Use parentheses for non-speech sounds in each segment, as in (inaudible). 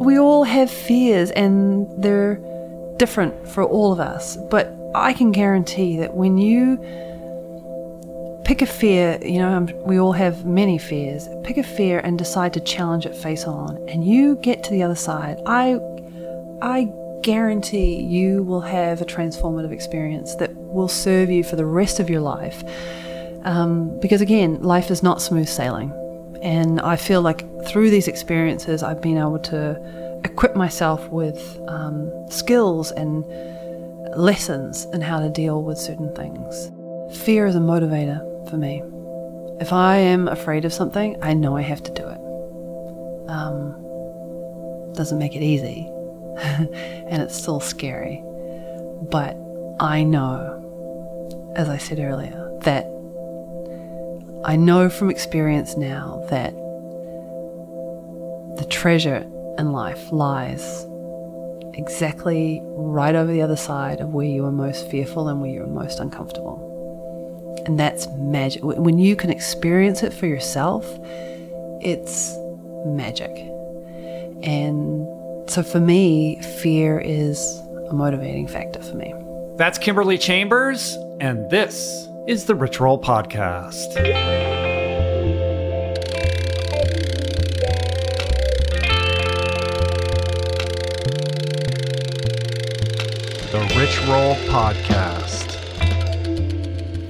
we all have fears and they're different for all of us. But I can guarantee that when you pick a fear, you know, we all have many fears, pick a fear and decide to challenge it face on, and you get to the other side, I, I guarantee you will have a transformative experience that will serve you for the rest of your life. Um, because again, life is not smooth sailing. And I feel like through these experiences, I've been able to equip myself with um, skills and lessons in how to deal with certain things. Fear is a motivator for me. If I am afraid of something, I know I have to do it. Um, doesn't make it easy, (laughs) and it's still scary. But I know, as I said earlier, that I know from experience now that the treasure in life lies exactly right over the other side of where you are most fearful and where you're most uncomfortable. And that's magic. When you can experience it for yourself, it's magic. And so for me, fear is a motivating factor for me. That's Kimberley Chambers, and this is the Rich Roll Podcast. The Rich Roll Podcast.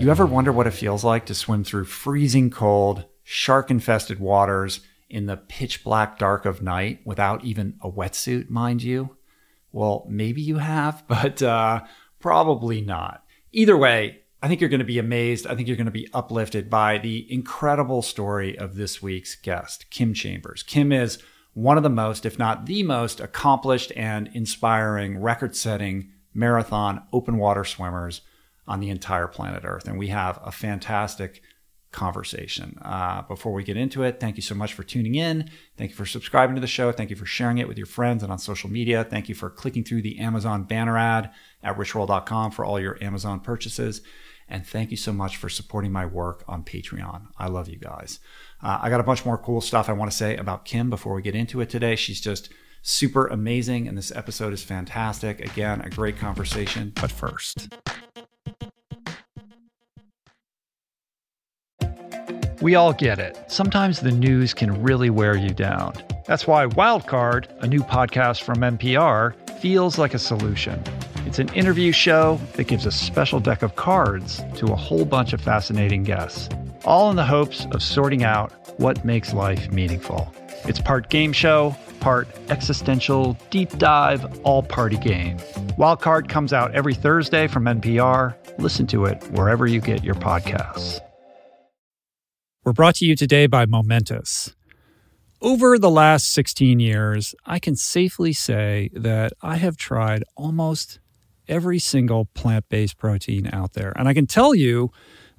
You ever wonder what it feels like to swim through freezing cold, shark infested waters in the pitch black dark of night without even a wetsuit, mind you? Well, maybe you have, (laughs) but uh, probably not. Either way, I think you're going to be amazed. I think you're going to be uplifted by the incredible story of this week's guest, Kim Chambers. Kim is one of the most, if not the most, accomplished and inspiring record setting marathon open water swimmers on the entire planet Earth. And we have a fantastic conversation. Uh, before we get into it, thank you so much for tuning in. Thank you for subscribing to the show. Thank you for sharing it with your friends and on social media. Thank you for clicking through the Amazon banner ad at richroll.com for all your Amazon purchases. And thank you so much for supporting my work on Patreon. I love you guys. Uh, I got a bunch more cool stuff I want to say about Kim before we get into it today. She's just super amazing, and this episode is fantastic. Again, a great conversation. But first, We all get it. Sometimes the news can really wear you down. That's why Wildcard, a new podcast from NPR, feels like a solution. It's an interview show that gives a special deck of cards to a whole bunch of fascinating guests, all in the hopes of sorting out what makes life meaningful. It's part game show, part existential, deep dive, all party game. Wildcard comes out every Thursday from NPR. Listen to it wherever you get your podcasts. We're brought to you today by Momentous. Over the last 16 years, I can safely say that I have tried almost every single plant based protein out there. And I can tell you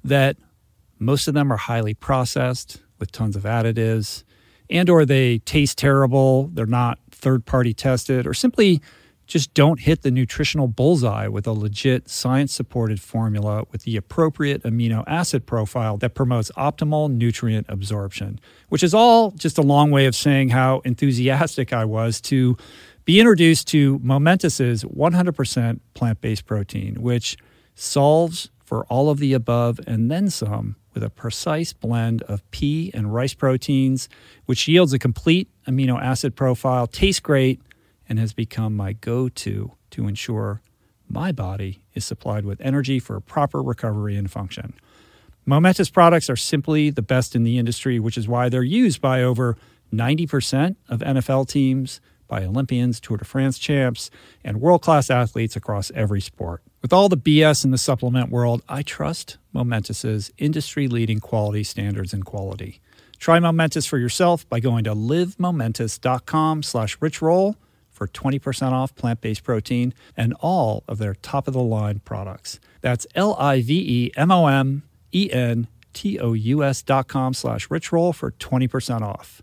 that most of them are highly processed with tons of additives and or they taste terrible, they're not third party tested or simply just don't hit the nutritional bullseye with a legit science supported formula with the appropriate amino acid profile that promotes optimal nutrient absorption, which is all just a long way of saying how enthusiastic I was to be introduced to Momentous's 100% plant based protein, which solves for all of the above and then some with a precise blend of pea and rice proteins, which yields a complete amino acid profile, tastes great and has become my go to to ensure my body is supplied with energy for proper recovery and function. Momentous products are simply the best in the industry, which is why they're used by over 90% of NFL teams, by Olympians, Tour de France champs, and world class athletes across every sport. With all the BS in the supplement world, I trust Momentous's industry leading quality standards and quality. Try Momentous for yourself by going to livemomentous.com slash richroll for 20% off plant based protein and all of their top of the line products. That's L I V E M O M E N T O U S dot com slash richroll for 20% off.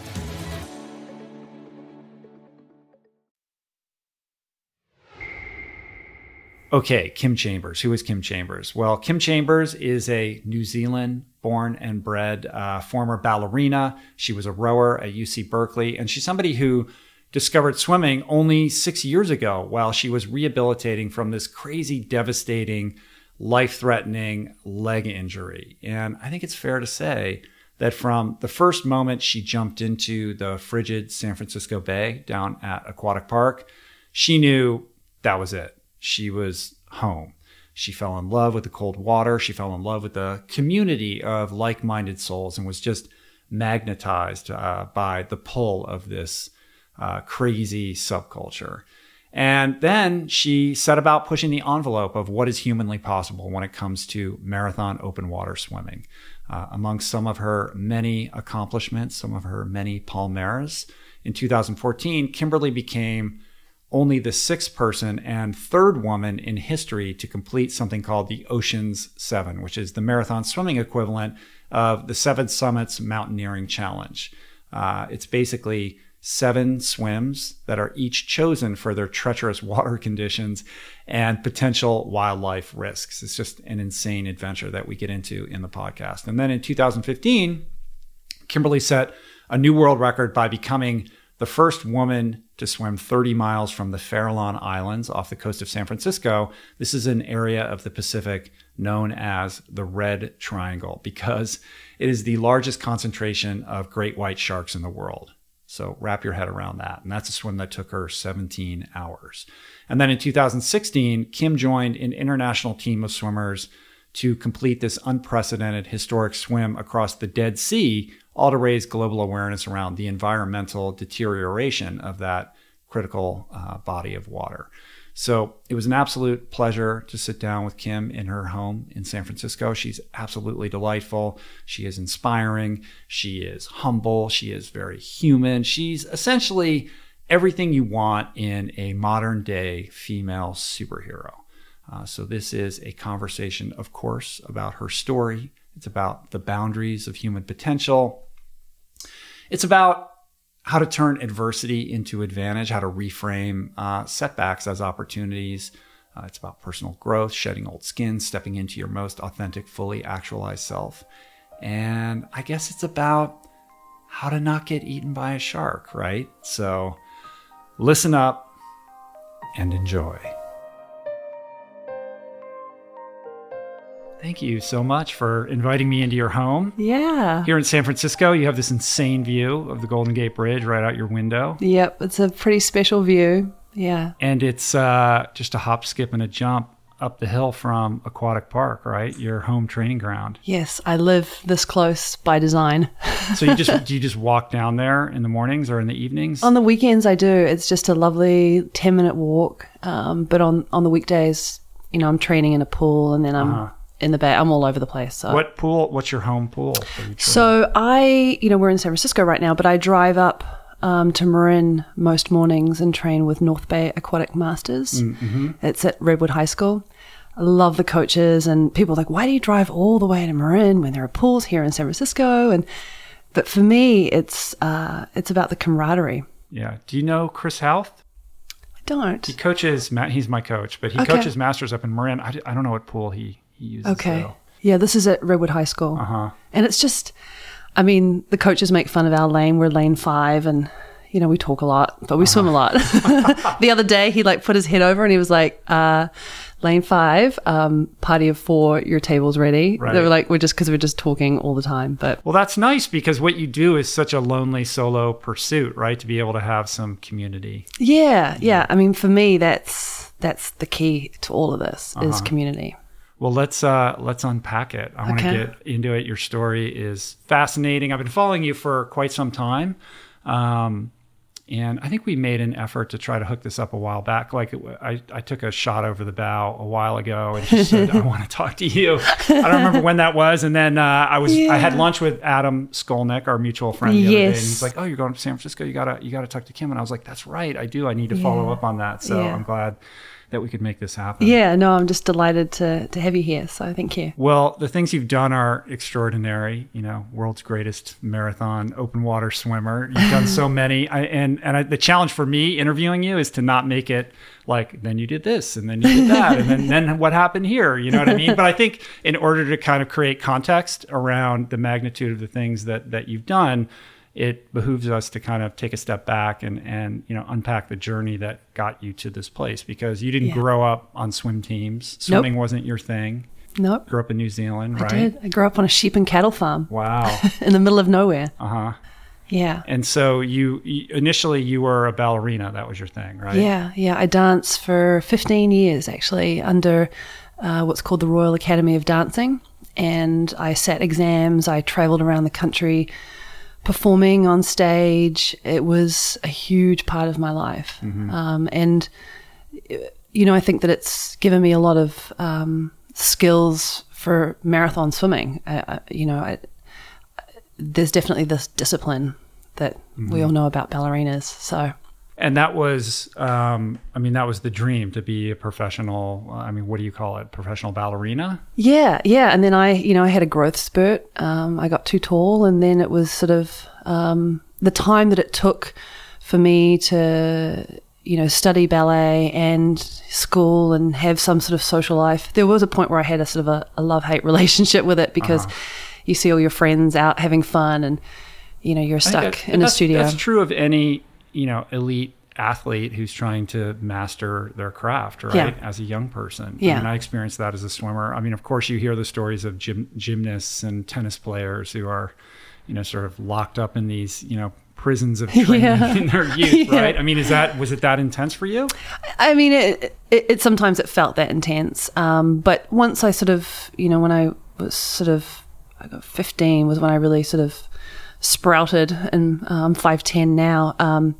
Okay, Kim Chambers. Who is Kim Chambers? Well, Kim Chambers is a New Zealand born and bred uh, former ballerina. She was a rower at UC Berkeley, and she's somebody who discovered swimming only six years ago while she was rehabilitating from this crazy, devastating, life threatening leg injury. And I think it's fair to say that from the first moment she jumped into the frigid San Francisco Bay down at Aquatic Park, she knew that was it. She was home. She fell in love with the cold water. She fell in love with the community of like minded souls and was just magnetized uh, by the pull of this uh, crazy subculture. And then she set about pushing the envelope of what is humanly possible when it comes to marathon open water swimming. Uh, among some of her many accomplishments, some of her many palmares, in 2014, Kimberley became only the sixth person and third woman in history to complete something called the Oceans Seven, which is the marathon swimming equivalent of the Seven Summits Mountaineering Challenge. Uh, it's basically seven swims that are each chosen for their treacherous (laughs) water conditions and potential wildlife risks. It's just an insane adventure that we get into in the podcast. And then in 2015, Kimberley set a new world record by becoming the first woman to swim 30 miles from the Farallon Islands off the coast of San Francisco. This is an area of the Pacific known as the Red Triangle because it is the largest concentration of great white sharks in the world. So wrap your head around that. And that's a swim that took her 17 hours. And then in 2016, Kim joined an international team of swimmers to complete this unprecedented historic swim across the Dead Sea, all to raise global awareness around the environmental deterioration of that critical uh, body of water. So it was an absolute pleasure to sit down with Kim in her home in San Francisco. She's absolutely delightful. She is inspiring. She is humble. She is very human. She's essentially everything you want in a modern day female superhero. Uh, so this is a conversation, of course, about her story. It's about the boundaries of human potential. It's about how to turn adversity into advantage, how to reframe uh, setbacks as opportunities. Uh, it's about personal growth, shedding old skin, stepping into your most authentic, fully actualized self. And I guess it's about how to not get eaten by a shark, right? So listen up and enjoy. Thank you so much for inviting me into your home. Yeah. Here in San Francisco, you have this insane view of the Golden Gate Bridge right out your window. Yep, it's a pretty special view. Yeah. And it's uh, just a hop, skip, and a jump up the hill from Aquatic Park, right? Your home training ground. Yes, I live this close by design. (laughs) so you just (laughs) do you just walk down there in the mornings or in the evenings? On the weekends, I do. It's just a lovely ten minute walk. Um, but on on the weekdays, you know, I'm training in a pool, and then I'm. Uh-huh in the bay. I'm all over the place. So. What pool? What's your home pool? So I, you know, we're in San Francisco right now, but I drive up um, to Marin most mornings and train with North Bay Aquatic Masters. Mm-hmm. It's at Redwood High School. I love the coaches and people are like, why do you drive all the way to Marin when there are pools here in San Francisco? And but for me, it's uh, it's about the camaraderie. Yeah. Do you know Chris Houth? I don't. He coaches. He's my coach, but he Okay. coaches masters up in Marin. I, I don't know what pool he he uses. Okay. Yeah, this is at Redwood High School. Uh huh. And it's just, I mean, the coaches make fun of our lane. We're lane five, and you know we talk a lot, but we swim a lot. (laughs) the other day, he like put his head over and he was like, uh, "Lane five, um, party of four, your table's ready." Right. They were like, "We're just because we're just talking all the time." But Well, that's nice because what you do is such a lonely solo pursuit, right? To be able to have some community. yeah, yeah. I mean, for me, that's that's the key to all of this is Uh-huh. community. Well, let's uh, let's unpack it. I want to get into it. Your story is fascinating. I've been following you for quite some time, um, and I think we made an effort to try to hook this up a while back. Like it, I, I took a shot over the bow a while ago and just said I (laughs) want to talk to you. I don't remember when that was, and then uh, I was I had lunch with Adam Skolnick, our mutual friend, the other day, and Yes. he's like, "Oh, you're going to San Francisco? You gotta you gotta talk to Kim." And I was like, "That's right, I do. I need to follow up on that." So Yeah. I'm glad that we could make this happen. Yeah, no, I'm just delighted to to have you here. So thank you. Well, the things you've done are extraordinary. You know, world's greatest marathon open water swimmer. You've done so (laughs) many, I, and and I, the challenge for me interviewing you is to not make it like then you did this and then you did that and then then what happened here. You know what I mean? But I think in order to kind of create context around the magnitude of the things that that you've done. It behooves us to kind of take a step back and, and you know unpack the journey that got you to this place because you didn't Yeah. grow up on swim teams. Nope. Swimming wasn't your thing Nope, grew up in New Zealand, I right? did. I grew up on a sheep and cattle farm Wow. (laughs) in the middle of nowhere. Uh huh. Yeah. And so you, you initially you were a ballerina. That was your thing, right? Yeah, yeah. I danced for 15 years actually under uh, what's called the Royal Academy of Dancing. And I sat exams, I traveled around the country performing on stage. It was a huge part of my life. Um, and, you know, I think that it's given me a lot of um, skills for marathon swimming. You know, I, there's definitely this discipline that we all know about ballerinas. So, And that was, um, I mean, that was the dream to be a professional. uh, I mean, what do you call it? Professional ballerina? Yeah, yeah. And then I, you know, I had a growth spurt. Um, I got too tall, and then it was sort of um, the time that it took for me to, you know, study ballet and school and have some sort of social life. There was a point where I had a sort of a, a love hate (laughs) relationship with it because you see all your friends out having fun, and you know, you're stuck in a studio. That's true of any, you know, elite athlete who's trying to master their craft, right? Yeah. As a young person. Yeah. I mean, I experienced that as a swimmer. I mean, of course, you hear the stories of gym, gymnasts and tennis players who are, you know, sort of locked up in these, you know, prisons of (laughs) training Yeah. in their (laughs) youth, Yeah. right? I mean, is that was it that intense for you? I mean, it, it, it sometimes it felt that intense. Um, but once I sort of, you know, when I was sort of, I got 15 was when I really sort of sprouted and I'm 5'10 now. Um,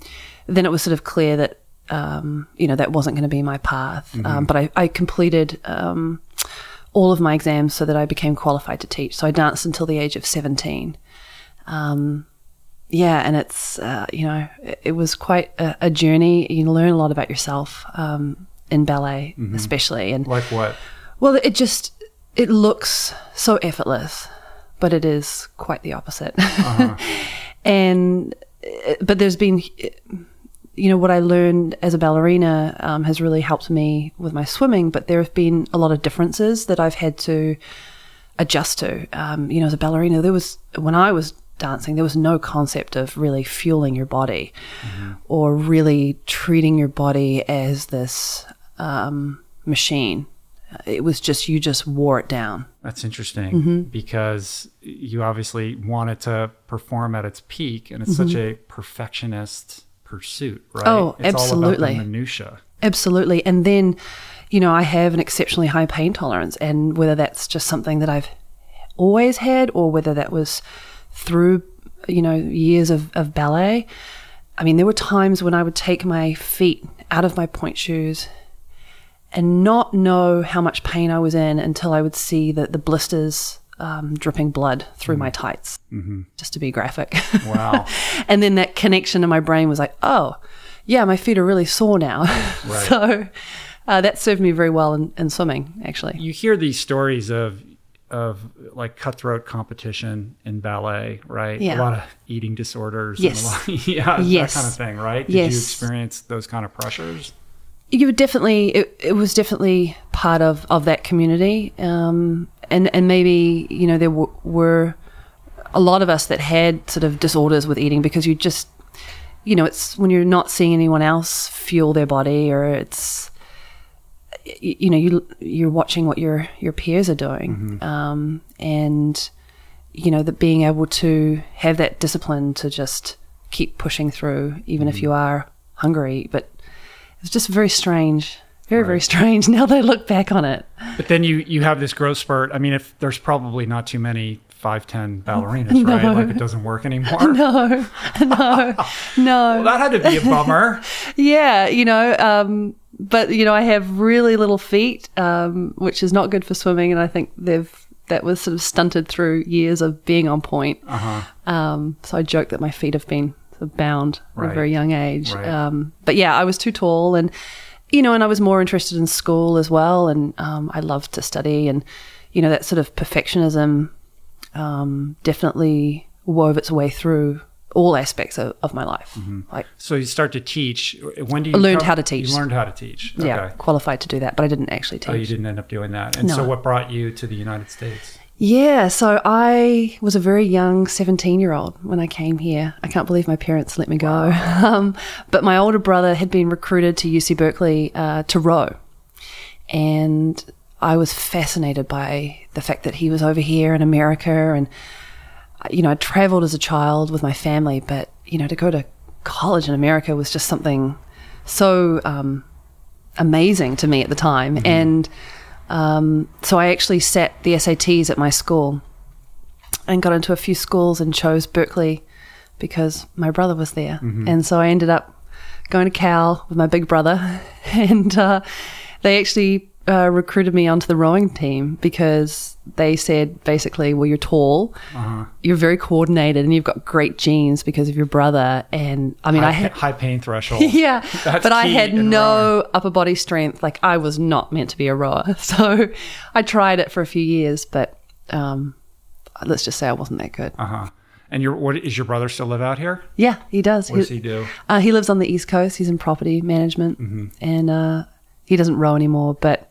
then it was sort of clear that, um, you know, that wasn't going to be my path. Um, but I, I completed, um, all of my exams so that I became qualified to teach. So I danced until the age of 17. Um, yeah, and it's uh, you know it, it was quite a, a journey. You learn a lot about yourself um, in ballet, especially, and Like what? well, it just it looks so effortless, but it is quite the opposite. (laughs) and uh, but there's been you know what I learned as a ballerina um, has really helped me with my swimming, but there have been a lot of differences that I've had to adjust to. Um, you know, as a ballerina, there was when I was dancing, there was no concept of really fueling your body or really treating your body as this um, machine. It was just you just wore it down. That's interesting Mm-hmm. because you obviously wanted to perform at its peak, and it's such a perfectionist pursuit, right? Mm-hmm. Oh, it's all about absolutely. the minutia. Absolutely. And then, you know, I have an exceptionally high pain tolerance, and whether that's just something that I've always had or whether that was through, you know, years of, of ballet. I mean, there were times when I would take my feet out of my pointe shoes and not know how much pain I was in until I would see the, the blisters um, dripping blood through my tights, mm-hmm. just to be graphic. Wow. (laughs) and then that connection in my brain was like, oh, yeah, my feet are really sore now. (laughs) Right. so uh, that served me very well in, in swimming, actually. you hear these stories of of like cutthroat competition in ballet, right? Yeah. A lot of eating disorders. Yes. Lot, (laughs) yeah. Yes. That kind of thing, right? Did Yes. you experience those kind of pressures? You were definitely it, it was definitely part of of that community. Um and and maybe you know there w- were a lot of us that had sort of disorders with eating because you just you know it's when you're not seeing anyone else fuel their body or it's y- you know you you're watching what your your peers are doing. Um and you know that being able to have that discipline to just keep pushing through even if you are hungry but it's just very strange very very strange (laughs) now that i look back on it But then you you have this growth spurt. I mean, if there's probably not too many five ten ballerinas, (laughs) right? Like it doesn't work anymore. (laughs) no no no That had to be a bummer. yeah you know um but you know i have really little feet um which is not good for swimming and i think they've that was sort of stunted through years of being on pointe Uh-huh. Um, so I joke that my feet have been bound at a very young age. Right. Um, but yeah, I was too tall, and you know, and I was more interested in school as well, and um, I loved to study, and you know, that sort of perfectionism um, definitely wove its way through all aspects of, of my life. Like, So you start to teach. When do you I learned how to teach. You learned how to teach. yeah, qualified to do that, but I didn't actually teach. Oh, you didn't end up doing that. And No. so, what brought you to the United States? Yeah, so I was a very young 17 year old when I came here. I can't believe my parents let me go. (laughs) Um, but my older brother had been recruited to UC Berkeley uh, to row. And I was fascinated by the fact that he was over here in America. And, uh, you know, I traveled as a child with my family, but, you know, to go to college in America was just something so um, amazing to me at the time. And um, so I actually sat the SATs at my school and got into a few schools and chose Berkeley because my brother was there. And so I ended up going to Cal with my big brother, (laughs) and uh, they actually uh, recruited me onto the rowing team because they said basically, well, you're tall, you're very coordinated, and you've got great genes because of your brother. And I mean, I high, had. high pain threshold. (laughs) Yeah, (laughs) That's but I had no upper body strength. Like I was not meant to be a rower. (laughs) So I tried it for a few years, but um, let's just say I wasn't that good. Uh huh. And your what is your brother still live out here? Yeah, he does. What does he do? Uh, he lives on the East Coast. He's in property management, Mm-hmm. and uh, he doesn't row anymore. But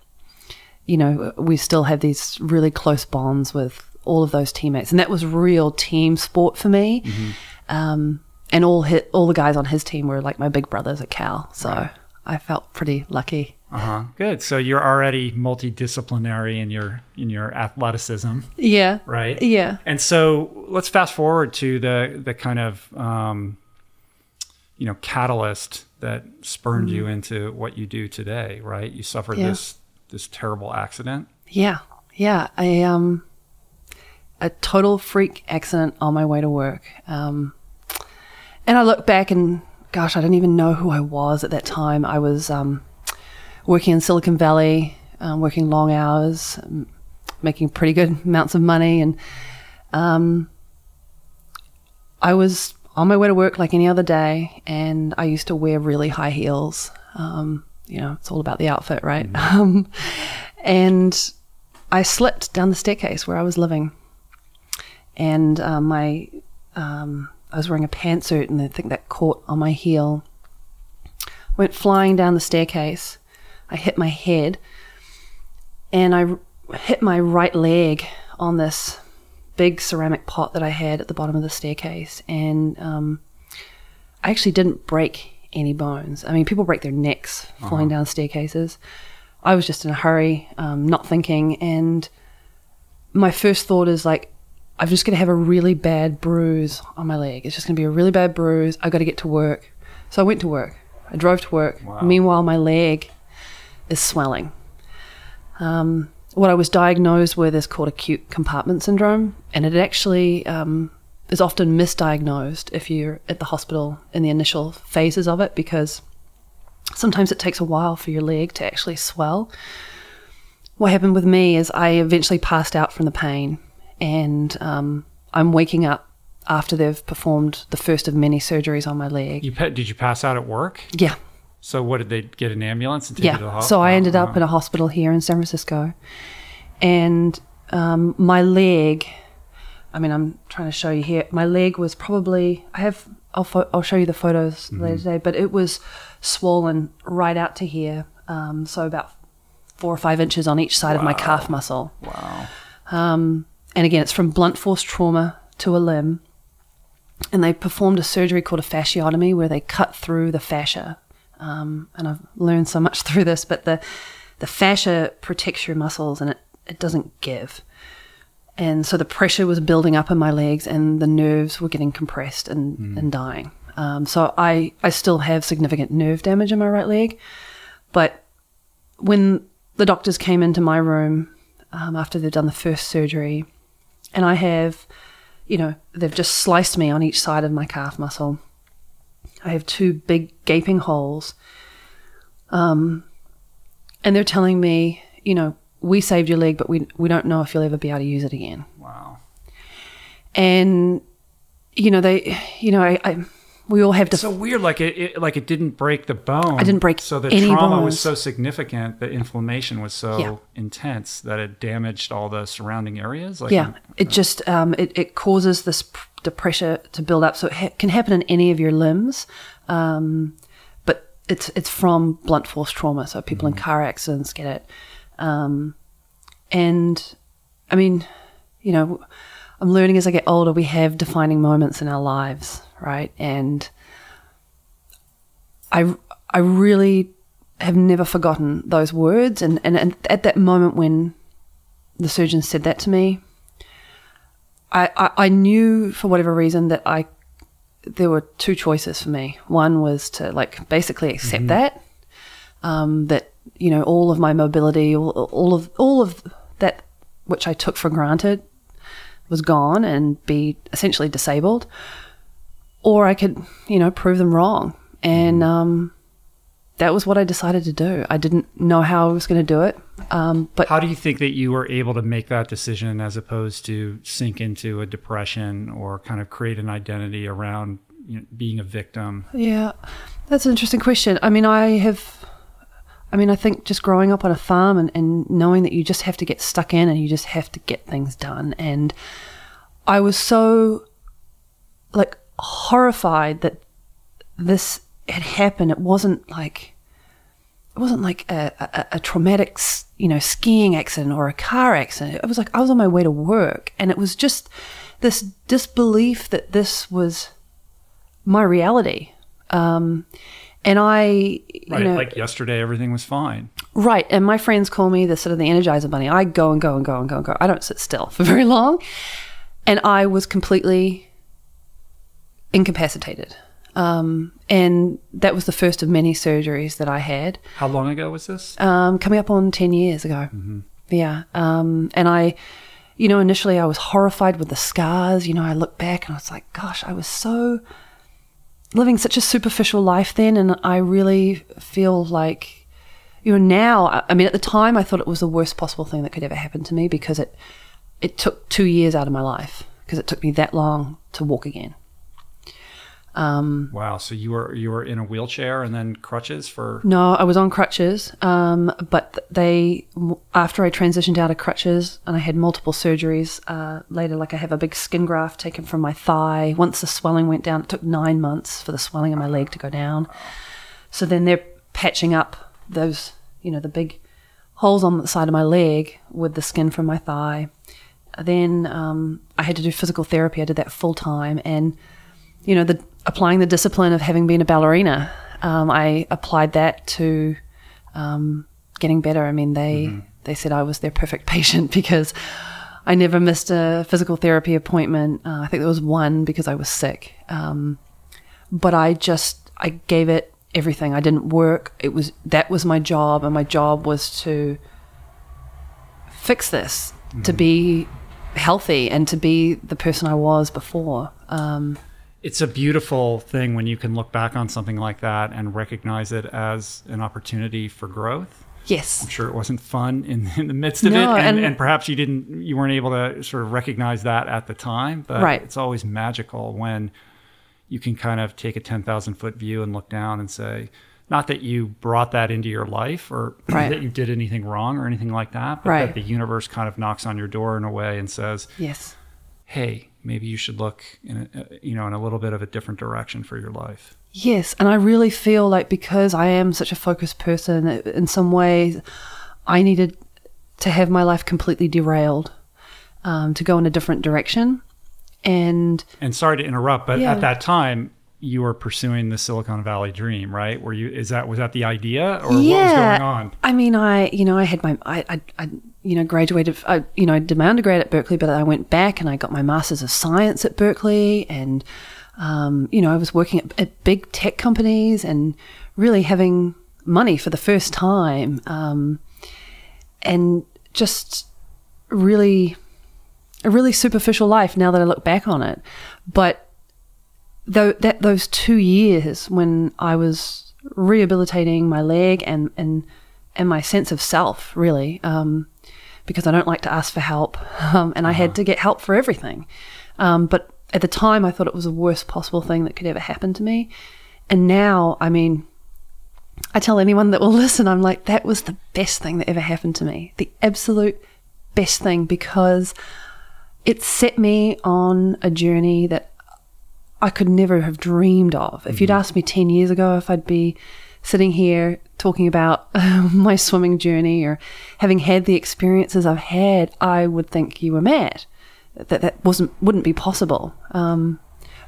you know, we still have these really close bonds with all of those teammates, and that was real team sport for me. Mm-hmm. Um, and all hi all the guys on his team were like my big brothers at Cal, so I felt pretty lucky. Uh huh. Good. So you're already multidisciplinary in your in your athleticism, Yeah, right? yeah, And so let's fast forward to the the kind of um, you know catalyst that spurned you into what you do today, right? You suffered Mm-hmm. Yeah. this this terrible accident. yeah, yeah. I um, a total freak accident on my way to work. Um, and I look back and gosh, I didn't even know who I was at that time. I was um, working in Silicon Valley, um, working long hours, making pretty good (laughs) amounts of money, and um, I was on my way to work like any other day. And I used to wear really high heels. Um, you know, it's all about the outfit, right? (laughs) Um, and I slipped down the staircase where I was living, and uh, my um, I was wearing a pantsuit, and I think that caught on my heel. Went flying down the staircase. I hit my head, and I r- hit my right leg on this big ceramic pot that I had at the bottom of the staircase, and um, I actually didn't break any bones. I mean, people break their necks falling down staircases. I was just in a hurry, um, not thinking, and my first thought is like, I'm just going to have a really bad bruise on my leg. It's just going to be a really bad bruise. I got to get to work. So I went to work. I drove to work. Wow. Meanwhile, my leg is swelling. Um, what I was diagnosed with is called acute compartment syndrome, and it actually um, is often misdiagnosed if you're at the hospital in the initial phases of it because sometimes it takes a while for your leg to actually swell. What happened with me is I eventually passed out from the pain, and um, I'm waking up after they've performed the first of many surgeries on my leg. You pa- did you pass out at work? Yeah, So what did they get an ambulance and take you to the yeah. hospital? So I ended up in a hospital here in San Francisco, and um, my leg. I mean, I'm trying to show you here. My leg was probably. I have. I'll fo- I'll show you the photos later today. But it was swollen right out to here. Um, so about four or five inches on each side of my calf muscle. Wow. Um, and again, it's from blunt force trauma to a limb. And they performed a surgery called a fasciotomy where they cut through the fascia. Um, and I've learned so much (laughs) through this, but the, the fascia protects your muscles and it, it doesn't give. And so the pressure was building up in my legs and the nerves were getting compressed and, and dying. Um, so I, I still have significant nerve damage in my right leg. But when the doctors came into my room um, after they've done the first surgery, and I have, you know, they've just sliced me on each side of my calf muscle. I have two big gaping holes. Um, and they're telling me, you know, we saved your leg, but we we don't know if you'll ever be able to use it again. Wow. And you know, they, you know, I, I we all have It's to. so weird. Like it, it, like it didn't break the bone. I didn't break So the any trauma bones. was so significant. The inflammation was so Yeah. intense that it damaged all the surrounding areas. Like yeah, it just um, it, it causes this p- the pressure to build up, so it ha- can happen in any of your limbs. Um, but it's it's from blunt force trauma, so people in car accidents get it. Um, and I mean, you know, I'm learning as I get older. We have defining moments in our lives, right? And I I really have never forgotten those words. And, and, and at that moment when the surgeon said that to me, I, I, I knew for whatever reason that I there were two choices for me. One was to like basically accept that, um, that you know all of my mobility, all, all of all of that which I took for granted was gone and be essentially disabled, or I could you know prove them wrong, and um, that was what I decided to do. I didn't know how I was going to do it, um, but How do you think that you were able to make that decision as opposed to sink into a depression or kind of create an identity around you know, being a victim? Yeah, that's an interesting question. I mean, I have, I mean, I think just growing up on a farm and, and knowing that you just have to get stuck in and you just have to get things done. And I was so, like, horrified that this had happened. It wasn't like, it wasn't like a, a, a traumatic, you know, skiing accident or a car accident. It was like I was on my way to work and it was just this disbelief that this was my reality. Um, and I, you Right. know, like yesterday, everything was fine. right. And my friends call me the sort of the Energizer Bunny. I go and go and go and go and go. I don't sit still for (laughs) very long. And I was completely incapacitated. Um, and that was the first of many surgeries that I had How long ago was this? um, coming up on 10 years ago. Yeah. Um, and I, you know, initially I was horrified with the scars. You know, I look back and I was like, gosh, I was so living such a superficial life then. And I really feel like, you know, now, I- mean, at the time I thought it was the worst possible thing that could ever happen to me because it, it took two years out of my life because it took me that long to walk again. Um, Wow. So you were you were in a wheelchair and then crutches for No, I was on crutches, um, but they after I transitioned out of crutches and I had multiple surgeries uh, later. Like I have a big skin graft taken from my thigh. Once the swelling went down, it took nine months for the swelling in my leg to go down. So then they're patching up those, you know, the big holes on the side of my leg with the skin from my thigh. Then um, I had to do physical therapy. I did that full time, and you know, the applying the discipline of having been a ballerina, um, I applied that to um, getting better. I mean, they they said I was their perfect (laughs) patient because I never missed a physical therapy appointment. Uh, I think there was one because I was sick, um, but I just I gave it everything. I didn't work. It was that was my job, and my job was to fix this, to be healthy, and to be the person I was before. Um, it's a beautiful thing when you can look back on something like that and recognize it as an opportunity for growth. yes. I'm sure it wasn't fun in, in the midst of No, it, and, and- and perhaps you didn't, you weren't able to sort of recognize that at the time. But Right. it's always magical when you can kind of take a ten thousand foot view and look down and say, not that you brought that into your life or (clears throat) Right. that you did anything wrong or anything like that, but Right. that the universe kind of knocks on your door in a way and says, Yes. "Hey, maybe you should look in a, you know in a little bit of a different direction for your life." Yes, and I really feel like because I am such a focused person, in some ways, I needed to have my life completely derailed, um, to go in a different direction, and And sorry to interrupt, but Yeah. at that time you were pursuing the Silicon Valley dream, right? Were you is that was that the idea or what was going on? I mean, I you know I had my I I, I you know graduated. I you know did my undergrad at Berkeley, but I went back and I got my masters of science at Berkeley, and um, you know I was working at, at big tech companies and really having money for the first time, um, and just really a really superficial life now that I look back on it, but though that those two years when I was rehabilitating my leg and and and my sense of self really um, because I don't like to ask for help (laughs) um, and I had to get help for everything. Um, but at the time I thought it was the worst possible thing that could ever happen to me. And now I mean I tell anyone that will (laughs) listen I'm like that was the best thing that ever happened to me. The absolute best thing because it set me on a journey that I could never have dreamed of. If you'd asked me 10 years ago if I'd be sitting here talking about (laughs) my swimming journey or having had the experiences I've had, I would think you were mad. That that wasn't wouldn't be possible. Um,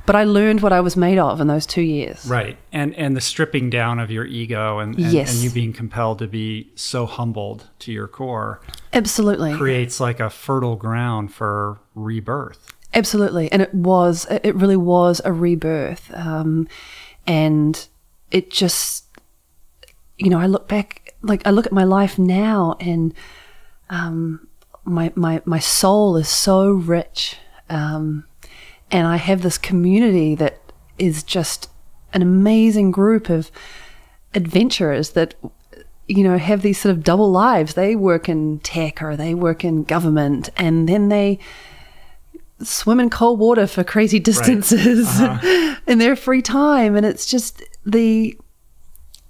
but I learned what I was made of in those two years. Right. And and the stripping down of your ego and, and, Yes. and you being compelled to be so humbled to your core Absolutely. creates like a fertile ground for rebirth. Absolutely, and it was it really was a rebirth, um, and it just you know I look back like I look at my life now and um, my my my soul is so rich, um, and I have this community that is just an amazing group of adventurers that you know have these sort of double lives. They work in tech or they work in government, and then they swim in cold water for crazy distances (laughs) in their free time. And it's just the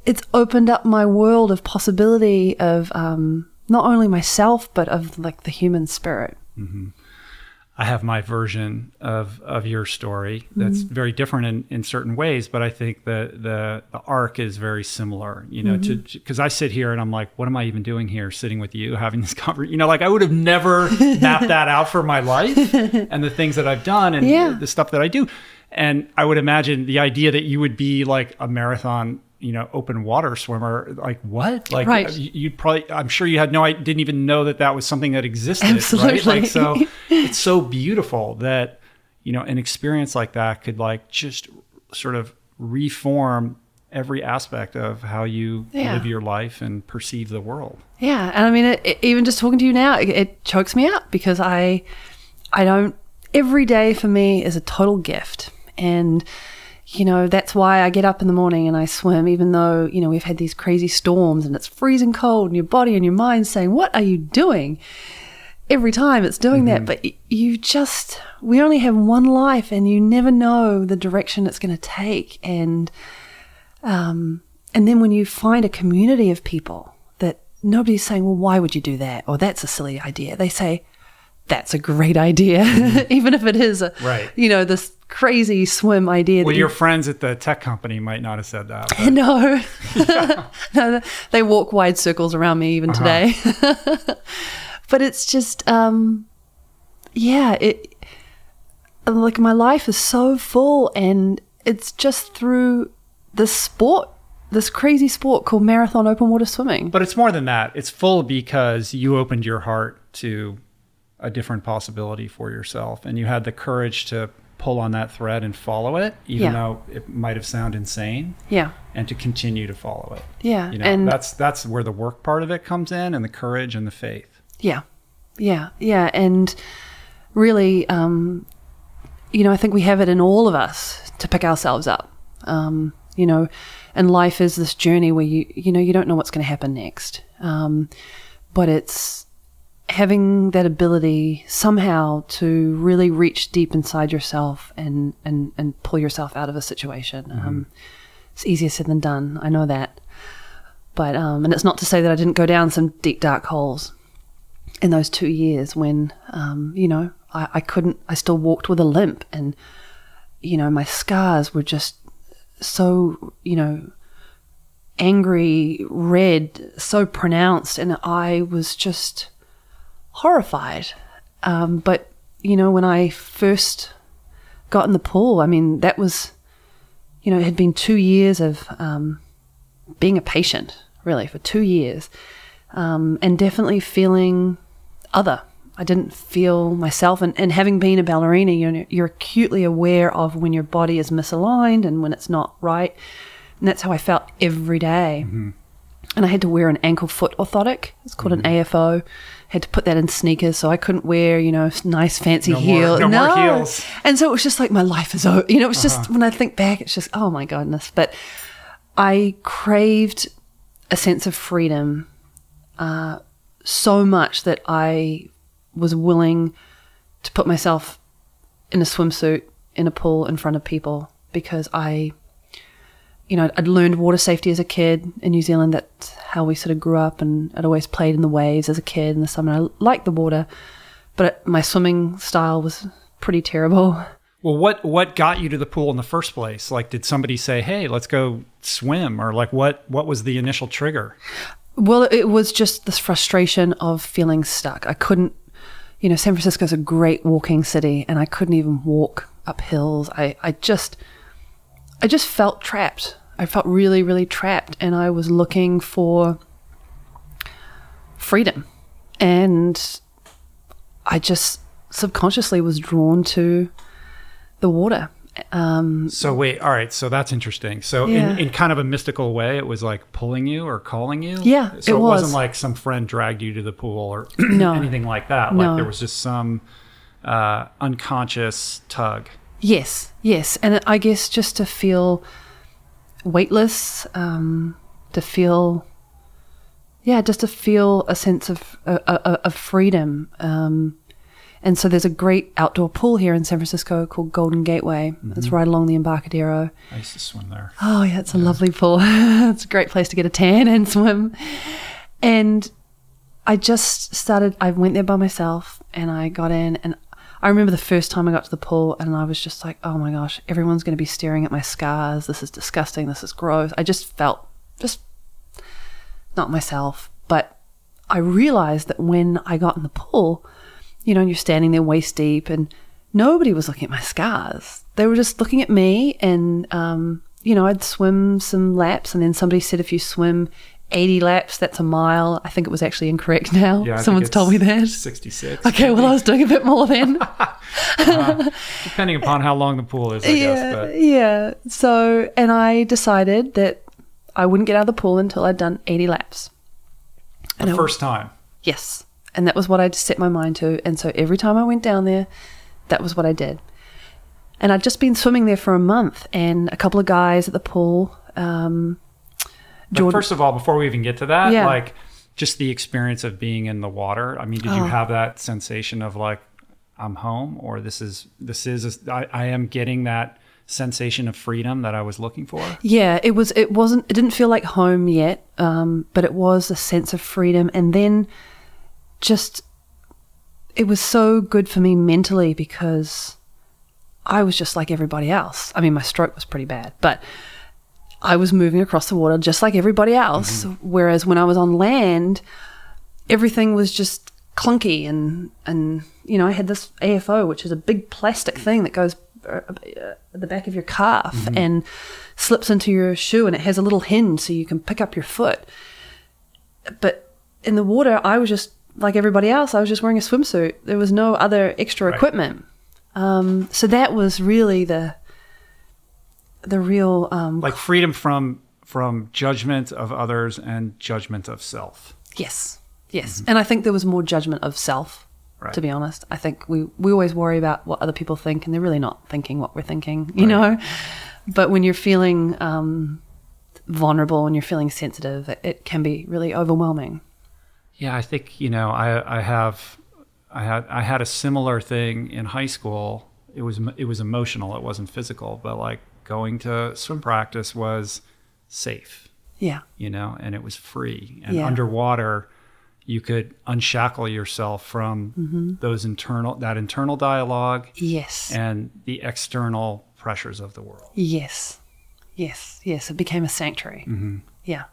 it's opened up my world of possibility of um, not only myself but of like the human spirit mm-hmm. I have my version of of your story that's mm-hmm. very different in, in certain ways, but I think the the the arc is very similar. You know, to mm-hmm. because I sit here and I'm like, what am I even doing here, sitting with you, having this (laughs) conversation? You know, like I would have never (laughs) mapped that out for my life and the things that I've done and Yeah. the stuff that I do. And I would imagine the idea that you would be like a marathon, you know, open water swimmer, like what? Like Right. you- you'd probably, I'm sure you had no, I didn't even know that that was something that existed. Right? Absolutely. Like, so (laughs) it's so beautiful that, you know, an experience like that could like just sort of reform every aspect of how you Yeah. live your life and perceive the world. yeah and i mean it, it- even just talking to you now it, it chokes me up because i i don't every day for me is a total gift and you know that's why i get up in the morning and i swim even though you know we've had these crazy storms and it's freezing cold and your body and your mind saying what are you doing? Every time it's doing that but you just we only have one life and you never know the direction it's going to take. And um and then when you find a community of people that nobody's saying well why would you do that? or that's a silly idea. they say that's a great idea (laughs) even if it is a Right. you know this crazy swim idea Well, your you, friends at the tech company might not have said that. but- (laughs) no (laughs) no they walk wide circles around me even today (laughs) but it's just um yeah it like my life is so full and it's just through this sport this crazy sport called marathon open water swimming But it's more than that. It's full because you opened your heart to a different possibility for yourself and you had the courage to pull on that thread and follow it, even Yeah. though it might have sounded insane, yeah and to continue to follow it. yeah You know, and that's that's where the work part of it comes in and the courage and the faith. Yeah, yeah, yeah, and really, um, you know, I think we have it in all of us to pick ourselves up. Um, you know, and life is this journey where you, you know, you don't know what's going to happen next, um, but it's having that ability somehow to really reach deep inside yourself and and and pull yourself out of a situation. Um, it's easier said than done. I know that. But um, and it's not to say that I didn't go down some deep dark holes in those two years when um, you know I, I couldn't. I still walked with a limp, and you know my scars were just so you know angry red, so pronounced, and I was just horrified. Um, but you know when I first got in the pool, I mean that was you know it had been two years of um, being a patient, really, for two years, um, and definitely feeling other. I didn't feel myself, and, and having been a ballerina, you're, you're acutely aware of when your body is misaligned and when it's not right. And that's how I felt every day. And I had to wear an ankle foot orthotic. It's called an AFO. Had to put that in sneakers, so I couldn't wear, you know, nice fancy No more- heels. no more heels. And so it was just like my life is over. You know, it's just when I think back, it's just oh my goodness. But I craved a sense of freedom uh, so much that I was willing to put myself in a swimsuit in a pool in front of people because I, you know, I'd learned water safety as a kid in New Zealand. That's how we sort of grew up, and I'd always played in the waves as a kid in the summer. I liked the water, but my swimming style was pretty terrible. Well, what what got you to the pool in the first place? Like, did somebody say, "Hey, let's go swim," or like, what what was the initial trigger? Well, it was just this frustration of feeling stuck. I couldn't, you know, San Francisco's a great walking city, and I couldn't even walk up hills. I, I just, I just felt trapped. I felt really, really trapped, and I was looking for freedom, and I just subconsciously was drawn to the water. Um, So wait, all right. So that's interesting. So Yeah. in, in kind of a mystical way, it was like pulling you or calling you. Yeah, So it it, wasn't like some friend dragged you to the pool or (clears throat) No. anything like that. No. Like there was just some uh, unconscious tug. Yes, yes, and I guess just to feel weightless, um, to feel, yeah, just to feel a sense of uh, uh, of freedom. Um, and so there's a great outdoor pool here in San Francisco called Golden Gateway. It's right along the Embarcadero. I used to swim there. Oh, yeah, it's a lovely pool. (laughs) it's a great place to get a tan and swim. And I just started, I went there by myself and I got in. And I remember the first time I got to the pool and I was just like, oh my gosh, everyone's going to be staring at my scars. This is disgusting. This is gross. I just felt just not myself. But I realized that when I got in the pool, you know, you're standing there waist deep and nobody was looking at my scars. They were just looking at me and, um, you know, I'd swim some laps and then somebody said if you swim 80 laps, that's a mile. I think it was actually incorrect (laughs) now. Yeah, Someone's told me that. Sixty-six. (laughs) Okay, well, I was doing a bit more then. (laughs) depending upon how long the pool is, I guess. yeah, But yeah. So, and I decided that I wouldn't get out of the pool until I'd done 80 laps. the first time. Yes. And that was what I just set my mind to. And so every time I went down there, that was what I did. And I'd just been swimming there for a month, and a couple of guys at the pool. Um, But first of all, before we even get to that, Yeah. like just the experience of being in the water. I mean, did you Oh. have that sensation of like I'm home, or this is this is I, I am getting that sensation of freedom that I was looking for? Yeah, it was. It wasn't. It didn't feel like home yet, um, but it was a sense of freedom. And then, just, it was so good for me mentally because I was just like everybody else. I mean, my stroke was pretty bad, but I was moving across the water just like everybody else. Whereas when I was on land, everything was just clunky and and you know I had this AFO, which is a big plastic thing that goes uh, uh, at the back of your calf and slips into your shoe, and it has a little hinge so you can pick up your foot. But in the water, I was just like everybody else. I was just wearing a swimsuit. There was no other extra Right. equipment. Um, so that was really the the real um, Like freedom from from judgment of others and judgment of self. Yes, yes. And I think there was more judgment of self, Right. to be honest. I think we, we always worry about what other people think, and they're really not thinking what we're thinking, you Right. know? But when you're feeling um, vulnerable and you're feeling sensitive, it, it can be really overwhelming. Yeah, I think you know I I have I had I had a similar thing in high school. It was it was emotional. It wasn't physical, but like going to swim practice was safe. Yeah. you know, and it was free. And Yeah. underwater, you could unshackle yourself from Mm-hmm. those internal that internal dialogue Yes. and the external pressures of the world. Yes. Yes. Yes. It became a sanctuary. Yeah.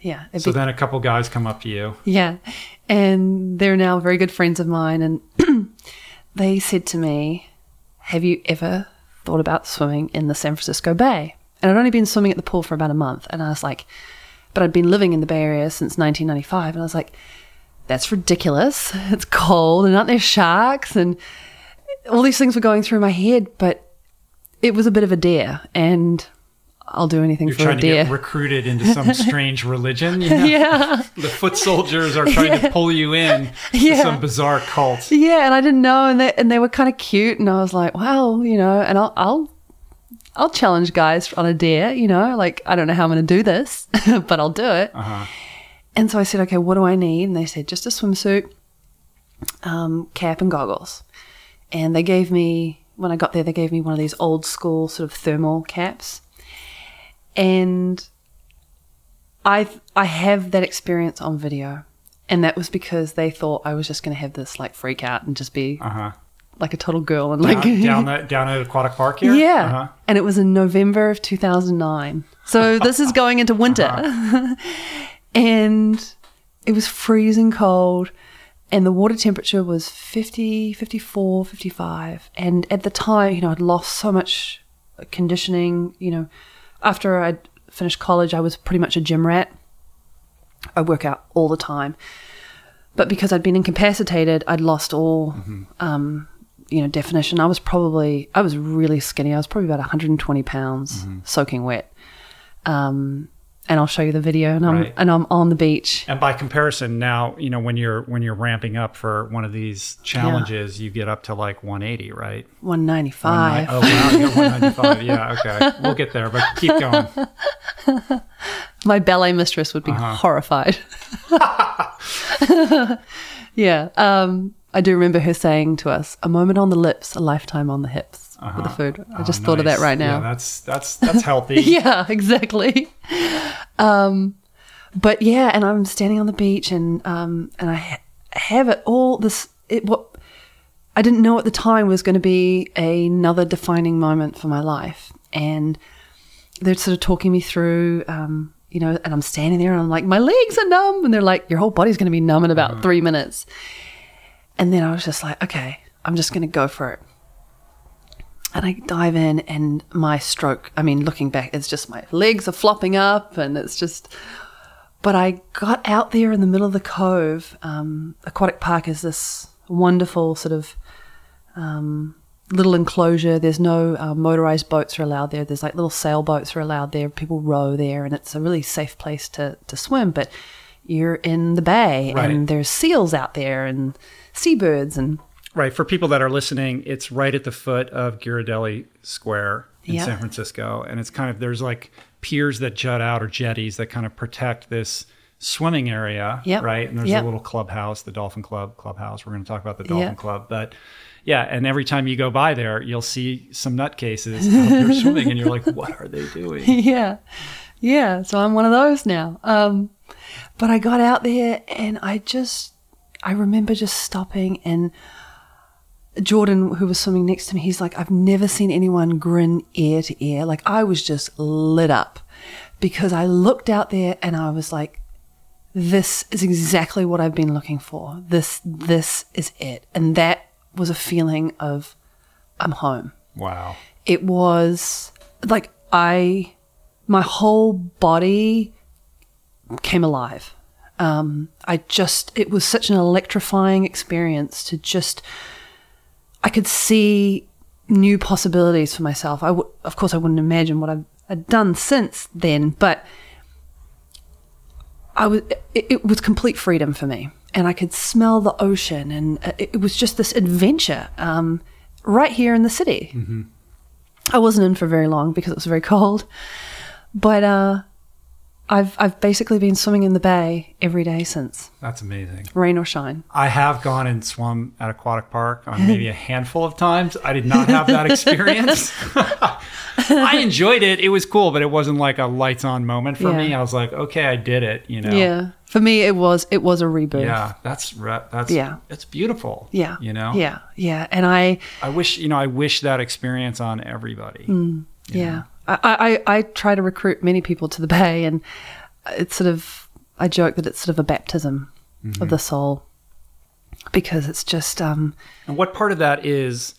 Yeah. So be- then a couple guys come up to you. yeah. And they're now very good friends of mine. And (clears throat) they said to me, Have you ever thought about swimming in the San Francisco Bay? And I'd only been swimming at the pool for about a month. And I was like, But I'd been living in the Bay Area since 1995. And I was like, That's ridiculous. (laughs) It's cold. And aren't there sharks? And all these things were going through my head. But it was a bit of a dare. And I'll do anything You're for trying a to dare. get recruited into some (laughs) strange religion. You (laughs) know? yeah. The foot soldiers are trying to pull you in Yeah. (laughs) to some bizarre cult. Yeah, and I didn't know, and they and they were kind of cute, and I was like, well, you know, and I'll I'll I'll challenge guys on a dare, you know, like I don't know how I'm going to do this, but I'll do it. Uh-huh. And so I said, okay, what do I need? And they said just a swimsuit, um, cap, and goggles. And they gave me when I got there, they gave me one of these old school sort of thermal caps, and I I have that experience on video. And that was because they thought I was just going to have this like freak out and just be Uh-huh. like a total girl and like Down, down, (laughs) the, down at Aquatic Park here? yeah Uh-huh. and it was in november of 2009 so (laughs) this is going into winter Uh-huh. (laughs) and it was freezing cold and the water temperature was 50 54 55 and at the time you know i'd lost so much conditioning you know after i'd finished college i was pretty much a gym rat i work out all the time but because I'd been incapacitated, I'd lost all, um, you know, definition. I was probably, I was really skinny. I was probably about 120 pounds, soaking wet. Um, and I'll show you the video. And I'm Right. and I'm on the beach. And by comparison, now you know when you're when you're ramping up for one of these challenges, you get up to like 180, right? 195. Oh wow, you're 195. yeah, okay, we'll get there, but keep going. (laughs) My ballet mistress would be Uh-huh. horrified. (laughs) yeah. Um, I do remember her saying to us, "A moment on the lips, a lifetime on the hips." With the food, I just Oh, thought of that right now. Yeah, that's that's that's healthy. (laughs) yeah, exactly. Um, but yeah, and I'm standing on the beach, and um, and I ha- have it all this. It what I didn't know at the time was going to be another defining moment for my life, and they're sort of talking me through. Um, you know, and I'm standing there, and I'm like, my legs are numb, and they're like, your whole body's going to be numb in about three minutes. And then I was just like, okay, I'm just going to go for it. And I dive in, and my stroke, I mean, looking back, it's just my legs are flopping up, and it's just. But I got out there in the middle of the cove. Um, Aquatic Park is this wonderful sort of um, little enclosure. There's no uh, motorized boats are allowed there. There's like little sailboats are allowed there. People row there, and it's a really safe place to, to swim. But you're in the bay, Right. and there's seals out there, and seabirds, and Right. For people that are listening, it's right at the foot of Ghirardelli Square in. San Francisco. And it's kind of, there's like piers that jut out or jetties that kind of protect this swimming area. Yep. Right. And there's Yep. a little clubhouse, the Dolphin Club clubhouse. We're going to talk about the Dolphin. Club. But yeah. And every time you go by there, you'll see some nutcases out there (laughs) swimming. And you're like, what are they doing? (laughs) yeah, yeah. So I'm one of those now. Um, but I got out there, and I just, I remember just stopping and. Jordan, who was swimming next to me, he's like, I've never seen anyone grin ear to ear. Like, I was just lit up because I looked out there and I was like, this is exactly what I've been looking for. This, this is it. And that was a feeling of, I'm home. Wow. It was like, I, my whole body came alive. Um, I just, it was such an electrifying experience to just, I could see new possibilities for myself. I w- of course, I wouldn't imagine what I've, I've done since then, but I was, it, it was complete freedom for me. And I could smell the ocean, and uh, it, it was just this adventure um, right here in the city. I wasn't in for very long because it was very cold, but uh, I've I've basically been swimming in the bay every day since, That's amazing. rain or shine. I have gone and swum at aquatic park on maybe a (laughs) handful of times. I did not have that experience. (laughs) (laughs) I enjoyed it. It was cool, but it wasn't like a lights on moment for me. I was like, okay, I did it. You know. Yeah, for me it was it was a reboot. Yeah, that's re- that's Yeah. it's beautiful. yeah, you know. Yeah, yeah, and I I wish you know I wish that experience on everybody. Mm. yeah, I, I I try to recruit many people to the bay, and it's sort of I joke that it's sort of a baptism Mm-hmm. of the soul because it's just um And what part of that is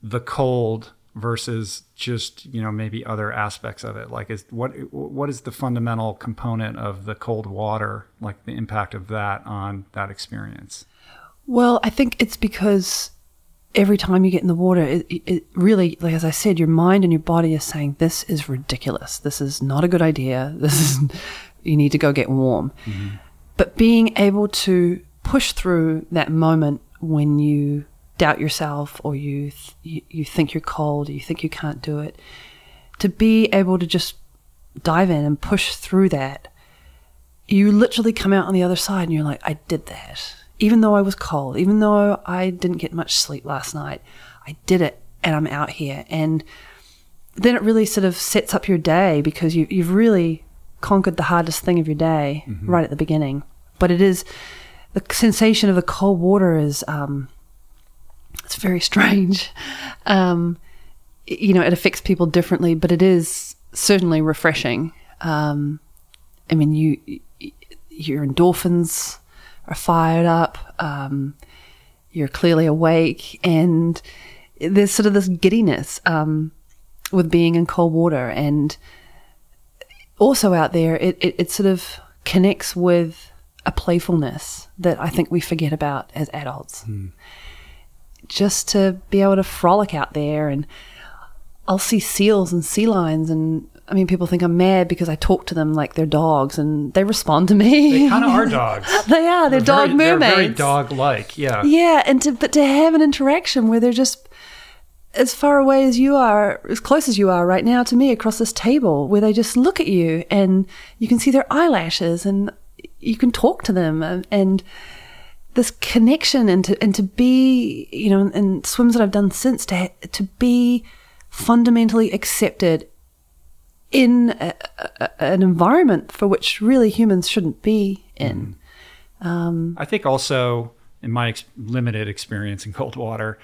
the cold versus just you know maybe other aspects of it? Like is what what is the fundamental component of the cold water? Like the impact of that on that experience? Well, I think it's because every time you get in the water, it, it- really, like as I said, your mind and your body are saying, "This is ridiculous. This is not a good idea. (laughs) This is you need to go get warm." Mm-hmm. But being able to push through that moment when you doubt yourself or you th- you, you think you're cold, or you think you can't do it, to be able to just dive in and push through that you literally come out on the other side and you're like, I did that. Even though I was cold, even though I didn't get much sleep last night, I did it and I'm out here. And then it really sort of sets up your day because you, you've really conquered the hardest thing of your day right at the beginning. But it is the sensation of the cold water is, um, it's very (laughs) strange. Um, you know, it affects people differently, but it is certainly refreshing. Um, I mean, you your endorphins are fired up. Um, you're clearly awake, and there's sort of this giddiness um, with being in cold water, and also out there, it, it, it sort of connects with a playfulness that I think we forget about as adults. Just to be able to frolic out there, and I'll see seals and sea lions, and I mean, people think I'm mad because I talk to them like they're dogs, and they respond to me. They kind of are (laughs) dogs. They are. They're, dog very, mermaids. They're very dog-like. Yeah. Yeah, and to but to have an interaction where they're just as far away as you are, as close as you are right now to me across this table, where they just look at you and you can see their eyelashes and you can talk to them and, and this connection and to and to be you know in swims that I've done since to ha- to be fundamentally accepted in a, a, an environment for which really humans shouldn't be in. Mm-hmm. Um, I think also in my ex- limited experience in cold water,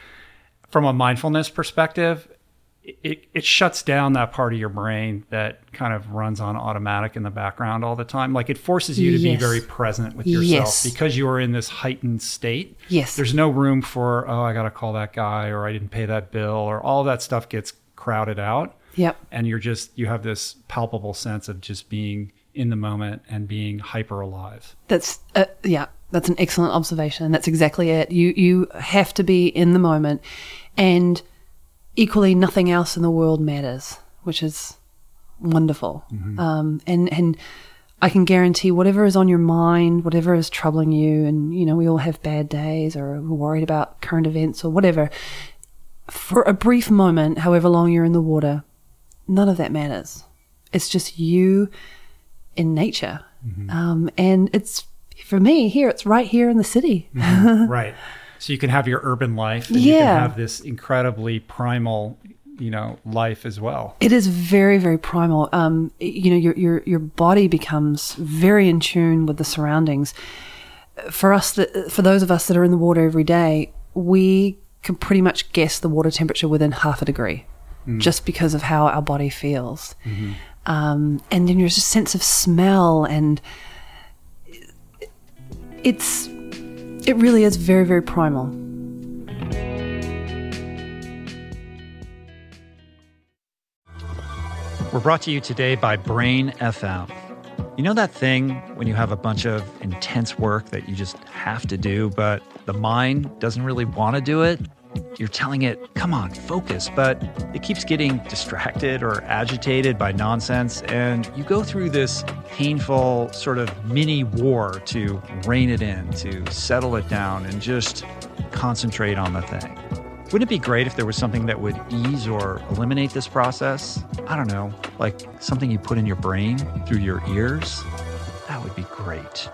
from a mindfulness perspective, it, it shuts down that part of your brain that kind of runs on automatic in the background all the time. Like it forces you to be very present with yourself Yes. because you are in this heightened state. Yes. There's no room for, oh, I got to call that guy or I didn't pay that bill or all that stuff gets crowded out. Yep. And you're just, you have this palpable sense of just being in the moment and being hyper alive. That's uh, yeah, that's an excellent observation. That's exactly it. You you have to be in the moment, and equally, nothing else in the world matters, which is wonderful. Um, and and I can guarantee whatever is on your mind, whatever is troubling you, and you know we all have bad days or we're worried about current events or whatever. For a brief moment, however long you're in the water, none of that matters. It's just you in nature. Um, and it's for me here, it's right here in the city. (laughs) right. So you can have your urban life and you Yeah. can have this incredibly primal, you know, life as well. It is very, very primal. Um, you know, your your your body becomes very in tune with the surroundings. For us, that for those of us that are in the water every day, we can pretty much guess the water temperature within half a degree, just because of how our body feels. Um, and then there's a sense of smell, and it's it really is very, very primal. We're brought to you today by Brain FM. You know that thing when you have a bunch of intense work that you just have to do, but the mind doesn't really want to do it? You're telling it, come on, focus, but it keeps getting distracted or agitated by nonsense, and you go through this painful sort of mini war to rein it in, to settle it down, and just concentrate on the thing. Wouldn't it be great if there was something that would ease or eliminate this process? I don't know, like something you put in your brain through your ears? That would be great.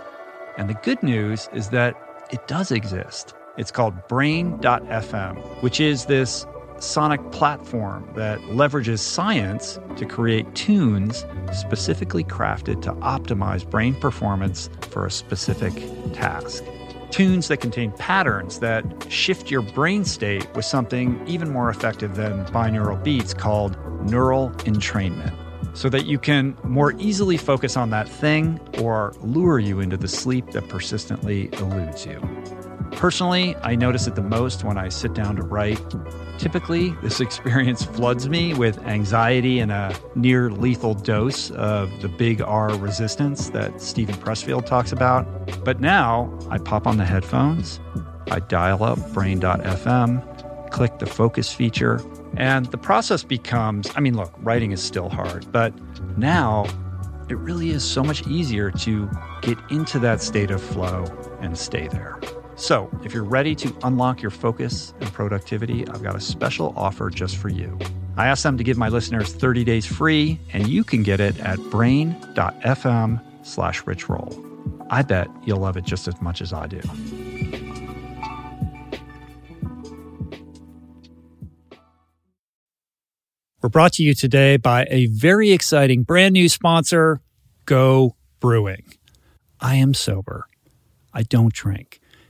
And the good news is that it does exist. It's called Brain.fm, which is this sonic platform that leverages science to create tunes specifically crafted to optimize brain performance for a specific task tunes that contain patterns that shift your brain state with something even more effective than binaural beats called neural entrainment so that you can more easily focus on that thing or lure you into the sleep that persistently eludes you. Personally, I notice it the most when I sit down to write. Typically, this (laughs) experience floods me with anxiety and a near lethal dose of the big R resistance that Steven Pressfield talks about. But now I pop on the headphones, I dial up brain.fm, click the focus feature, and the process becomes I mean, look, writing is still hard, but now it really is so much easier to get into that state of flow and stay there. So, if you're ready to unlock your focus and productivity, I've got a special offer just for you. I asked them to give my listeners 30 days free, and you can get it at brain.fm slash richroll. I bet you'll love it just as much as I do. We're brought to you today by a very exciting brand new sponsor, Go Brewing. I am sober. I don't drink.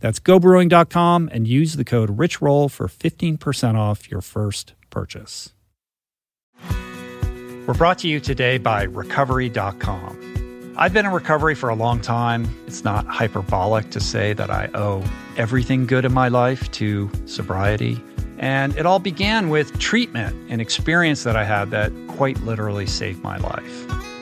That's gobrewing.com and use the code RICHROLL for 15% off your first purchase. We're brought to you today by recovery.com. I've been in recovery for a long time. It's not hyperbolic to say that I owe everything good in my life to sobriety. And it all began with treatment, an experience that I had that quite literally saved my life.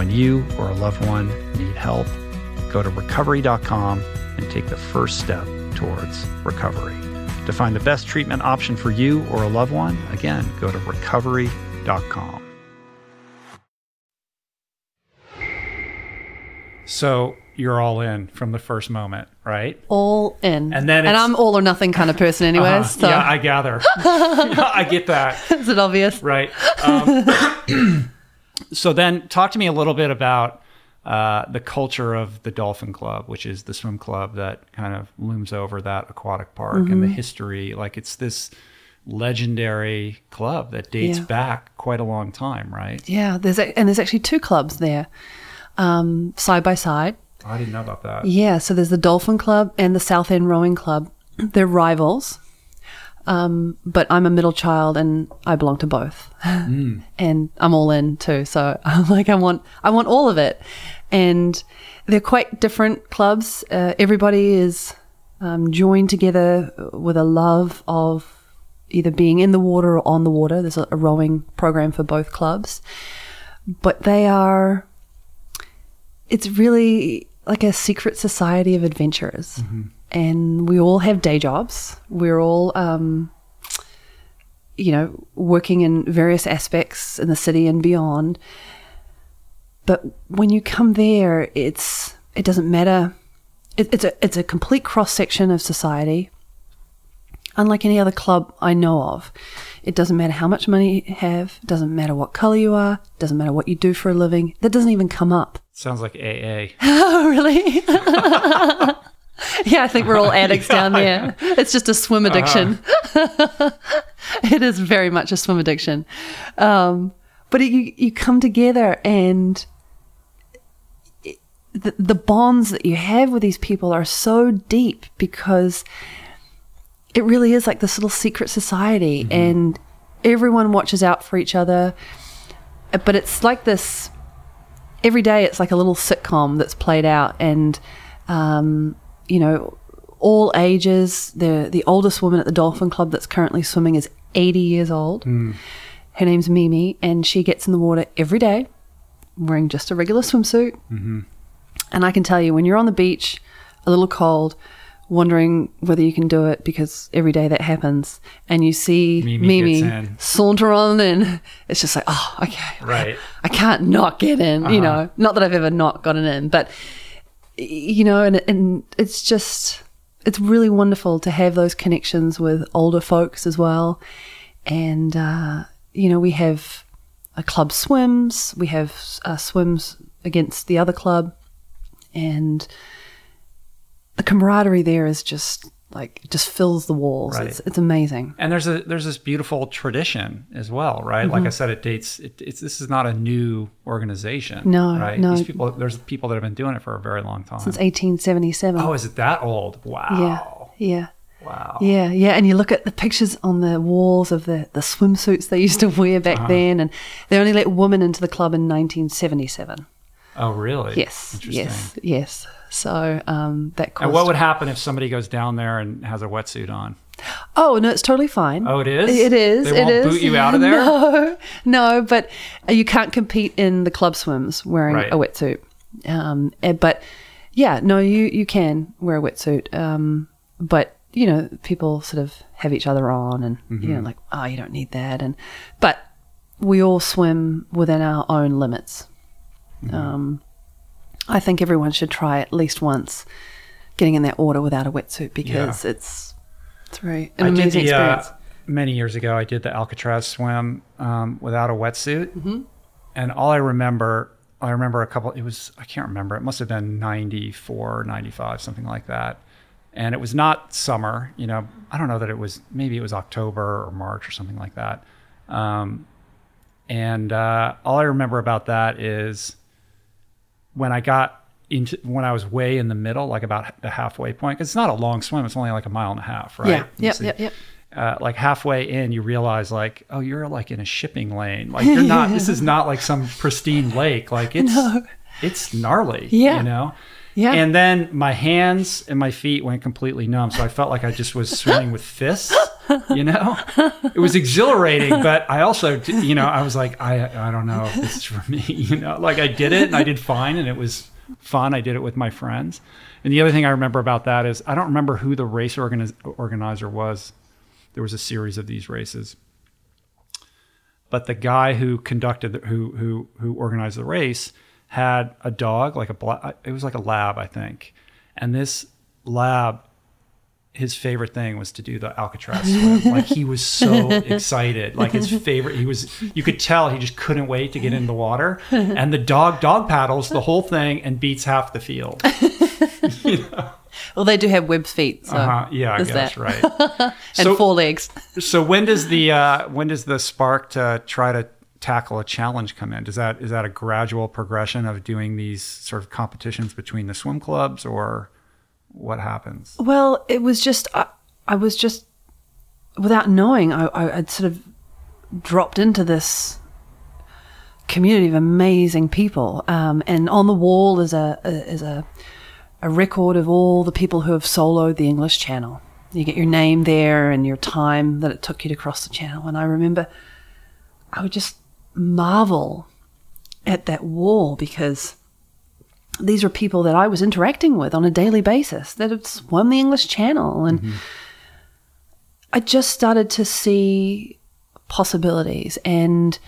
When you or a loved one need help, go to recovery.com and take the first step towards recovery. To find the best treatment option for you or a loved one, again, go to recovery.com. So you're all in from the first moment, right? All in. And then and I'm all or nothing kind of person anyway. Uh, so Yeah, I gather. (laughs) I get that. (laughs) is it obvious? Right. Um, (clears throat) (coughs) so then, talk to me a little bit about uh, the culture of the Dolphin Club, which is the swim club that kind of looms over that aquatic park, and the Mm-hmm. history. Like it's this legendary club that dates Yeah. back quite a long time, right? Yeah, there's a, and there's actually two clubs there, um, side by side. I didn't know about that. Yeah, so there's the Dolphin Club and the South End Rowing Club. (clears throat) They're rivals, um, but I'm a middle child and I belong to both, (laughs) and I'm all in too. So (laughs) I'm like, I want, I want all of it, and they're quite different clubs. Uh, everybody is um, joined together with a love of either being in the water or on the water. There's a, a rowing program for both clubs, but they are it's really like a secret society of adventurers. And we all have day jobs. We're all, um, you know, working in various aspects in the city and beyond. But when you come there, it's it doesn't matter. It, it's a it's a complete cross section of society. Unlike any other club I know of, it doesn't matter how much money you have. It doesn't matter what color you are. It doesn't matter what you do for a living. That doesn't even come up. Sounds like AA. (laughs) Oh, really? (laughs) (laughs) yeah, I think we're all (laughs) addicts down there. It's just a swim addiction. (laughs) it is very much a swim addiction. Um, but it, you you come together and it- the, the bonds that you have with these people are so deep because it really is like this little secret society and everyone watches out for each other but it's like this every day it's like a little sitcom that's played out and um, you know all ages. The the oldest woman at the dolphin club that's currently swimming is 80 years old. Hmm. Her name's mimi and she gets in the water every day wearing just a regular swimsuit. Mm-hmm. And i can tell you when you're on the beach a little cold wondering whether you can do it because every day that happens and you see Mimi mimi, saunter on and it's just like oh okay. Right. I can't not get in, you uh-huh. know. Not that I've ever not gotten in, but you know, and and it's just it's really wonderful to have those connections with older folks as well. And uh, you know, we have a club swims, we have uh, swims against the other club, and the camaraderie there is just like it just fills the walls. Right. It's it's amazing. And there's a there's this beautiful tradition as well, right? Mm-hmm. Like I said, it dates. It, it's this is not a new organization. No, right? no. These people, there's people that have been doing it for a very long time. Since 1877. oh, is it that old? Wow. yeah, yeah. Wow. Yeah, yeah, and you look at the pictures on the walls of the, the swimsuits they used to (laughs) wear back Uh-huh. then, and they only let women into the club in 1977. Oh, really? Yes, Interesting. yes, yes. So um, that caused. And what would happen if somebody goes down there and has a wetsuit on? Oh no, it's totally fine. Oh, it is? It is. They it won't is. boot you out of there? (laughs) No, no, but you can't compete in the club swims wearing Right. a wetsuit. Um, eh, but yeah, no, you you can wear a wetsuit. Um, but you know, people sort of have each other on, and you Mm-hmm. know, like, oh, you don't need that, and but we all swim within our own limits. Mm-hmm. Um, I think everyone should try at least once getting in that water without a wetsuit because it's it's very an I amazing the, uh, experience. many years ago. I did the Alcatraz swim um, without a wetsuit, Mm-hmm. and all I remember, I remember a couple. It was I can't remember. It must have been 94, 95, something like that. And it was not summer. You know, I don't know that it was. Maybe it was October or March or something like that. Um, and uh, all I remember about that is when I got into when I was way in the middle, like about the halfway point. 'cause it's not a long swim; it's only like a mile and a half, right? Yeah. Yep. see- Yep. Yep. uh, like halfway in, you realize like, oh, you're like in a shipping lane. Like you're not. This is not like some (laughs) pristine lake. Like it's it's gnarly. Yeah. you know. Yeah. And then my hands and my feet went completely numb, so I felt like I just was swimming with fists. (laughs) You know, it was exhilarating, but I also, you know, I was like, I I don't know if this is for me. (laughs) You know, like I did it and I did fine, and it was fun. I did it with my friends. And the other thing I remember about that is I don't remember who the race organiz- organizer was. There was a series of these races, but the guy who conducted, the, who who who organized the race, had a dog, like a. It was like a lab, I think. And this lab, his favorite thing was to do the Alcatraz swim. (laughs) like he was so excited. Like his favorite, he was. You could tell he just couldn't wait to get in the water. (laughs) And the dog dog paddles the whole thing and beats half the field. (laughs) well, they do have web feet, so Uh-huh. Yeah, I guess that. right. and So- four legs. So when does the uh, when does the spark to try to tackle a challenge come in? Does that is that a gradual progression of doing these sort of competitions between the swim clubs, or what happens? Well, it was just I, I was just without knowing, I, I I'd sort of dropped into this community of amazing people, um, and on the wall is a, a is a a record of all the people who have soloed the English Channel. You get your name there and your time that it took you to cross the channel. And I remember I would just marvel at that wall because these are people that I was interacting with on a daily basis that had swum the English Channel. And I just started to see possibilities. And,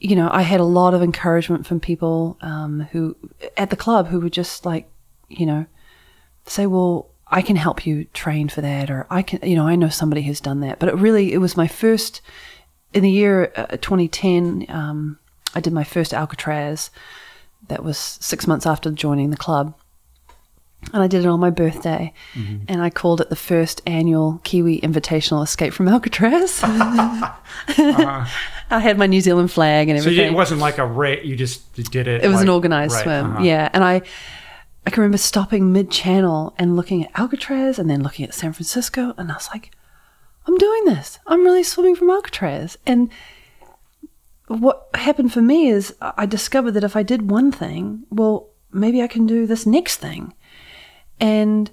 you know, I had a lot of encouragement from people um, who, at the club, who would just like, you know, say, well, I can help you train for that, or I can, you know, I know somebody who's done that. But it really, it was my first, in the year uh, 2010, um, I did my first Alcatraz. That was six months after joining the club. And I did it on my birthday. And I called it the first annual Kiwi Invitational Escape from Alcatraz. (laughs) I had my New Zealand flag and everything. you, it wasn't like a rate. You just did it. It was an organized right, swim, uh-huh. yeah. And I, I can remember stopping mid-channel and looking at Alcatraz and then looking at San Francisco, and I was like, "I'm doing this. I'm really swimming from Alcatraz." And what happened for me is I discovered that if I did one thing, well, maybe I can do this next thing. And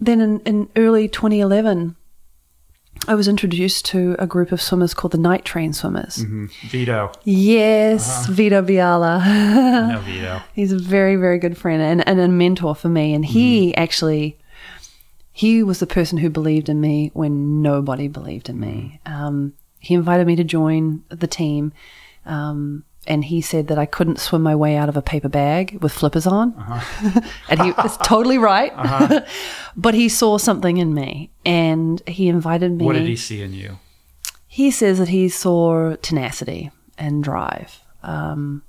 then in, in early 2011, I was introduced to a group of swimmers called the Night Train Swimmers. Mhm. Vito. Yes, Vito Bialla. No, (laughs) Vito. He's a very, very good friend and, and a mentor for me. And he actually, he was the person who believed in me when nobody believed in me. Um, he invited me to join the team. Um, and he said that I couldn't swim my way out of a paper bag with flippers on. (laughs) and he was totally right. (laughs) but he saw something in me and he invited me. What did he see in you? He says that he saw tenacity and drive, um,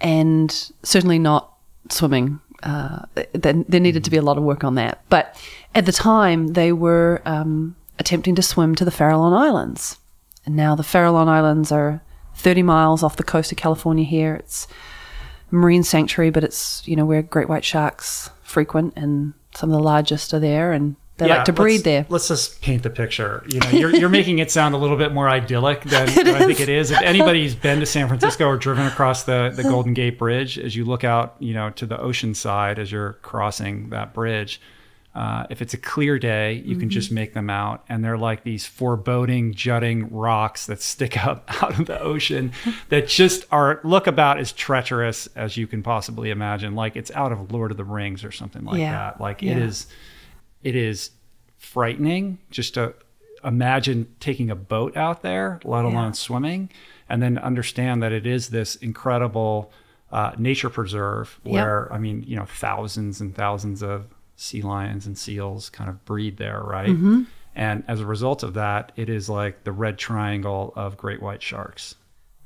and certainly not swimming. Uh, there, there needed to be a lot of work on that. But at the time, they were um, attempting to swim to the Farallon Islands. And now the Farallon Islands are 30 miles off the coast of California here. It's a marine sanctuary, but it's, you know, where great white sharks frequent and some of the largest are there and they Yeah, like to breed let's- there. Let's just paint the picture. You know, you're, you're making it sound a little bit more idyllic than, (laughs) than I think it is. If anybody's been to San Francisco or driven across the, the Golden Gate Bridge, as you look out, you know, to the ocean side as you're crossing that bridge, uh, if it's a clear day, you Mm-hmm. can just make them out, and they're like these foreboding, jutting rocks that stick (laughs) up out of the ocean (laughs) that just are look about as treacherous as you can possibly imagine. Like it's out of Lord of the Rings or something like Yeah. that. Like Yeah. it is it is frightening just to imagine taking a boat out there, let alone swimming, and then understand that it is this incredible uh, nature preserve Yep. where, I mean, you know, thousands and thousands of sea lions and seals kind of breed there, right? Mm-hmm. And as a result of that, it is like the red triangle of great white sharks.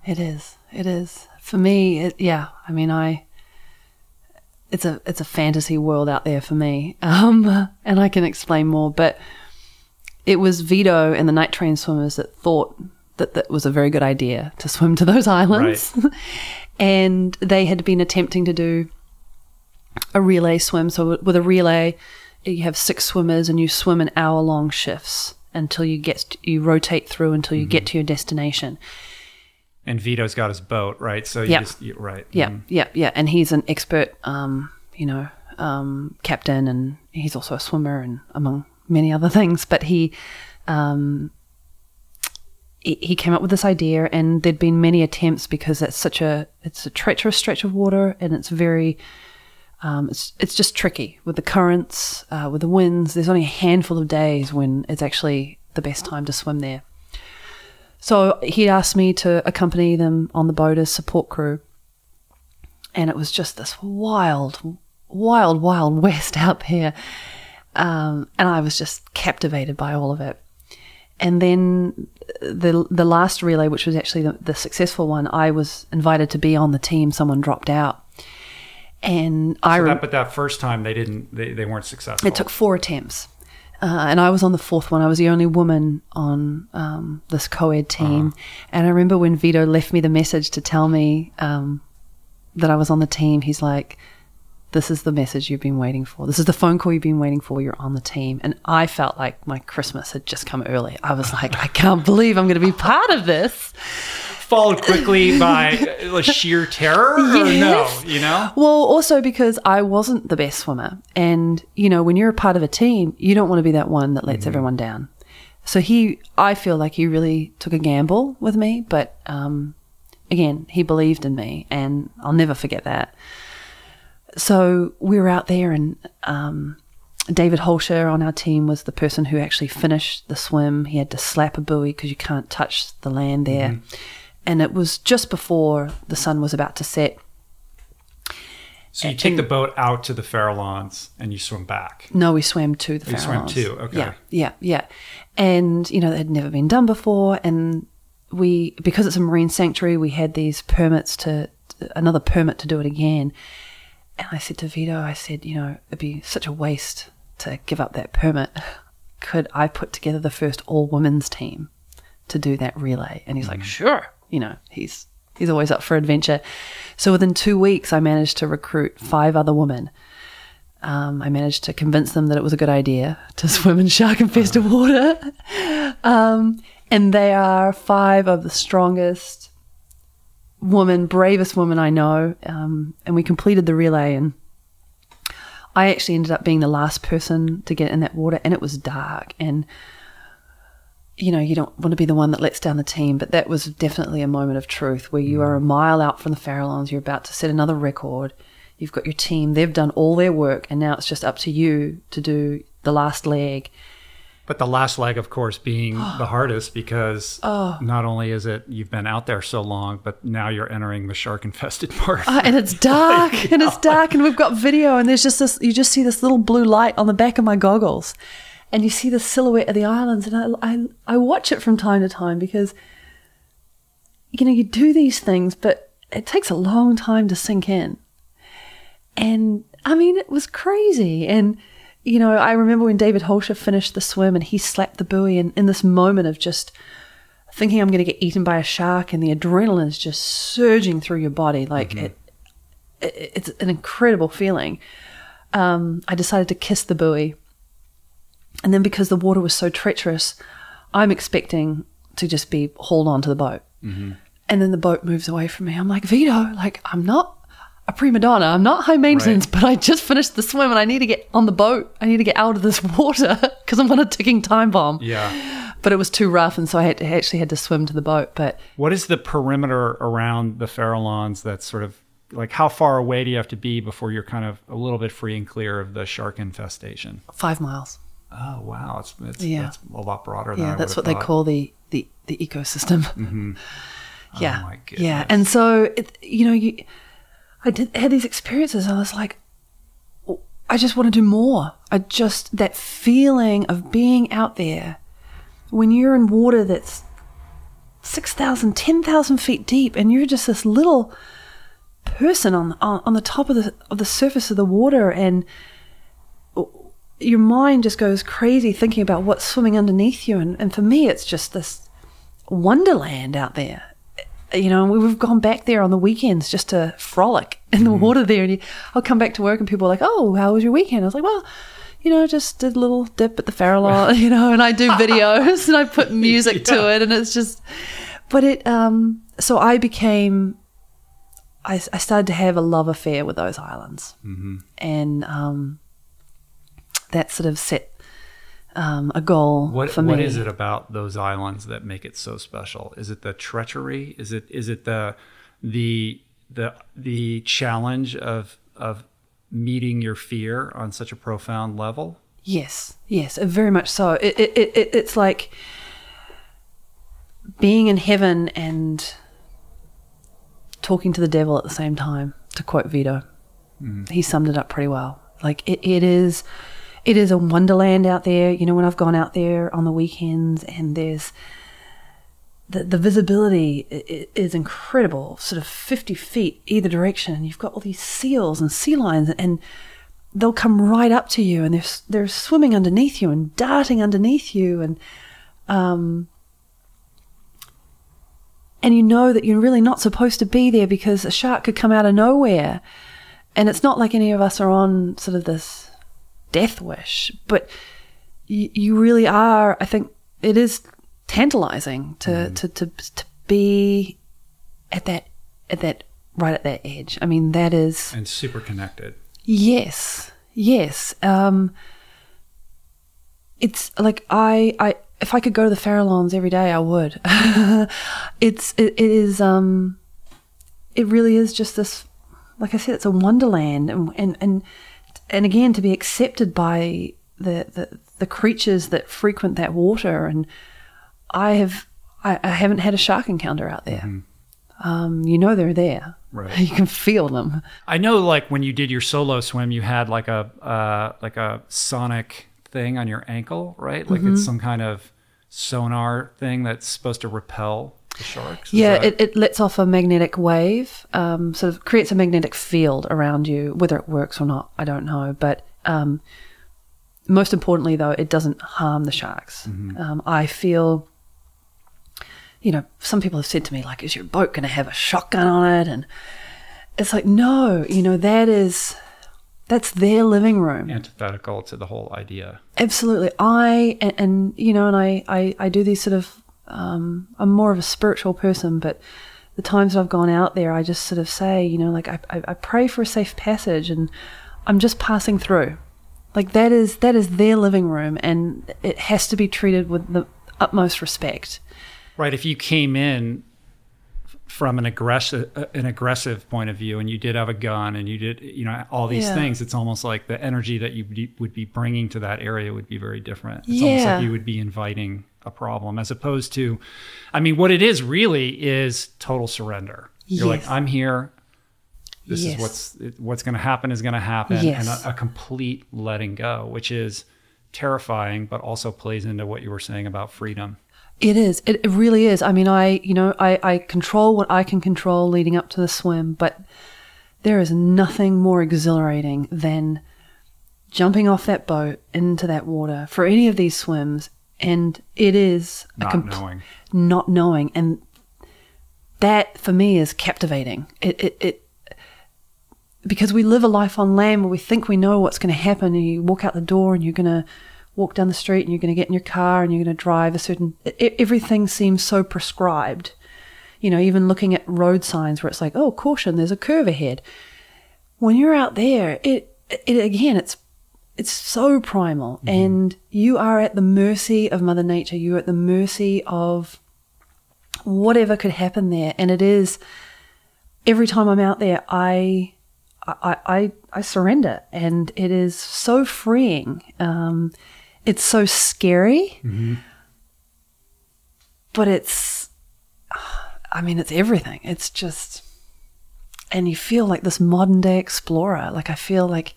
It is. It is. For me, it, yeah. I mean, I. It's a it's a fantasy world out there for me, (laughs) um, and I can explain more. But it was Vito and the night train swimmers that thought that that was a very good idea to swim to those (laughs) islands, (laughs) and they had been attempting to do a relay swim. So with a relay, you have six swimmers and you swim in hour long shifts until you get you rotate through until you get to your destination. And Vito's got his boat, right? So you Yeah. just you, right. Yeah, Mhm. yeah, yeah. And he's an expert, um, you know, um, captain, and he's also a swimmer, and among many other (laughs) things. But he, um, he, he came up with this idea, and there'd been many attempts because it's such a it's a treacherous stretch of water, and it's very. Um, it's it's just tricky with the currents, uh, with the winds. There's only a handful of days when it's actually the best time to swim there. So he'd asked me to accompany them on the boat as support crew. And it was just this wild, wild, wild (laughs) west out there. Um, and I was just captivated by all of it. And then the the last relay, which was actually the, the successful one, I was invited to be on the team. Someone dropped out, and I So that, but that first time they didn't they, they weren't successful. it took four attempts. Uh, and I was on the fourth one. I was the only woman on um, this co ed team. And I remember when Vito left me the message to tell me um, that I was on the team, he's like, This is the message you've been waiting for. This is the phone call you've been waiting for. You're on the team. And I felt like my Christmas had just come early. I was like, I can't believe I'm going to be part of this. Followed quickly (laughs) by uh, sheer terror or no, Yes. you know? Well, also because I wasn't the best swimmer. And, you know, when you're a part of a team, you don't want to be that one that lets everyone down. So he, I feel like he really took a gamble with me, but um, again, he believed in me and I'll never forget that. So we were out there and um, David Holscher on our team was the person who actually finished the swim. He had to slap a buoy because you can't touch the land there. And it was just before the sun was about to set. So you take the boat out to the Farallons and you swim back. No, we swam to the farallons. You swam to, okay. Yeah, yeah, yeah. And, you know, it had never been done before. And we, because it's a marine sanctuary, we had these permits to, another permit to do it again. And I said to Vito, I said, you know, it'd be such a waste to give up that permit. Could I put together the first all women's team to do that relay? And he's like, mm-hmm. sure. You know, he's he's always up for adventure. So within two weeks, I managed to recruit five other women. Um, I managed to convince them that it was a good idea to (laughs) swim in shark infested water. Um, and they are five of the strongest women, bravest women I know. Um, and we completed the relay and I actually ended up being the last person to get in that water and it was dark and you know, you don't want to be the one that lets down the team, but that was definitely a moment of truth where you are a mile out from the Farallons, you're about to set another record. You've got your team, they've done all their work, and now it's just up to you to do the last leg. But the last leg, of course, being (gasps) the hardest because Oh. not only is it you've been out there so long, but now you're entering the shark infested (laughs) part. Uh, and it's dark, (laughs) and it's dark, and we've got video, and there's just this. You just see this little blue light on the back of my goggles, and you see the silhouette of the islands, and I, I, I watch it from time to time because, you know, you do these things, but it takes a long time to sink in. And I mean, it was crazy. And, you know, I remember when David Holscher finished the swim and he slapped the buoy, and in this moment of just thinking I'm going to get eaten by a shark, and the adrenaline is just surging through your body. Like it, it, it's an incredible feeling. Um, I decided to kiss the buoy. And then because the water was so treacherous, I'm expecting to just be hauled onto the boat. Mm-hmm. And then the boat moves away from me. I'm like, Vito, like, I'm not a prima donna. I'm not high maintenance, but I just finished the swim and I need to get on the boat. I need to get out of this (laughs) water because I'm on a ticking time bomb. yeah. But it was too rough. And so I had to, actually had to swim to the boat. But What is the perimeter around the Farallons that's sort of like how far away do you have to be before you're kind of a little bit free and clear of the shark infestation? five miles. Oh wow, it's, it's Yeah. that's a lot broader than Yeah, that's what have they call the the the ecosystem. Mm-hmm. (laughs) Oh, yeah, Oh my yeah, and so it, you know, you, I did had these experiences. I was like, "Oh, I just want to do more. I just that feeling of being out there when you're in water that's 6,000, 10,000 feet deep, and you're just this little person on on, on the top of the of the surface of the water, and your mind just goes crazy thinking about what's swimming underneath you. And, and for me, it's just this wonderland out there. You know, we've gone back there on the weekends just to frolic in the water there. And you, I'll come back to work and people are like, "Oh, how was your weekend?" I was like, "Well, you know, just did a little dip at the Farallon, (laughs) (laughs) you know, and I do videos and I put (laughs) music to it and it's just, but it, um, so I became, I, I started to have a love affair with those islands. Mm-hmm. And, um, that sort of set, um, a goal What for me. what is it about those islands that make it so special? Is it the treachery? Is it is it the the the the challenge of of meeting your fear on such a profound level? Yes, yes, uh, very much so. It, it, it, it, it's like being in heaven and talking to the devil at the same time. To quote Vito, he summed it up pretty well. Like it, it is, it is a wonderland out there. You know, when I've gone out there on the weekends and there's the, the visibility is incredible, sort of 50 feet either direction. And you've got all these seals and sea lions, and they'll come right up to you and they're, they're swimming underneath you and darting underneath you. And, um, and you know that you're really not supposed to be there because a shark could come out of nowhere. And it's not like any of us are on sort of this death wish, but you, you really are. I think it is tantalizing to, to, to, to be at that, at that, right at that edge. I mean, that is, And super connected. Yes, yes. Um, it's like I, I, if I could go to the Farallons every day, I would. (laughs) it's, it, it is, um, it really is just this. Like I said, it's a wonderland, and and and, and again to be accepted by the, the the creatures that frequent that water, and I have, I, I haven't had a shark encounter out there. Um, you know they're there. Right. (laughs) You can feel them. I know, like when you did your solo swim, you had like a uh, like a sonic thing on your ankle, right? Like Mm-hmm. it's some kind of sonar thing that's supposed to repel the sharks. Is Yeah, that- it, it lets off a magnetic wave, um, sort of creates a magnetic field around you. Whether it works or not, I don't know. But um, most importantly, though, it doesn't harm the sharks. Um, I feel, you know, some people have said to me, like, is your boat going to have a shotgun on it? And it's like, no, you know, that is, that's their living room. antithetical to the whole idea. Absolutely. I and, and you know, and I, I I do these sort of um, I'm more of a spiritual person, but the times that I've gone out there, I just sort of say, you know, like I, I, I pray for a safe passage, and I'm just passing through. Like that is that is their living room, and it has to be treated with the utmost respect. Right. If you came in from an aggressive uh, an aggressive point of view, and you did have a gun, and you did you know all these Yeah. things, it's almost like the energy that you would be bringing to that area would be very different. It's almost Yeah. like you would be inviting a problem, as opposed to, I mean, what it is really is total surrender. You're like, I'm here. This Yes. is what's what's going to happen is going to happen, Yes. and a, a complete letting go, which is terrifying, but also plays into what you were saying about freedom. It is. It, it really is. I mean, I, you know, I, I control what I can control leading up to the swim, but there is nothing more exhilarating than jumping off that boat into that water for any of these swims. And it is a Not compl- knowing. not knowing. And that for me is captivating. It, it, it, because we live a life on land where we think we know what's going to happen and you walk out the door and you're going to walk down the street and you're going to get in your car and you're going to drive a certain everything seems so prescribed you know even looking at road signs where it's like oh caution there's a curve ahead when you're out there it it again it's it's so primal and you are at the mercy of mother nature you're at the mercy of whatever could happen there and it is every time i'm out there i I, I, I surrender, and it is so freeing. Um, it's so scary, but it's, I mean, it's everything. It's just, and you feel like this modern day explorer. Like I feel like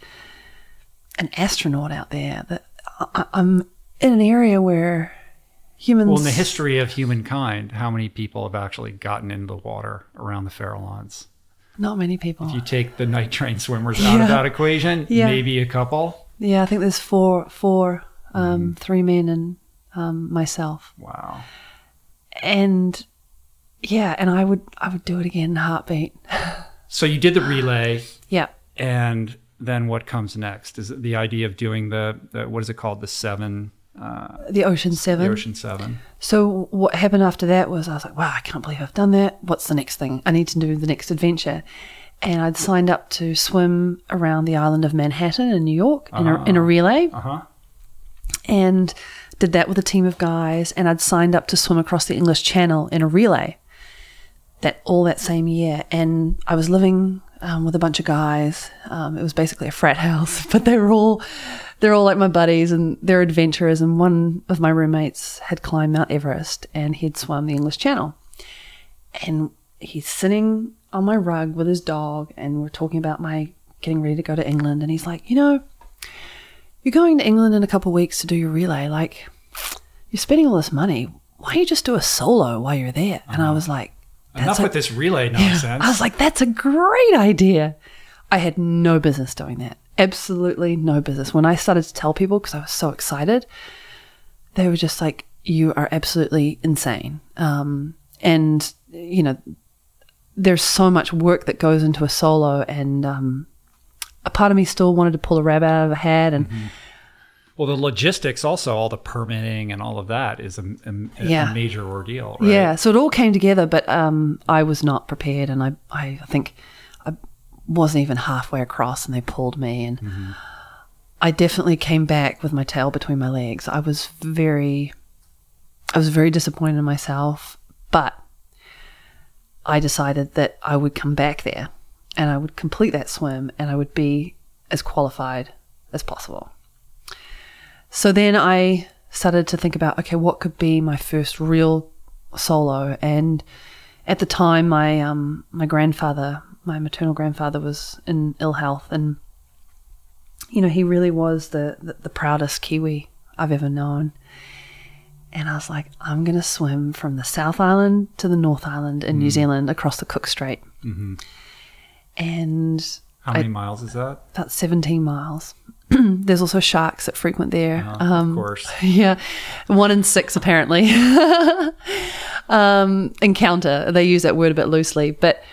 an astronaut out there. That I, I'm in an area where humans. Well, in the history of humankind, how many people have actually gotten into the water around the Farallons? not many people. If you take the night train swimmers out of that equation, (laughs) Yeah. maybe a couple. yeah, I think there's four, four, um, Mm-hmm. three men and um, myself. Wow. and yeah, and I would I would do it again in a heartbeat. (laughs) So you did the relay, yeah, and then what comes next? Is it the idea of doing the, the what is it called? The seven, uh, The Ocean Seven. the. Ocean Seven. So what happened after that was I was like, wow, I can't believe I've done that. What's the next thing? I need to do the next adventure. And I'd signed up to swim around the island of Manhattan in New York in, a, in a relay Uh huh. and did that with a team of guys. And I'd signed up to swim across the English Channel in a relay that all that same year. And I was living um, with a bunch of guys. Um, it was basically a frat (laughs) house, but they were all they're all like my buddies and they're adventurers. And one of my roommates had climbed Mount Everest and he'd swum the English Channel. And he's sitting on my rug with his dog, and we're talking about my getting ready to go to England. And he's like, you know, you're going to England in a couple of weeks to do your relay. Like, you're spending all this money. Why don't you just do a solo while you're there? And I was like, Enough a- with this relay nonsense. I was like, that's a great idea. I had no business doing that. Absolutely no business. When I started to tell people, because I was so excited, they were just like, you are absolutely insane. Um, and, you know, there's so much work that goes into a solo, and um, a part of me still wanted to pull a rabbit out of a hat. And well, the logistics, also all the permitting and all of that, is a, a, a major ordeal. Right? Yeah, so it all came together, but um, I was not prepared, and I, I think I wasn't even halfway across, and they pulled me, and I definitely came back with my tail between my legs. I was very, I was very disappointed in myself, but I decided that I would come back there, and I would complete that swim, and I would be as qualified as possible. So then I started to think about okay, what could be my first real solo? And at the time, my um, my grandfather, my maternal grandfather, was in ill health, and you know he really was the the, the proudest Kiwi I've ever known. And I was like, I'm going to swim from the South Island to the North Island in New Zealand across the Cook Strait. And How many miles is that? about 17 miles. (clears throat) There's also sharks that frequent there. of course. (laughs) Yeah, one in six apparently (laughs) um, encounter. They use that word a bit loosely, but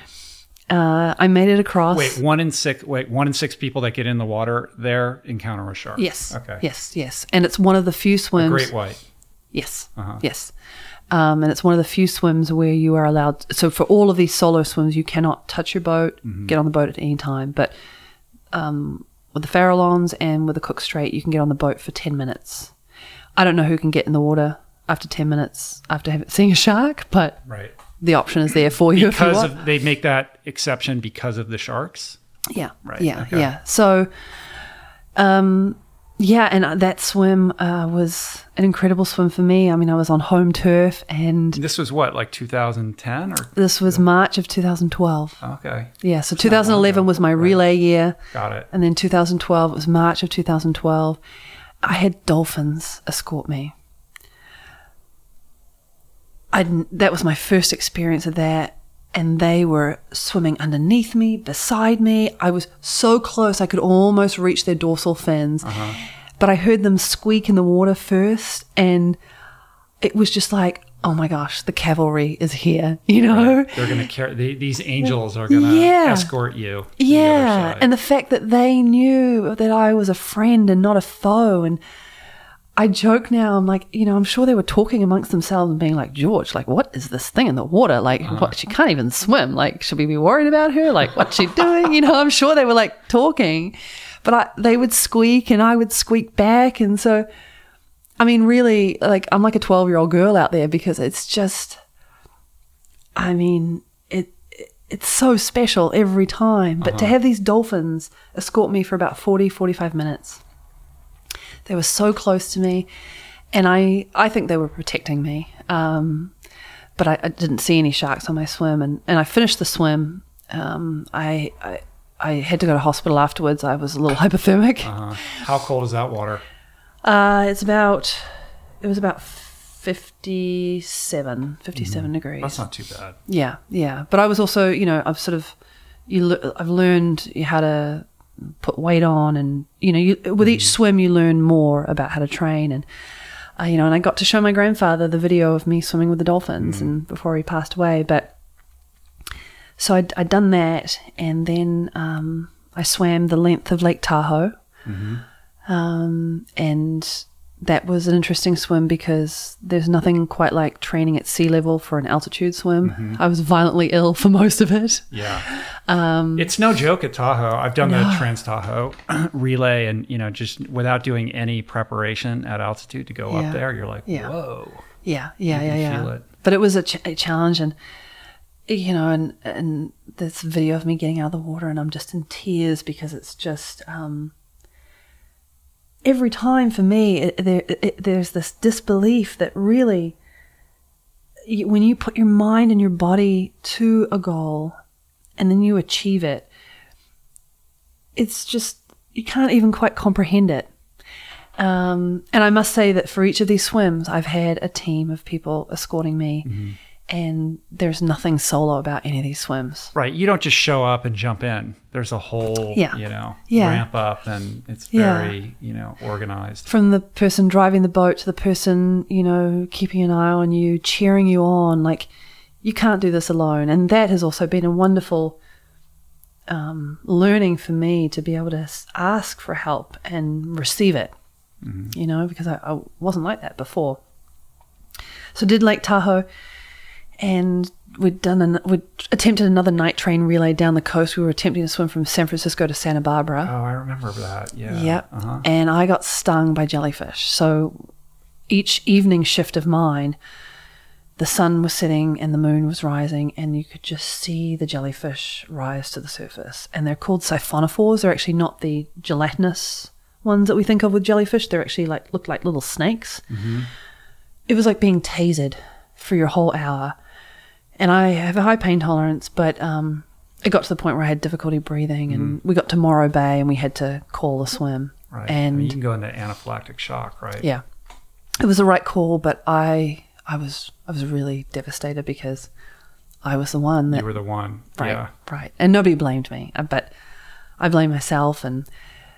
uh, I made it across. Wait, one in six. Wait, one in six people that get in the water there encounter a shark. Yes. Okay. Yes. Yes. And it's one of the few swims. Great white. Yes. Uh-huh. Yes. Um, and it's one of the few swims where you are allowed. So for all of these solo swims, you cannot touch your boat, Mm-hmm. get on the boat at any time. But um, with the Farallons and with the Cook Strait, you can get on the boat for ten minutes. I don't know who can get in the water after ten minutes after having, seeing a shark, but Right. the option is there for you if you Because of, they make that exception because of the sharks. Yeah. Right, Yeah. okay. Yeah. So, um, yeah, and that swim uh, was an incredible swim for me. I mean, I was on home turf, and This was what, like 2010 or this was March of 2012. okay, Yeah, so 2011 was my relay year, got it. and then 2012 it was March of 2012. I had dolphins escort me. I that was my first experience of that, and they were swimming underneath me, beside me. I was so close I could almost reach their dorsal fins, uh-huh. but I heard them squeak in the water first, and it was just like, oh my gosh, the cavalry is here, (laughs) you know? They're gonna carry they, these angels are gonna Yeah. escort you. to the Yeah, and the fact that they knew that I was a friend and not a foe, and I joke now. I'm like, you know, I'm sure they were talking amongst themselves and being like, George, like, what is this thing in the water? Like, Uh-huh. what? She can't even swim. Like, should we be worried about her? Like, what's she doing? You know, I'm sure they were like talking, but I, they would squeak and I would squeak back, and so, I mean, really, like, I'm like a 12 year old girl out there because it's just, I mean, it it's so special every time. But to have these dolphins escort me for about 40, 45 minutes, they were so close to me, and I I think they were protecting me. Um, but I, I didn't see any sharks on my swim, and, and I finished the swim. Um, I, I I had to go to hospital afterwards. I was a little (laughs) hypothermic. Uh, how cold is that water? Uh, it's about it was about 57, 57 degrees. Mm-hmm. That's not too bad. Yeah, yeah. But I was also, you know, I've sort of, you, I've learned how to put weight on, and you know, you, with each swim, you learn more about how to train, and uh, you know, and I got to show my grandfather the video of me swimming with the dolphins, and before he passed away, but so I'd, I'd done that, and then um, I swam the length of Lake Tahoe, um, and that was an interesting swim because there's nothing quite like training at sea level for an altitude swim. I was violently ill for (laughs) most of it. Yeah. it's no joke at Tahoe. I've done the Trans Tahoe (clears throat) relay and, you know, just without doing any preparation at altitude to go Yeah. up there, you're like, Yeah. whoa. Yeah, yeah, You yeah, yeah. feel it. But it was a, ch- a challenge, and you know, and and this video of me getting out of the water, and I'm just in tears because it's just um, every time for me, it, there it, there's this disbelief that really, you, when you put your mind and your body to a goal, and then you achieve it, it's just you can't even quite comprehend it. Um, and I must say that for each of these swims, I've had a team of people escorting me, Mm-hmm. And there's nothing solo about any of these swims. Right. You don't just show up and jump in. There's a whole, Yeah. you know, Yeah. ramp up and it's Yeah. very, you know, organized. From the person driving the boat to the person, you know, keeping an eye on you, cheering you on, like you can't do this alone. And that has also been a wonderful um, learning for me to be able to ask for help and receive it, you know, because I, I wasn't like that before. So did Lake Tahoe, and we'd done an, we'd attempted another night train relay down the coast. We were attempting to swim from San Francisco to Santa Barbara. Oh, I remember that. Yeah. Yep. Uh-huh. And I got stung by jellyfish. So each evening shift of mine, the sun was setting and the moon was rising, and you could just see the jellyfish rise to the surface. And they're called siphonophores. They're actually not the gelatinous ones that we think of with jellyfish. They're actually like look like little snakes. It was like being tasered for your whole hour. And I have a high pain tolerance, but um, it got to the point where I had difficulty breathing, and we got to Morro Bay, and we had to call a swim. Right. I mean, And you can go into anaphylactic shock, right? yeah, it was the right call, but I I was I was really devastated because I was the one that You were the one. right Yeah. right, and nobody blamed me, uh, but I blame myself and.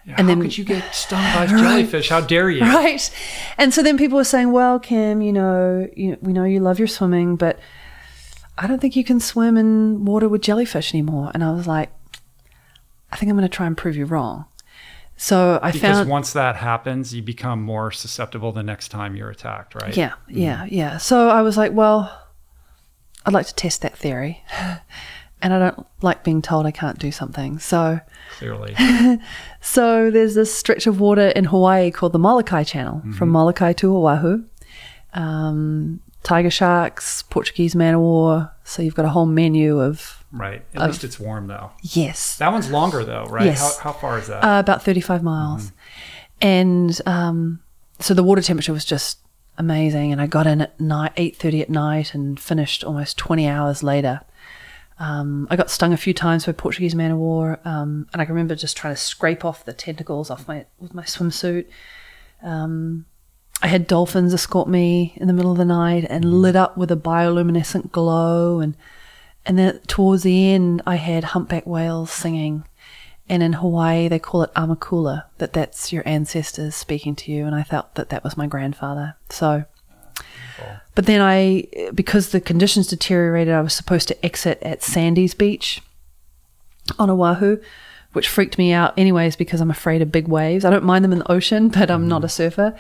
Yeah, And How then- could you get stung by (laughs) jellyfish? How dare you? Right. And so then people were saying, well, Kim, you know, you, we know you love your swimming, but I don't think you can swim in water with jellyfish anymore. And I was like, I think I'm going to try and prove you wrong. So I think Because found. once that happens, you become more susceptible the next time you're attacked, right? Yeah, yeah, yeah. So I was like, well, I'd like to test that theory. (laughs) And I don't like being told I can't do something. So Clearly. (laughs) So there's this stretch of water in Hawaii called the Molokai Channel, from Molokai to Oahu. Um, tiger sharks, Portuguese man o' war. So you've got a whole menu of right. At least it's warm, though. yes, That one's longer, though, right? Yes. How, how far is that? uh, about 35 miles, and um, so the water temperature was just amazing. And I got in at night, 8:30 at night, and finished almost 20 hours later. Um, I got stung a few times by Portuguese man o' war, um, and I can remember just trying to scrape off the tentacles off my with my swimsuit. Um, I had dolphins escort me in the middle of the night and mm. lit up with a bioluminescent glow, and and then towards the end, I had humpback whales singing. And in Hawaii, they call it aumakua, that that's your ancestors speaking to you. And I felt that that was my grandfather. So, but then I, because the conditions deteriorated, I was supposed to exit at Sandy's Beach on Oahu, which freaked me out anyways because I'm afraid of big waves. I don't mind them in the ocean, (laughs) but I'm not mm. a surfer.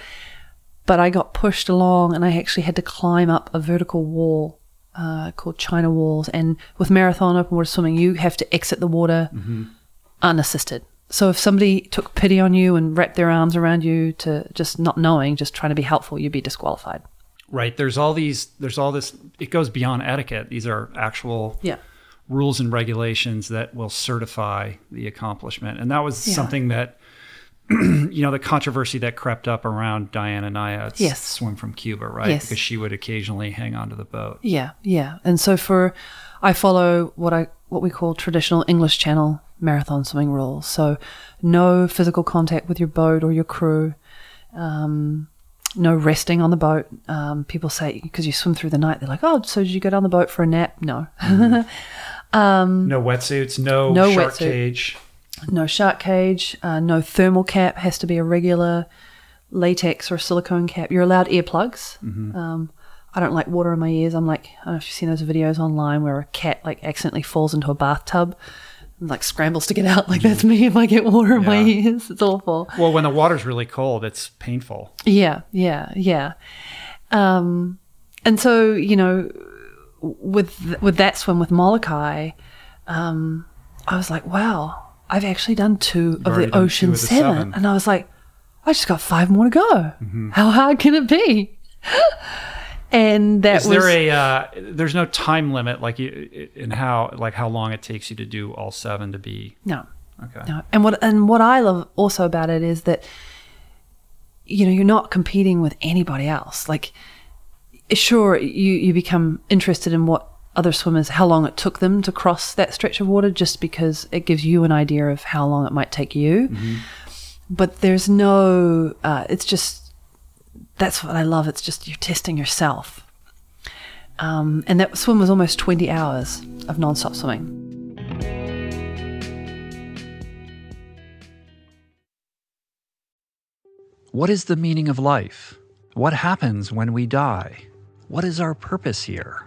But I got pushed along and I actually had to climb up a vertical wall uh, called China Walls. And with marathon open water swimming, you have to exit the water unassisted. So if somebody took pity on you and wrapped their arms around you to just not knowing, just trying to be helpful, you'd be disqualified. right. There's all these, there's all this, it goes beyond etiquette. These are actual Yeah. rules and regulations that will certify the accomplishment. And that was Yeah. something that, (clears throat) you know, the controversy that crept up around Diana Nyad's Yes. swim from Cuba, right? Yes. Because she would occasionally hang onto the boat. Yeah, yeah. And so for I follow what I what we call traditional English Channel marathon swimming rules. So no physical contact with your boat or your crew. Um, no resting on the boat. Um, people say because you swim through the night, they're like, "Oh, so did you go down the boat for a nap?" No, (laughs) No wetsuits, no. No shark wetsuit. cage. No shark cage. Uh, no thermal cap. Has to be a regular latex or silicone cap. You're allowed earplugs. Um, I don't like water in my ears. I'm like, I don't know if you've seen those videos online where a cat like accidentally falls into a bathtub. And like scrambles to get out. Like that's me if I get water in my ears. It's awful. Well, when the water's really cold, it's painful. Yeah, yeah, yeah. Um, and so you know, with with that swim with Molokai, um, I was like, wow, I've actually done two of the Ocean of the seven. seven. and I was like, I just got five more to go. Mm-hmm. How hard can it be? (laughs) and that Is was there a? Uh, there's no time limit, like you, in how like how long it takes you to do all seven to be. no. Okay. No. And what and what I love also about it is that you know you're not competing with anybody else. Like, sure, you you become interested in what other swimmers how long it took them to cross that stretch of water, just because it gives you an idea of how long it might take you. But there's no. Uh, it's just that's what I love. It's just you're testing yourself. Um, and that swim was almost 20 hours of nonstop swimming. What is the meaning of life? What happens when we die? What is our purpose here?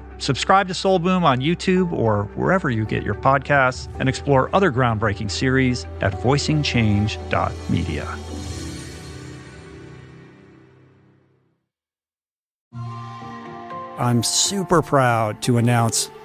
Subscribe to Soul Boom on YouTube or wherever you get your podcasts and explore other groundbreaking series at voicingchange.media. I'm super proud to announce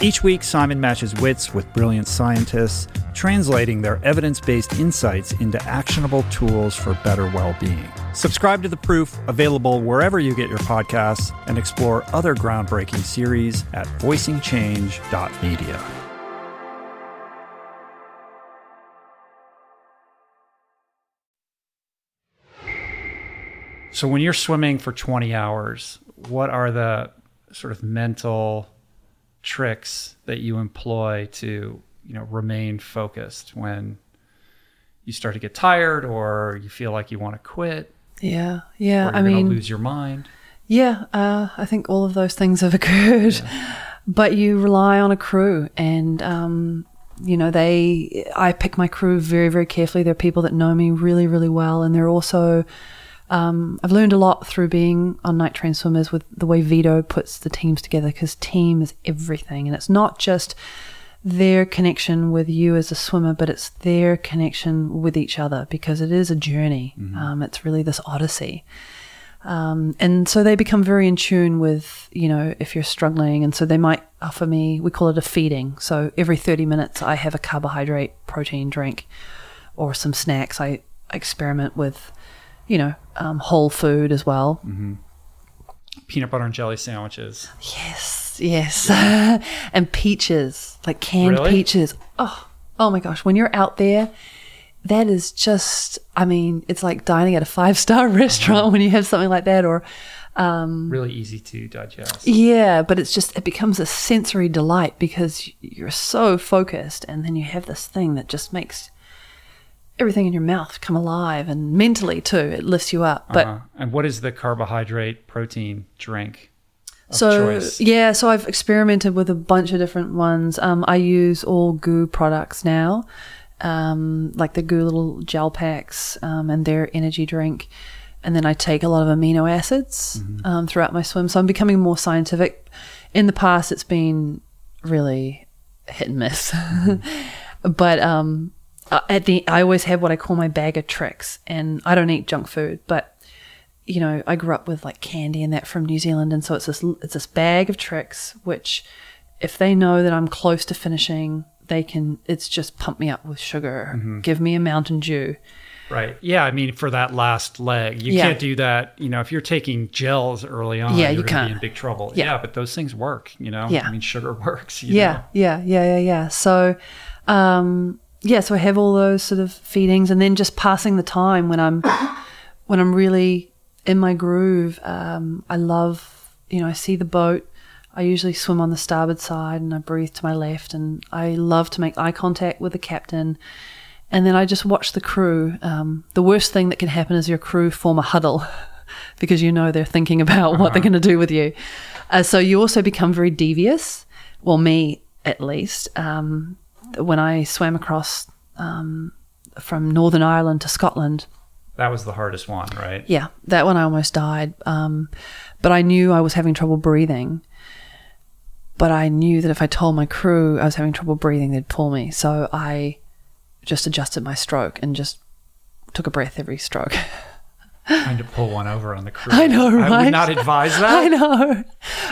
Each week, Simon matches wits with brilliant scientists, translating their evidence based insights into actionable tools for better well being. Subscribe to The Proof, available wherever you get your podcasts, and explore other groundbreaking series at voicingchange.media. So, when you're swimming for 20 hours, what are the sort of mental tricks that you employ to, you know, remain focused when you start to get tired or you feel like you want to quit Yeah, yeah. I mean, lose your mind? Yeah, uh, I think all of those things have occurred. (laughs) But you rely on a crew, and um, you know they. I pick my crew very, very carefully. They're people that know me really, really well, and they're also. Um, I've learned a lot through being on Night Train Swimmers with the way Vito puts the teams together because team is everything, and it's not just their connection with you as a swimmer, but it's their connection with each other because it is a journey. Um, it's really this odyssey. Um, and so they become very in tune with, you know, if you're struggling. And so they might offer me, we call it a feeding. So every 30 minutes, I have a carbohydrate protein drink or some snacks. I experiment with, you know, um, whole food as well. Mm-hmm. Peanut butter and jelly sandwiches. Yes, yes. (laughs) and peaches, like canned Really? peaches. Oh, oh my gosh. When you're out there, that is just, I mean, it's like dining at a five star (laughs) restaurant uh-huh. when you have something like that. Or, um, Really easy to digest. Yeah, but it's just it becomes a sensory delight because you're so focused, and then you have this thing that just makes everything in your mouth come alive, and mentally too, it lifts you up. But Uh-huh. And what is the carbohydrate protein drink so choice? yeah, so I've experimented with a bunch of different ones. Um, I use all GU products now, um, like the GU little gel packs um, and their energy drink. and then I take a lot of amino acids um, throughout my swim. So I'm becoming more scientific. In the past, it's been really hit and miss, (laughs) but um, at the I always have what I call my bag of tricks, and I don't eat junk food, but you know I grew up with like candy and that from New Zealand, and so it's this it's this bag of tricks which, if they know that I'm close to finishing, they can it's just pump me up with sugar, give me a Mountain Dew. Right. Yeah. I mean, for that last leg, you Yeah. can't do that. You know, if you're taking gels early on, Yeah, you're you gonna be in big trouble. Yeah. Yeah. but those things work. You know. Yeah. I mean, sugar (laughs) works. you Yeah, know? yeah, yeah, yeah, yeah. So, um, yeah, so I have all those sort of feedings, and then just passing the time when I'm (coughs) when I'm really in my groove. Um, I love, you know, I see the boat. I usually swim on the starboard side, and I breathe to my left, and I love to make eye contact with the captain. And then I just watch the crew. Um, the worst thing that can happen is your crew form a huddle (laughs) because you know they're thinking about what they're going to do with you. Uh, so you also become very devious. Well, me at least. Um, when I swam across um, from Northern Ireland to Scotland, That was the hardest one, right? yeah, that one I almost died. Um, but I knew I was having trouble breathing. But I knew that if I told my crew I was having trouble breathing, they'd pull me. So I just adjusted my stroke and just took a breath every stroke. (laughs) Trying to pull one over on the crew. I know, right? I would not advise (laughs) that. I know.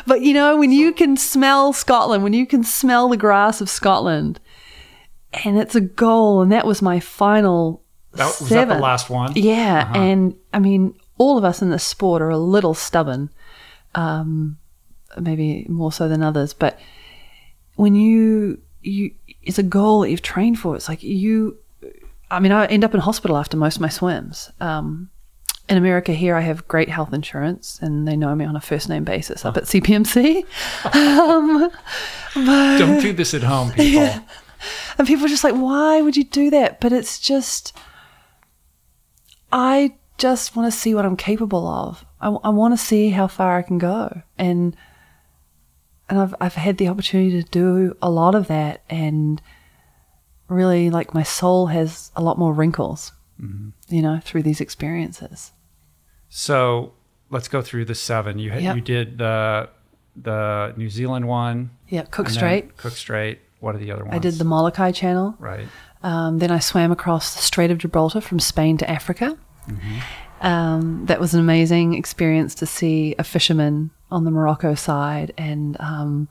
But you know, when you can smell Scotland, when you can smell the grass of Scotland, and it's a goal, and that was my final. That, was that the last one? Yeah, and I mean, all of us in this sport are a little stubborn, um, maybe more so than others. But when you you, it's a goal that you've trained for. It's like you. I mean, I end up in hospital after most of my swims. Um, in America, here I have great health insurance, and they know me on a first name basis up at CPMC. (laughs) um, Don't do this at home, people. (laughs) and people are just like, why would you do that? But it's just, I just want to see what I'm capable of. I, I want to see how far I can go. And, and I've, I've had the opportunity to do a lot of that. And really, like, my soul has a lot more wrinkles, mm-hmm. you know, through these experiences. So let's go through the seven. You Yep. you did the the New Zealand one. Yeah, Cook Strait. Cook Strait. What are the other ones? I did the Molokai Channel. right. Um, then I swam across the Strait of Gibraltar from Spain to Africa. Um, that was an amazing experience to see a fisherman on the Morocco side, and um,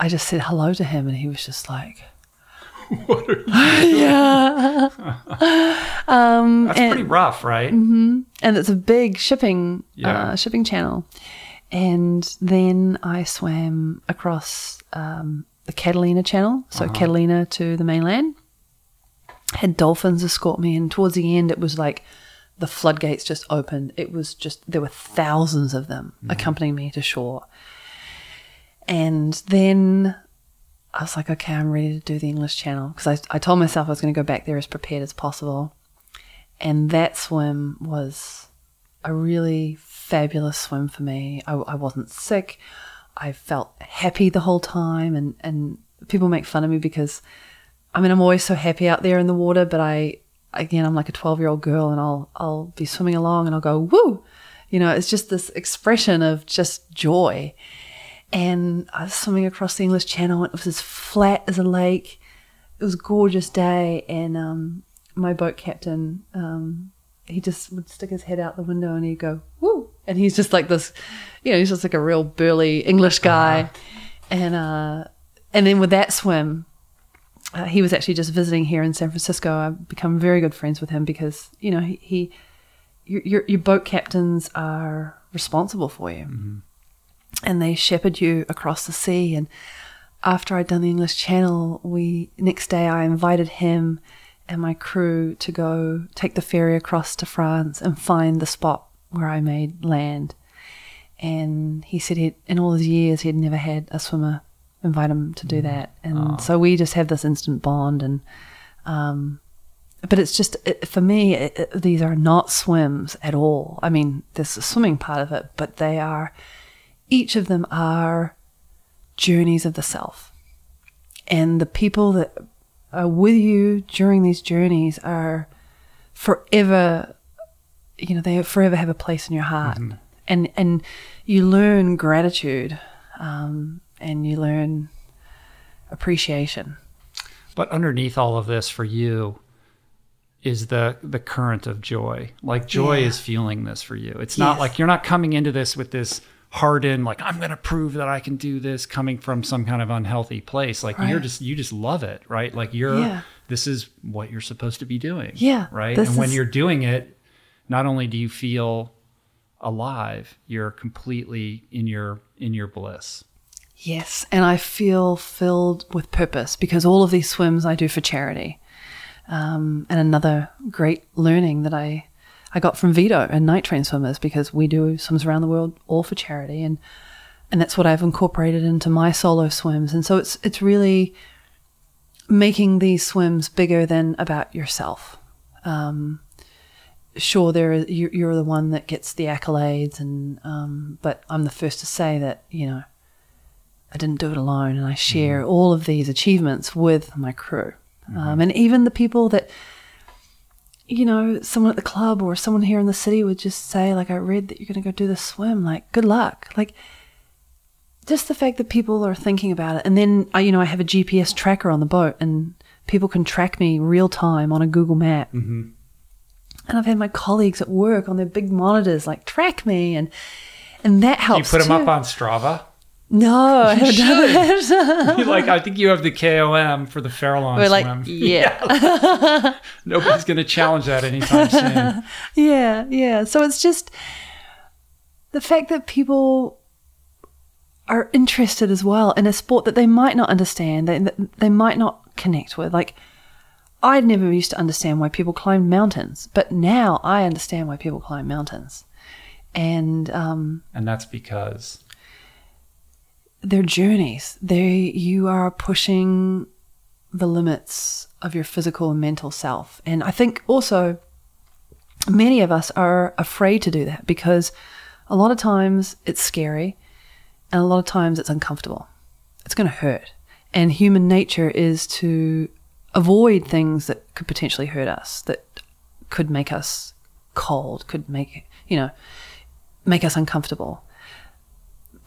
I just said hello to him, and he was just like, (laughs) What are you? (laughs) "Yeah." (laughs) um, That's and, pretty rough, right? and it's a big shipping Yeah. uh, shipping channel. And then I swam across um, the Catalina Channel, so uh-huh. Catalina to the mainland. Had dolphins escort me, and towards the end, it was like the floodgates just opened. It was just there were thousands of them mm. accompanying me to shore. And then I was like, okay, I'm ready to do the English Channel because I, I told myself I was going to go back there as prepared as possible. And that swim was a really fabulous swim for me. I, I wasn't sick. I felt happy the whole time. And, and people make fun of me because, I mean, I'm always so happy out there in the water, but I, again, I'm like a 12 year old girl and I'll, I'll be swimming along and I'll go, woo. You know, it's just this expression of just joy. And I was swimming across the English Channel. And it was as flat as a lake. It was a gorgeous day. And um, my boat captain, um, he just would stick his head out the window and he'd go, woo. And he's just like this, you know, he's just like a real burly English guy. And, uh, and then with that swim, uh, he was actually just visiting here in San Francisco. I've become very good friends with him because, you know, he, he your, your, your boat captains are responsible for you and they shepherd you across the sea. And after I'd done the English Channel, we next day I invited him and my crew to go take the ferry across to France and find the spot where I made land. And he said he in all his years he had never had a swimmer invite him to do that, and so we just have this instant bond. And um, but it's just it, for me, it, it- these are not swims at all. I mean, there's a swimming part of it, but they are each of them are journeys of the self. And the people that are with you during these journeys are forever you know, they forever have a place in your heart. And, and you learn gratitude um, and you learn appreciation. But underneath all of this for you is the the current of joy. Like joy Yeah. is fueling this for you. It's not Yes. like you're not coming into this with this hardened like I'm going to prove that I can do this coming from some kind of unhealthy place. Like you're just you just love it, right? Like you're Yeah. this is what you're supposed to be doing. Yeah, Right? And when is- you're doing it, not only do you feel alive, you're completely in your in your bliss. Yes, and I feel filled with purpose because all of these swims I do for charity. Um, and another great learning that I I got from Vito and Night Train Swimmers because we do swims around the world all for charity, and and that's what I've incorporated into my solo swims. And so it's it's really making these swims bigger than about yourself. Um, sure, there is, you, you're the one that gets the accolades, and um, but I'm the first to say that you know I didn't do it alone, and I share all of these achievements with my crew, um, and even the people that you know, someone at the club or someone here in the city would just say, like, I read that you're going to go do the swim. Like, good luck. Like, just the fact that people are thinking about it. And then, I, you know, I have a GPS tracker on the boat and people can track me real time on a Google map. Mm-hmm. And I've had my colleagues at work on their big monitors, like, track me. And, and that helps. You put them too. up on Strava. No, I haven't done. (laughs) You like I think you have the KOM for the Farallon We're like, swim. yeah. (laughs) Nobody's going to challenge that anytime soon. (laughs) Yeah, yeah. So it's just the fact that people are interested as well in a sport that they might not understand, they, that they might not connect with. Like, I never used to understand why people climbed mountains, but now I understand why people climb mountains. And um, And that's because their journeys, they you are pushing the limits of your physical and mental self. And I think also many of us are afraid to do that because a lot of times it's scary and a lot of times it's uncomfortable. It's going to hurt. And human nature is to avoid things that could potentially hurt us, that could make us cold, could make, you know, make us uncomfortable.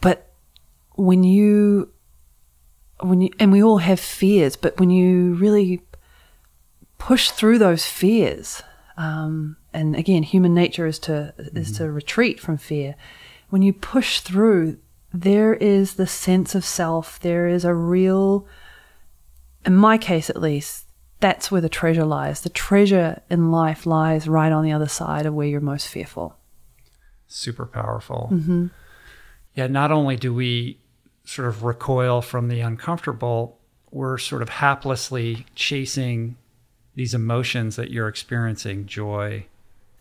But when you when you and we all have fears, but when you really push through those fears, um, and again, human nature is to is to retreat from fear. When you push through, there is the sense of self. There is a real, in my case at least, that's where the treasure lies. The treasure in life lies right on the other side of where you're most fearful. super powerful. Mm-hmm. Yeah, not only do we sort of recoil from the uncomfortable, we're sort of haplessly chasing these emotions that you're experiencing joy,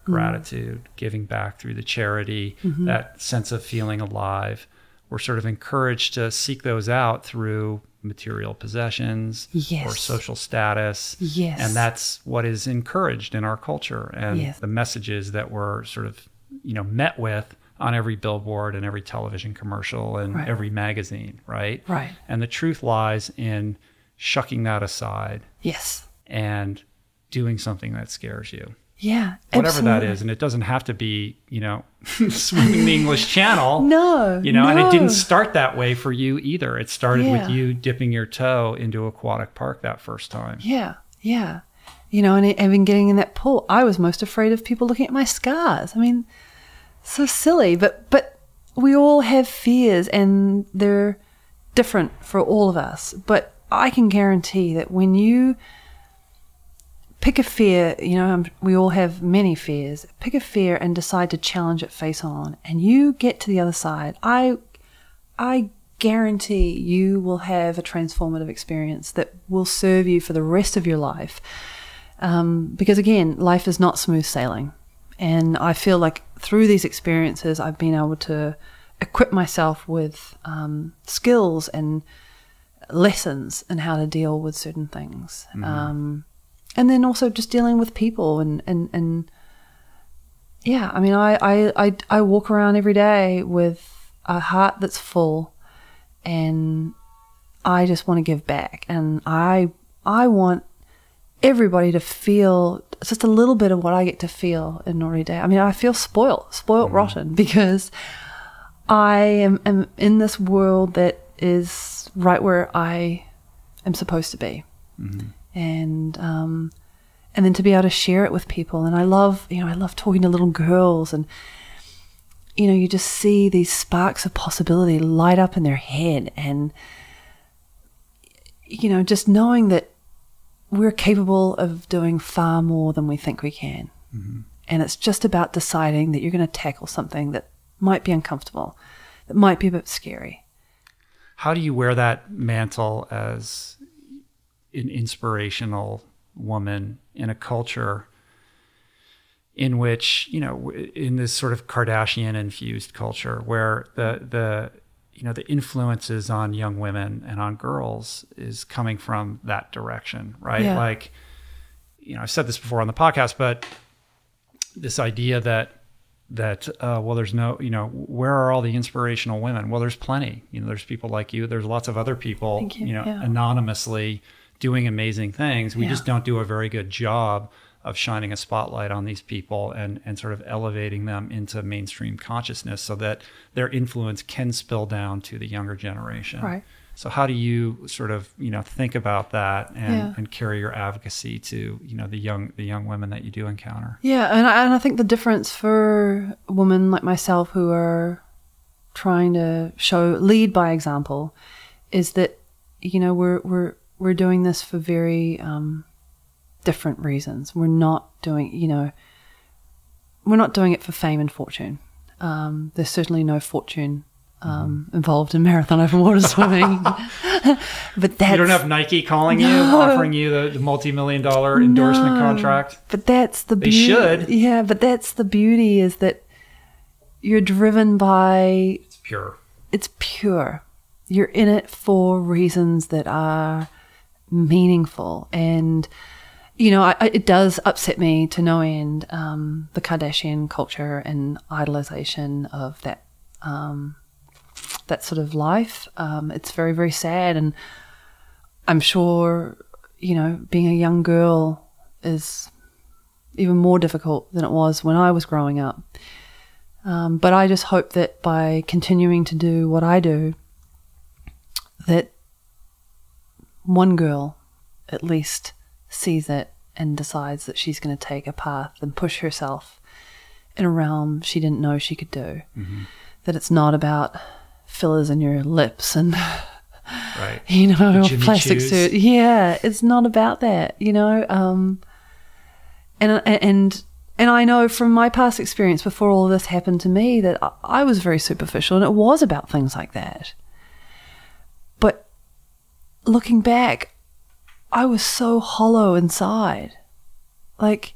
mm-hmm. gratitude, giving back through the charity, mm-hmm. that sense of feeling alive. We're sort of encouraged to seek those out through material possessions or social status. Yes. And that's what is encouraged in our culture and Yes. the messages that we're sort of, you know, met with on every billboard and every television commercial and Right. every magazine, right? Right. And the truth lies in shucking that aside Yes. and doing something that scares you. Yeah. Whatever that absolutely. is. And it doesn't have to be, you know, (laughs) swimming the English (laughs) Channel. No. You know, and it didn't start that way for you either. It started with you dipping your toe into aquatic park that first time. Yeah, yeah. You know, and even getting in that pool, I was most afraid of people looking at my scars. I mean, so silly, but but we all have fears, and they're different for all of us. But I can guarantee that when you pick a fear, you know, um, we all have many fears. Pick a fear and decide to challenge it face on, and you get to the other side. I I guarantee you will have a transformative experience that will serve you for the rest of your life. Um, because again, life is not smooth sailing. And I feel like through these experiences, I've been able to equip myself with um, skills and lessons in how to deal with certain things. Um, and then also just dealing with people and, and, and yeah, I mean, I, I, I, I walk around every day with a heart that's full and I just want to give back. And I, I want everybody to feel just a little bit of what I get to feel in Nori Day. I mean, I feel spoiled, spoiled mm-hmm. rotten (laughs) because I am, am in this world that is right where I am supposed to be, mm-hmm. And um, and then to be able to share it with people. And I love, you know, I love talking to little girls and you know, you just see these sparks of possibility light up in their head and you know, just knowing that we're capable of doing far more than we think we can. And it's just about deciding that you're going to tackle something that might be uncomfortable, that might be a bit scary. How do you wear that mantle as an inspirational woman in a culture in which, you know, in this sort of Kardashian infused culture where the, the, you know, the influences on young women and on girls is coming from that direction, right? Yeah. Like, you know, I've said this before on the podcast, but this idea that that uh, well there's no you know where are all the inspirational women well there's plenty you know there's people like you there's lots of other people Thank you, know yeah. anonymously doing amazing things we Yeah. just don't do a very good job of shining a spotlight on these people and and sort of elevating them into mainstream consciousness so that their influence can spill down to the younger generation Right. so how do you sort of you know think about that and, Yeah. and carry your advocacy to you know the young the young women that you do encounter Yeah, and I, and I think the difference for women like myself who are trying to show lead by example is that you know we're we're we're doing this for very um, different reasons. We're not doing you know we're not doing it for fame and fortune. Um, there's certainly no fortune um, involved in marathon open water (laughs) swimming, (laughs) but that's you don't have Nike calling you, offering you the, the multi-million dollar endorsement No. contract. But that's the They beauty. should. Yeah, but that's the beauty is that you're driven by It's pure. it's pure. You're in it for reasons that are meaningful and you know, I, it does upset me to no end um, the Kardashian culture and idolization of that um, that sort of life. Um, it's very, very sad, and I'm sure you know, being a young girl is even more difficult than it was when I was growing up. Um, but I just hope that by continuing to do what I do, that one girl at least sees it and decides that she's going to take a path and push herself in a realm she didn't know she could do. That it's not about fillers in your lips and (laughs) Right. (laughs) you know, The a Jimmy plastic Choos. suit. Yeah, it's not about that, you know. Um, and and and I know from my past experience before all this happened to me that I was very superficial, and it was about things like that. Looking back, I was so hollow inside, like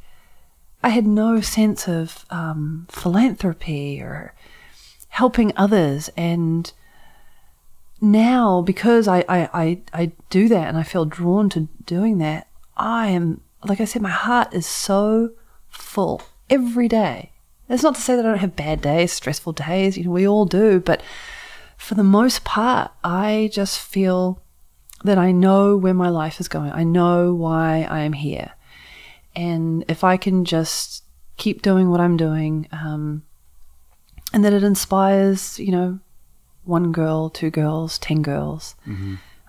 I had no sense of um, philanthropy or helping others and now because I, I, I, I do that and I feel drawn to doing that, I am like I said, my heart is so full every day. That's not to say that I don't have bad days, stressful days, you know, we all do, but for the most part, I just feel that I know where my life is going. I know why I am here. And if I can just keep doing what I'm doing, um, and that it inspires, you know, one girl, two girls, ten girls,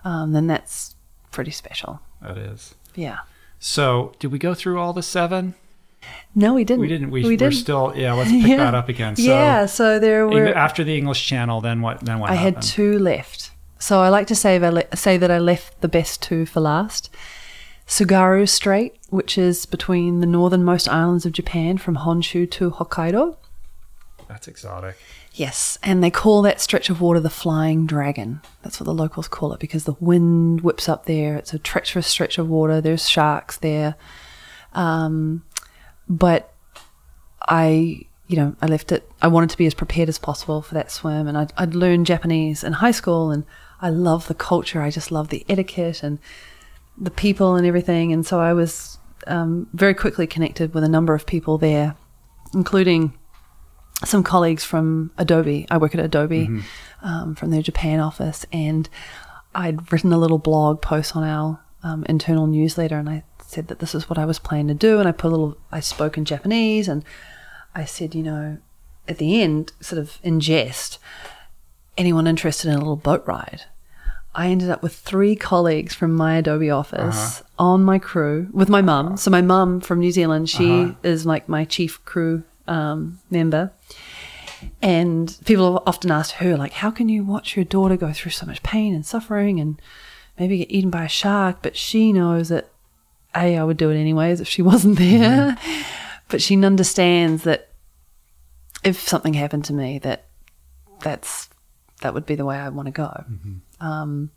um, then that's pretty special. That is. Yeah. So, did we go through all the seven? No, we didn't. We didn't. We, we didn't. still. Yeah. Let's (laughs) pick Yeah. that up again. So, yeah. So there were. after the English Channel, then what? Then what? I had two left. So I like to say, I le- say that I left the best two for last. Tsugaru Strait, which is between the northernmost islands of Japan from Honshu to Hokkaido. That's exotic. Yes, and they call that stretch of water the Flying Dragon. That's what the locals call it because the wind whips up there. It's a treacherous stretch of water. There's sharks there. Um, but I, you know, I left it. I wanted to be as prepared as possible for that swim, and I'd, I'd learned Japanese in high school, and I love the culture. I just love the etiquette and the people and everything, and so I was um, very quickly connected with a number of people there, including some colleagues from Adobe. I work at Adobe um, from their Japan office, and I'd written a little blog post on our um, internal newsletter, and I said that this is what I was planning to do, and I put a little. I spoke in Japanese, and I said, you know, at the end, sort of in jest, anyone interested in a little boat ride? I ended up with three colleagues from my Adobe office uh-huh. on my crew with my mum. So my mum from New Zealand, she uh-huh. is like my chief crew um, member. And people have often asked her, like, how can you watch your daughter go through so much pain and suffering and maybe get eaten by a shark? But she knows that, A, I would do it anyways if she (laughs) wasn't there. Mm-hmm. But she understands that if something happened to me, that that's that would be the way I want to go. Mm-hmm. Um,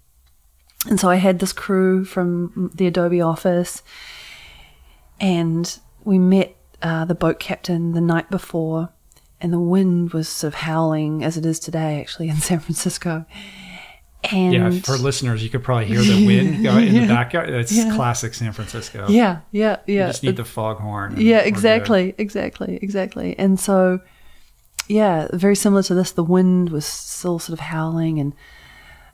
and so I had this crew from the Adobe office, and we met uh, the boat captain the night before, and the wind was sort of howling as it is today, actually in (laughs) San Francisco. And Yeah, for listeners, you could probably hear the (laughs) wind go in the backyard. That's Yeah. classic San Francisco. yeah, yeah, You yeah. just need the foghorn. yeah exactly exactly exactly and so yeah very similar to this the wind was still sort of howling and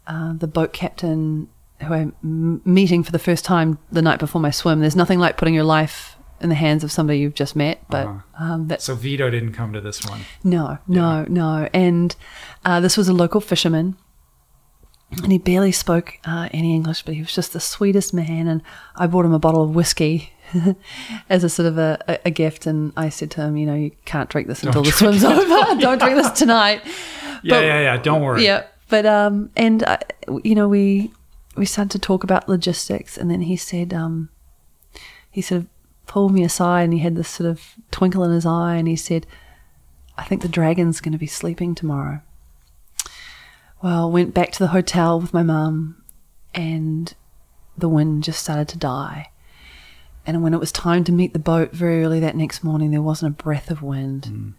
uh, the boat captain who i'm m- meeting for the first time the night before my swim there's nothing like putting your life in the hands of somebody you've just met but Uh-huh. um, that's So Vito didn't come to this one. no, no, no. And uh, this was a local fisherman, and he barely spoke uh, any English, but he was just the sweetest man. And I bought him a bottle of whiskey (laughs) as a sort of a, a, a gift. And I said to him, you know, you can't drink this until the drink swim's over. (laughs) Don't drink this tonight. (laughs) Yeah, But- yeah, yeah. Don't worry. Yeah, but um, and uh, you know, we we started to talk about logistics, and then he said, um, he sort of pulled me aside, and he had this sort of twinkle in his eye, and he said, "I think the dragon's going to be sleeping tomorrow." Well, went back to the hotel with my mum, and the wind just started to die. And when it was time to meet the boat very early that next morning, there wasn't a breath of wind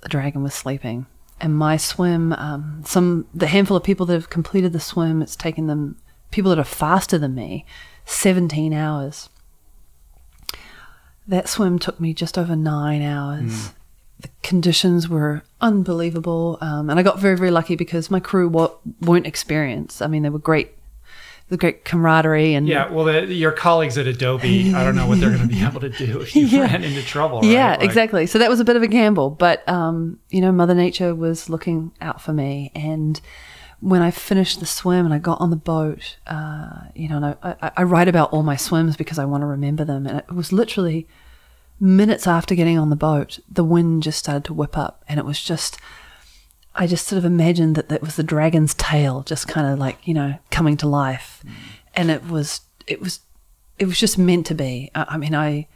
the dragon was sleeping. And my swim, um, some the handful of people that have completed the swim, it's taken them people that are faster than me, seventeen hours. That swim took me just over nine hours. The conditions were unbelievable, um, and I got very, very lucky because my crew wa- weren't experienced. I mean, they were great, the great camaraderie and Yeah, well, the, your colleagues at Adobe, I don't know what they're going to be able to do if you (laughs) Yeah. ran into trouble. Right? Yeah, Like, exactly. So that was a bit of a gamble, but um, you know, Mother Nature was looking out for me. And when I finished the swim and I got on the boat, uh, you know, and I, I, I write about all my swims because I want to remember them. And it was literally minutes after getting on the boat, the wind just started to whip up, and it was just. I just sort of imagined that that was the dragon's tail, just kind of like you know coming to life, and it was it was it was just meant to be. I, I mean, I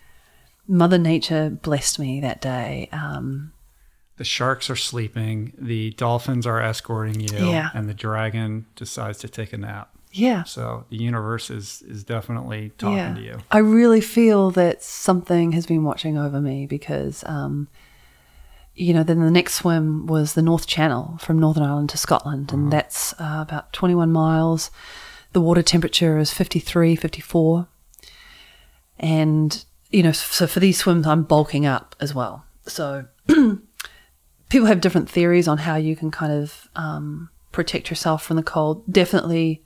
Mother Nature blessed me that day. Um, The sharks are sleeping, the dolphins are escorting you, Yeah. and the dragon decides to take a nap. yeah, So the universe is is definitely talking yeah. to you. I really feel that something has been watching over me because, um, you know, then the next swim was the North Channel from Northern Ireland to Scotland, and that's uh, about 21 miles. The water temperature is 53, 54. And, you know, so for these swims, I'm bulking up as well. So (clears throat) people have different theories on how you can kind of um, protect yourself from the cold. Definitely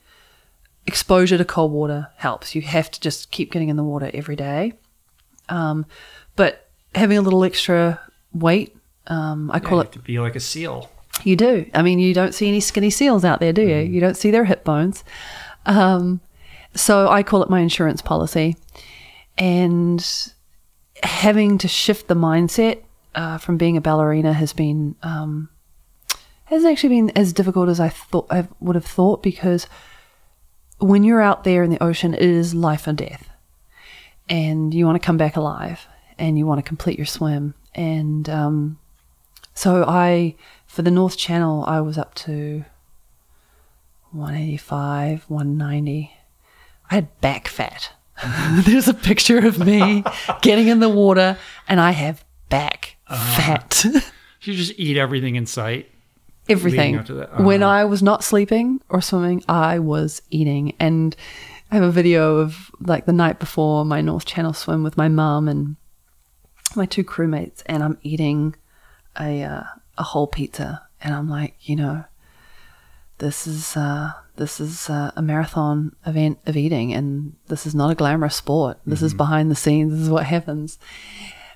exposure to cold water helps. You have to just keep getting in the water every day. Um, but having a little extra weight, um, I Yeah, call you it to be like a seal. you do. I mean, you don't see any skinny seals out there, do you? You don't see their hip bones. Um, so I call it my insurance policy. And having to shift the mindset uh, from being a ballerina has been um, hasn't actually been as difficult as I thought I would have thought because when you're out there in the ocean, it is life or death, and you want to come back alive, and you want to complete your swim, and um, so I, for the North Channel, I was up to 185, 190. I had back fat. (laughs) There's a picture of me (laughs) getting in the water, and I have back fat. (laughs) You just eat everything in sight. Everything. Leading up to that. When Uh-huh. I was not sleeping or swimming, I was eating. And I have a video of like the night before my North Channel swim with my mum and my two crewmates, and I'm eating a uh, a whole pizza, and I'm like, you know, this is uh, this is uh, a marathon event of eating, and this is not a glamorous sport. This is behind the scenes. This is what happens.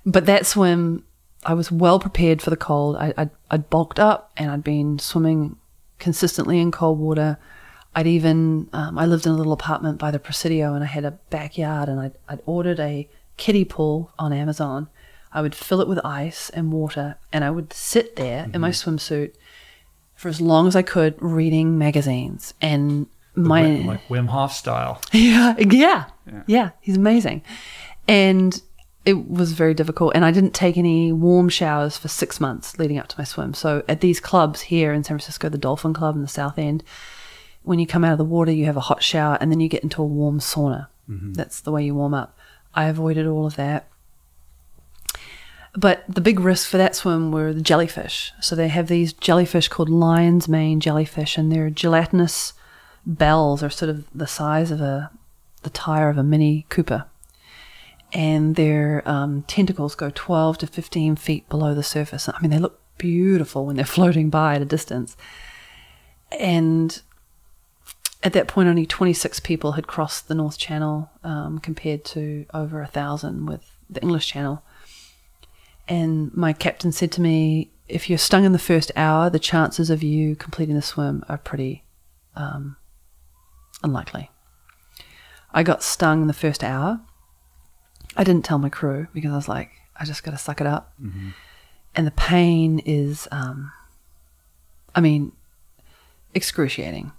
But that swim, I was well prepared for the cold. I, I'd, I'd bulked up, and I'd been swimming consistently in cold water. I'd even um, I lived in a little apartment by the Presidio, and I had a backyard, and I'd, I'd ordered a kiddie pool on Amazon. I would fill it with ice and water, and I would sit there in my mm-hmm. swimsuit for as long as I could, reading magazines. And my Wim- like Wim Hof style. (laughs) yeah, yeah, yeah, he's amazing. And it was very difficult. And I didn't take any warm showers for six months leading up to my swim. So at these clubs here in San Francisco, the Dolphin Club in the South End, when you come out of the water, you have a hot shower and then you get into a warm sauna. Mm-hmm. That's the way you warm up. I avoided all of that. But the big risk for that swim were the jellyfish. So they have these jellyfish called lion's mane jellyfish, and they're gelatinous bells, are sort of the size of a the tire of a Mini Cooper, and their um, tentacles go 12 to 15 feet below the surface. I mean, they look beautiful when they're (laughs) floating by at a distance. And at that point, only 26 people had crossed the North Channel um, compared to over a thousand with the English Channel. And my captain said to me, if you're stung in the first hour, the chances of you completing the swim are pretty um, unlikely. I got stung in the first hour. I didn't tell my crew because I was like, I just got to suck it up. And the pain is, um, I mean, excruciating.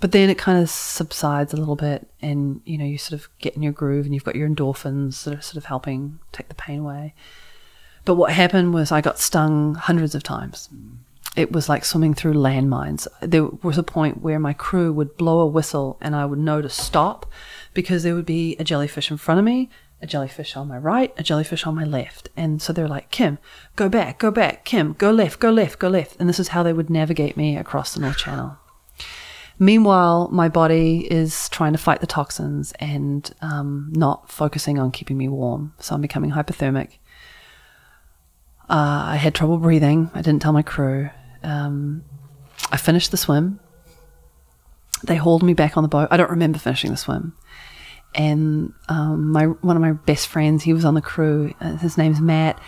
But then it kind of subsides a little bit, and you know, you sort of get in your groove, and you've got your endorphins that are sort of helping take the pain away. But what happened was I got stung hundreds of times. It was like swimming through landmines. There was a point where my crew would blow a whistle and I would know to stop because there would be a jellyfish in front of me, a jellyfish on my right, a jellyfish on my left. And so they're like, Kim, go back, go back. Kim, go left, go left, go left. And this is how they would navigate me across the North Channel. Meanwhile, my body is trying to fight the toxins and um, not focusing on keeping me warm. So I'm becoming hypothermic. Uh, I had trouble breathing. I didn't tell my crew. Um, I finished the swim. They hauled me back on the boat. I don't remember finishing the swim. And um, my one of my best friends, he was on the crew. Uh, his name's Matt,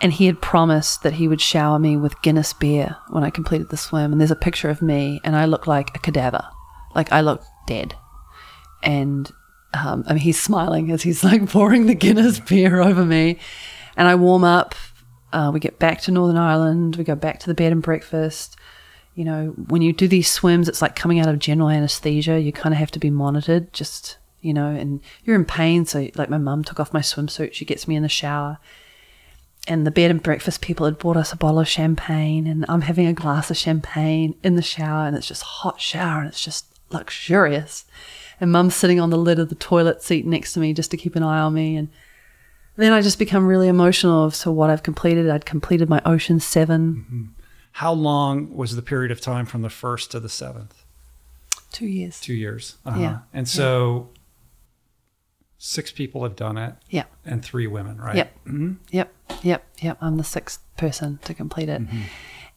and he had promised that he would shower me with Guinness beer when I completed the swim. And there's a picture of me, and I look like a cadaver, like I look dead. And um, I mean, he's smiling as he's like (laughs) pouring the Guinness beer over me, and I warm up. Uh, we get back to Northern Ireland. We go back to the bed and breakfast. You know, when you do these swims, it's like coming out of general anesthesia. You kind of have to be monitored, just you know, and you're in pain. So, like, my mum took off my swimsuit. She gets me in the shower, and the bed and breakfast people had bought us a bottle of champagne, and I'm having a glass of champagne in the shower, and it's just hot shower, and it's just luxurious. And mum's sitting on the lid of the toilet seat next to me just to keep an eye on me, and then I just become really emotional as to what I've completed. I'd completed my Ocean 7 How long was the period of time from the first to the seventh? two years. Two years. Uh-huh. Yeah. And so six people have done it Yeah. and three women, right? Yep. hmm Yep. Yep. Yep. I'm the sixth person to complete it.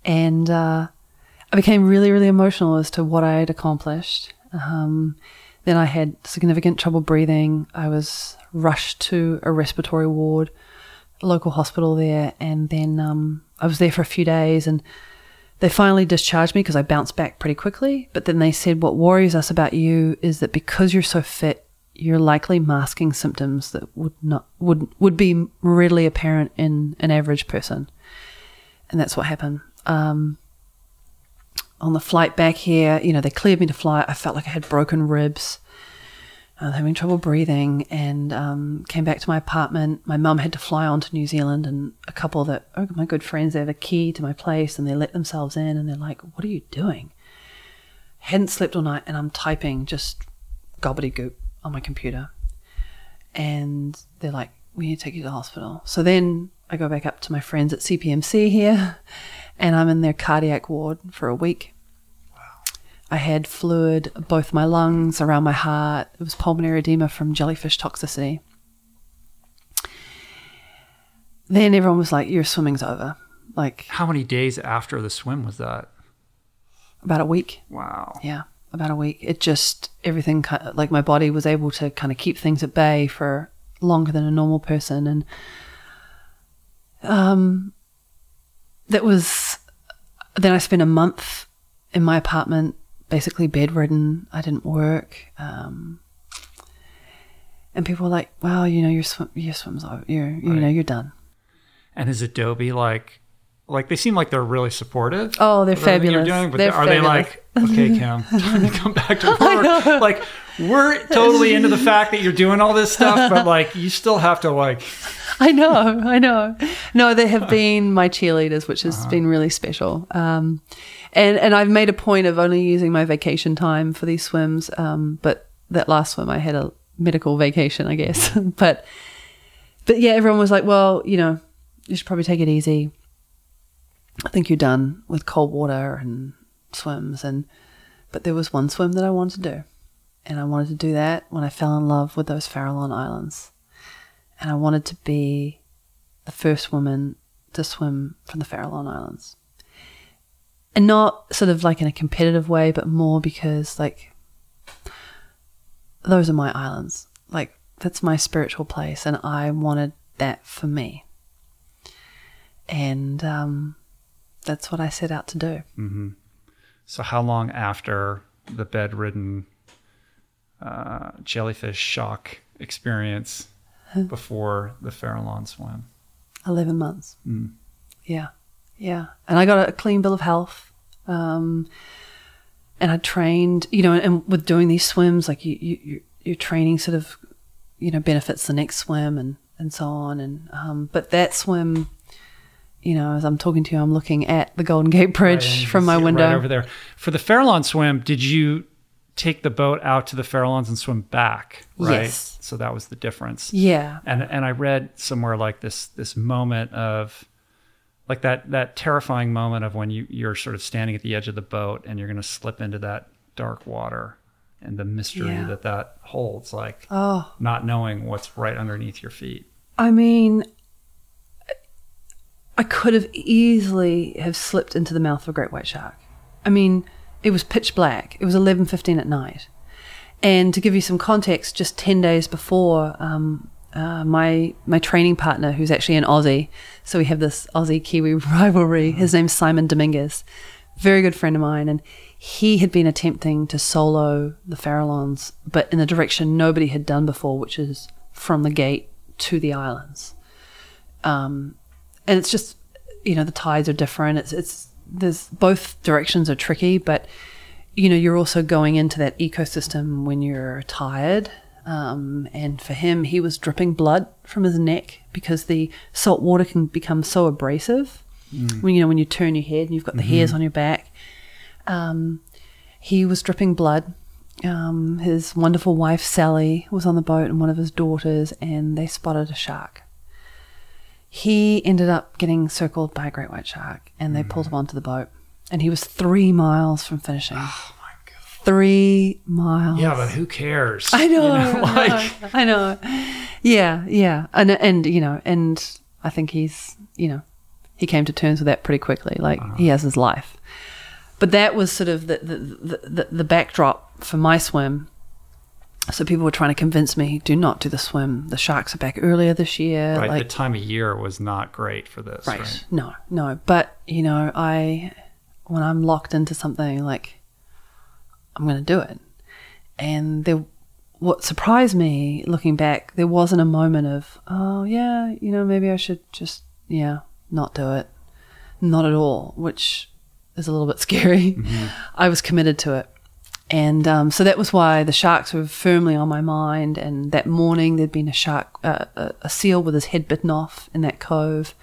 And uh, I became really, really emotional as to what I had accomplished. Um, then I had significant trouble breathing. I was rushed to a respiratory ward, local hospital there, and then um, I was there for a few days and they finally discharged me because I bounced back pretty quickly. But then they said, What worries us about you is that because you're so fit, you're likely masking symptoms that would not would would be readily apparent in an average person. And that's what happened. Um, on the flight back here, you know, they cleared me to fly. I felt like I had broken ribs. I was having trouble breathing and um, came back to my apartment. My mum had to fly on to New Zealand, and a couple that oh, my good friends, they have a key to my place and they let themselves in and they're like, What are you doing? Hadn't slept all night and I'm typing just gobbledygook on my computer. And they're like, We need to take you to the hospital. So then I go back up to my friends at CPMC here (laughs) and I'm in their cardiac ward for a week. I had fluid both my lungs, around my heart. It was pulmonary edema from jellyfish toxicity. Then everyone was like, Your swimming's over. Like How many days after the swim was that? about a week. Wow. Yeah. about a week. It just everything like my body was able to kind of keep things at bay for longer than a normal person, and um, that was. Then I spent a month in my apartment, basically bedridden. I didn't work. Um, and people were like, "Well, you know, your swim, your swim's over. You're, you know, you're done." And is Adobe like, like they seem like they're really supportive? Oh, they're of everything you're fabulous. doing, but They're are fabulous. they like, okay, (laughs) Kim, (laughs) time to come back to work? Like, we're totally into the fact that you're doing all this stuff, but (laughs) like, you still have to like, I know, I know. No, they have been my cheerleaders, which has been really special. Um, and and I've made a point of only using my vacation time for these swims. Um, but that last swim, I had a medical vacation, I guess. (laughs) but but yeah, everyone was like, "Well, you know, you should probably take it easy. I think you're done with cold water and swims." And but there was one swim that I wanted to do, and I wanted to do that when I fell in love with those Farallon Islands and I wanted to be the first woman to swim from the Farallon Islands. And not sort of like in a competitive way, but more because, like, those are my islands. Like, that's my spiritual place, and I wanted that for me. And um, that's what I set out to do. so how long after the bedridden uh, jellyfish shock experience before the Farallon swim? 11 months. Yeah. Yeah. And I got a clean bill of health. Um, and I trained, you know, and with doing these swims, like you, you, you- your training sort of, you know, benefits the next swim and, and so on. And, um, but that swim, you know, as I'm talking to you, I'm looking at the Golden Gate Bridge Right, from my window. right over there. For the Farallon swim, did you take the boat out to the Farallons and swim back? Right. Yes. So that was the difference. Yeah. And and I read somewhere like this this moment of like that that terrifying moment of when you you're sort of standing at the edge of the boat and you're going to slip into that dark water and the mystery Yeah. that that holds like Oh, not knowing what's right underneath your feet. I mean, I could have easily have slipped into the mouth of a great white shark. I mean, it was pitch black. It was eleven fifteen at night, and to give you some context, just ten days before, um, uh, my my training partner, who's actually an Aussie, so we have this Aussie Kiwi (laughs) rivalry. His name's Simon Dominguez, very good friend of mine, and he had been attempting to solo the Farallons, but in the direction nobody had done before, which is from the gate to the islands. Um, and it's just, you know, the tides are different. It's it's there's both directions are tricky, but you know, you're also going into that ecosystem when you're tired. Um, and for him, he was dripping blood from his neck because the salt water can become so abrasive. When you know when you turn your head and you've got the hairs on your back, um, he was dripping blood. Um, his wonderful wife Sally was on the boat and one of his daughters, and they spotted a shark. He ended up getting circled by a great white shark, and they pulled him onto the boat. And he was three miles from finishing. Three miles. Yeah, but who cares? I know, You know, (laughs) I like know, I know. Yeah, yeah, and and you know, and I think he's you know, he came to terms with that pretty quickly. Like he uh-huh. has his life, but that was sort of the the, the the the backdrop for my swim. So people were trying to convince me, do not do the swim. The sharks are back earlier this year. right, like the time of year was not great for this, right? Right. No, no. But, you know, I, when I'm locked into something, like, I'm going to do it. And there, what surprised me looking back, there wasn't a moment of, oh, yeah, you know, maybe I should just, yeah, not do it. Not at all, which is a little bit (laughs) scary. I was committed to it. And um, so that was why the sharks were firmly on my mind. And that morning, there'd been a shark, uh, a, a seal with his head bitten off in that cove.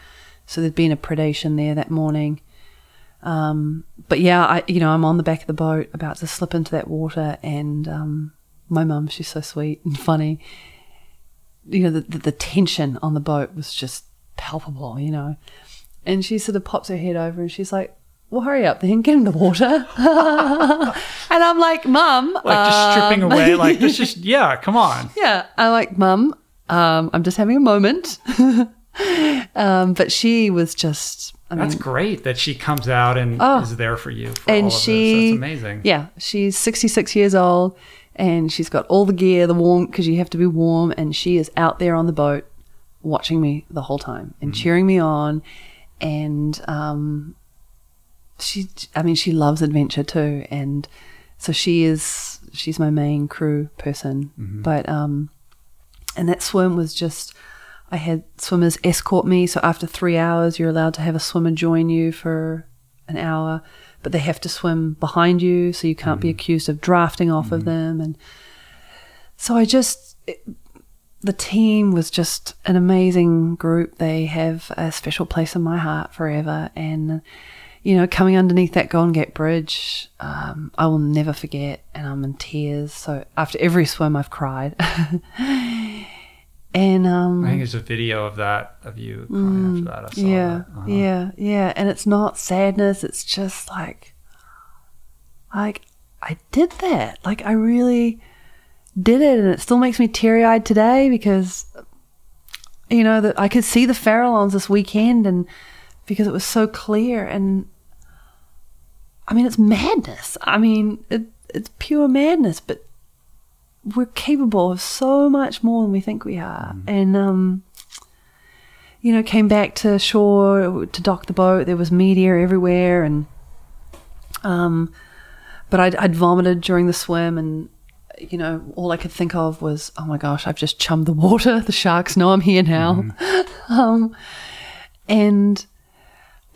So there'd been a predation there that morning. Um, but yeah, I, you know, I'm on the back of the boat about to slip into that water, and um, my mum, she's so sweet and funny. You know, the, the, the tension on the boat was just palpable, you know. And she sort of pops her head over and she's like, well, hurry up then, get in the water. (laughs) and I'm like, Mum. Like just stripping um, away, like (laughs) this just yeah, come on. yeah, I'm like, Mum, um, I'm just having a moment. (laughs) um, but she was just I That's mean, great that she comes out and Oh. is there for you for and all of she, this. That's amazing. Yeah, she's 66 years old, and she's got all the gear, the warm, because you have to be warm, and she is out there on the boat, watching me the whole time and cheering me on, and um, she, I mean, she loves adventure too, and so she is, she's my main crew person, but um, and that swim was just. I had swimmers escort me, so after three hours, you're allowed to have a swimmer join you for an hour, but they have to swim behind you, so you can't be accused of drafting off of them. And so I just, it, the team was just an amazing group. They have a special place in my heart forever. And, you know, coming underneath that Golden Gate Bridge, um, I will never forget, and I'm in tears. So after every swim, I've cried. (laughs) and, um, I think there's a video of that of you crying after that. I saw Mm, yeah, that. Uh-huh. yeah, yeah. And it's not sadness. It's just like, like I did that. Like I really did it, and it still makes me teary eyed today because, you know, that I could see the Farallons this weekend, and because it was so clear. And I mean, it's madness. I mean, it, it's pure madness. But we're capable of so much more than we think we are, and um you know, came back to shore to dock the boat. There was media everywhere, and um, but I'd, I'd vomited during the swim, and you know, all I could think of was, oh my gosh, I've just chummed the water. (laughs) The sharks know I'm here now, (laughs) um, and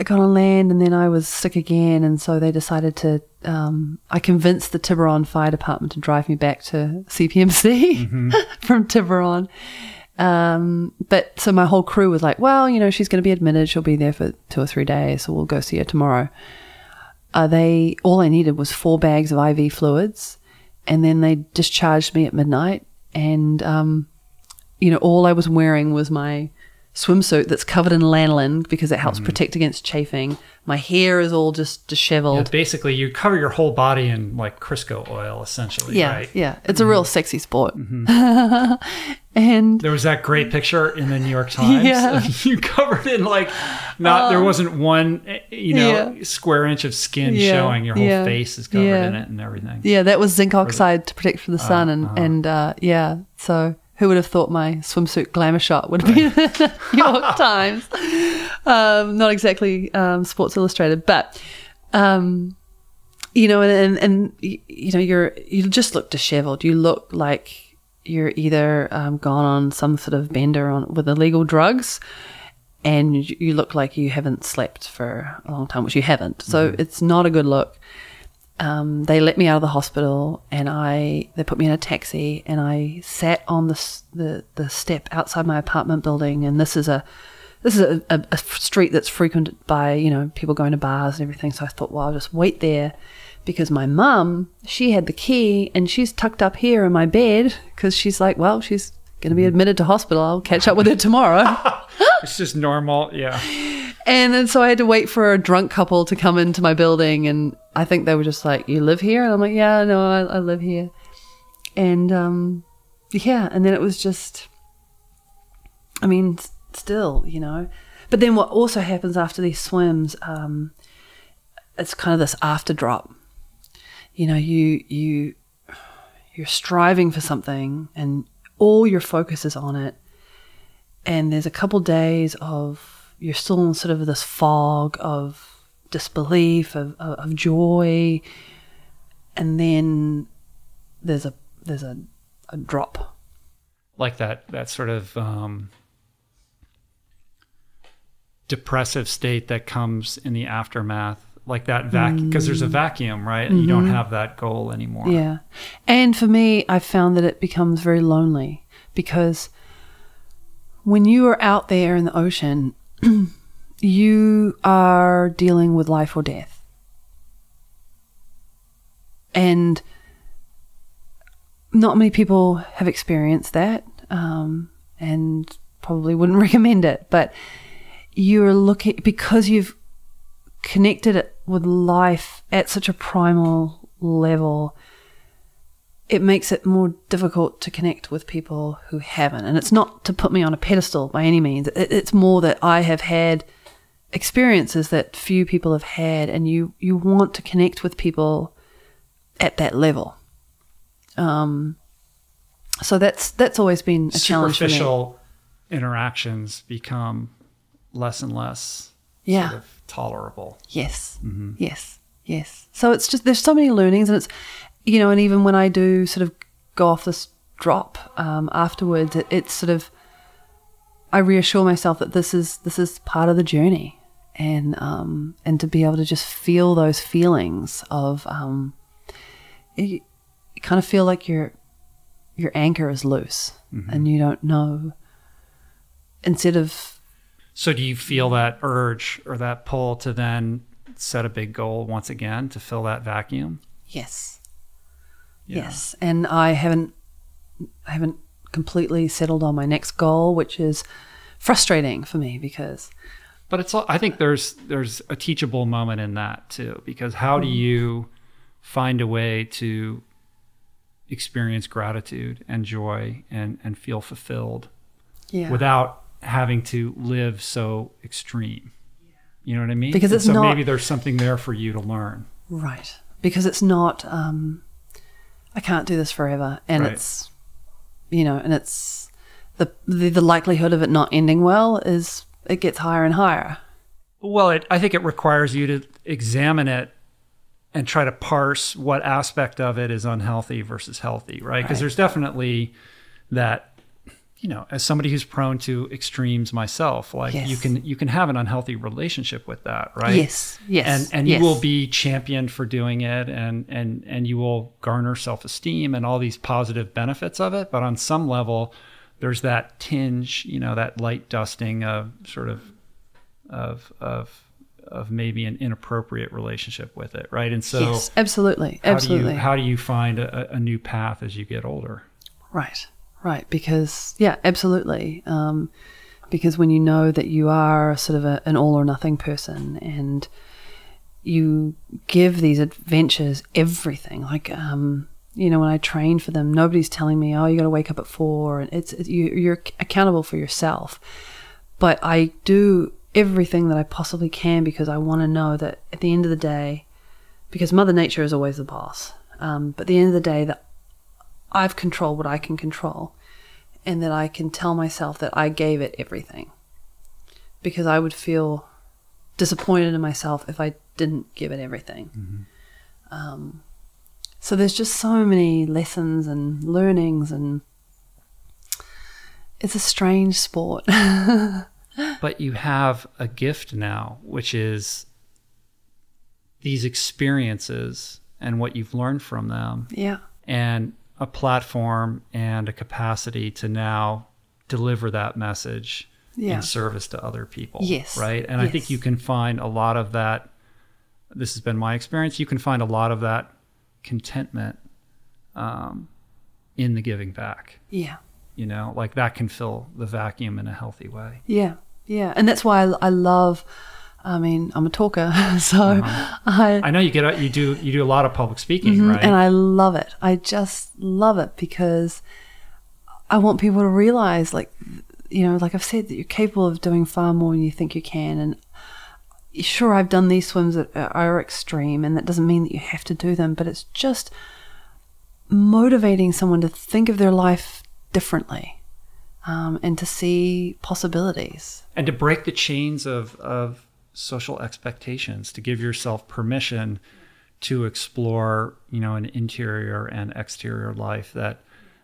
I got on land, and then I was sick again, and so they decided to. Um, I convinced the Tiburon Fire Department to drive me back to CPMC (laughs) from Tiburon. Um, but so my whole crew was like, well, you know, she's going to be admitted. She'll be there for two or three days, so we'll go see her tomorrow. Uh, they all I needed was four bags of IV fluids, and then they discharged me at midnight. And um, you know, all I was wearing was my swimsuit that's covered in lanolin because it helps protect against chafing. My hair is all just Yeah, disheveled. basically, you cover your whole body in like Crisco oil, essentially. Yeah, right? yeah, it's a real sexy sport. (laughs) and There was that great picture in the New York (laughs) Times Yeah. (laughs) you covered in like not there wasn't one eh, you know Yeah. square inch of skin Yeah, showing. Your whole yeah, face is covered yeah. in it and everything. Yeah, that was zinc oxide to protect from the sun, and uh-huh. and uh, yeah. So who would have thought my swimsuit glamour shot would have been in the New York (laughs) Times? Um, not exactly um, Sports Illustrated, but um, you know, and, and and you know, you're you just look dishevelled. You look like you're either um, gone on some sort of bender on with illegal drugs. And you you look like you haven't slept for a long time, which you haven't. So it's not a good look um, they let me out of the hospital and I they put me in a taxi and I sat on the the, the step outside my apartment building and this is a this is a, a, a street that's frequented by you know people going to bars and everything. So I thought well I'll just wait there because my mum she had the key and she's tucked up here in my bed because she's like well she's going to be admitted to hospital I'll catch up with her tomorrow (laughs) It's just normal. Yeah. and then so I had to wait for a drunk couple to come into my building, and I think they were just like, "You live here?" And I'm like, "Yeah, no, I, I live here." And um, yeah, and then it was just, I mean, s- still, you know. But then what also happens after these swims, um, it's kind of this after drop. You know, you you you're striving for something, and all your focus is on it. And there's a couple days of you're still in sort of this fog of disbelief of, of, of joy. And then there's a there's a, a drop. Like that that sort of um, depressive state that comes in the aftermath, like that vacuum, because there's a vacuum, right? You don't have that goal anymore. yeah and for me i found that it becomes very lonely because when you are out there in the ocean (clears throat) you are dealing with life or death and not many people have experienced that um, and probably wouldn't (laughs) recommend it but you're looking because you've connected it with life at such a primal level it makes it more difficult to connect with people who haven't and it's not to put me on a pedestal by any means it's more that i have had experiences that few people have had, and you you want to connect with people at that level. Um, so that's that's always been a challenge. Superficial interactions become less and less Yeah. sort of tolerable. Yes. Yes. Yes. So it's just there's so many learnings, and it's you know, and even when I do sort of go off this drop um, afterwards, it, it's sort of I reassure myself that this is this is part of the journey, and um, and to be able to just feel those feelings of um, you, you kind of feel like your your anchor is loose, and you don't know. Instead of So do you feel that urge or that pull to then set a big goal once again to fill that vacuum? Yes. Yeah. Yes, and I haven't I haven't completely settled on my next goal, which is frustrating for me because But it's all, I think there's there's a teachable moment in that too because how do hmm. you find a way to experience gratitude and joy and and feel fulfilled yeah, without having to live so extreme. You know what I mean? Because And it's so not- maybe there's something there for you to learn. right because it's not um, I can't do this forever, and Right. it's you know, and it's the, the the likelihood of it not ending well is it gets higher and higher. Well, it, I think it requires you to examine it and try to parse what aspect of it is unhealthy versus healthy, right? Because Right. there's definitely that, you know, as somebody who's prone to extremes myself, like you can you can have an unhealthy relationship with that, right? Yes, yes, and and yes. you will be championed for doing it, and and and you will garner self esteem and all these positive benefits of it. But on some level, there's that tinge, you know, that light dusting of sort of of of of maybe an inappropriate relationship with it, right? And so, yes, absolutely, how absolutely. do you how do you find a, a new path as you get older? Right, right. Because, yeah, absolutely. Um, because when you know that you are sort of a, an all or nothing person and you give these adventures everything, like, um, you know, when I train for them, nobody's telling me, oh, you got to wake up at four. And it's, you, you're accountable for yourself. But I do everything that I possibly can because I want to know that at the end of the day, because Mother Nature is always the boss. Um, but at the end of the day, that I've controlled what I can control, and that I can tell myself that I gave it everything. Because I would feel disappointed in myself if I didn't give it everything. Um, so there's just so many lessons and learnings, and it's a strange sport. (laughs) but you have a gift now, which is these experiences and what you've learned from them, yeah, and a platform and a capacity to now deliver that message Yeah. in service to other people. Yes. Right. And I think you can find a lot of that. This has been my experience. You can find a lot of that contentment um, in the giving back. yeah. You know, like that can fill the vacuum in a healthy way. Yeah, yeah, and that's why I, I love. I mean, I'm a talker, (laughs) so I, I know you get out- you do you do a lot of public speaking, Mhm, right? and I love it. I just love it because I want people to realize, like, you know, like I've said, that you're capable of doing far more than you think you can. And sure, I've done these swims that are extreme, and that doesn't mean that you have to do them, but it's just motivating someone to think of their life differently um, and to see possibilities. and to break the chains of of social expectations, to give yourself permission to explore, you know, an interior and exterior life that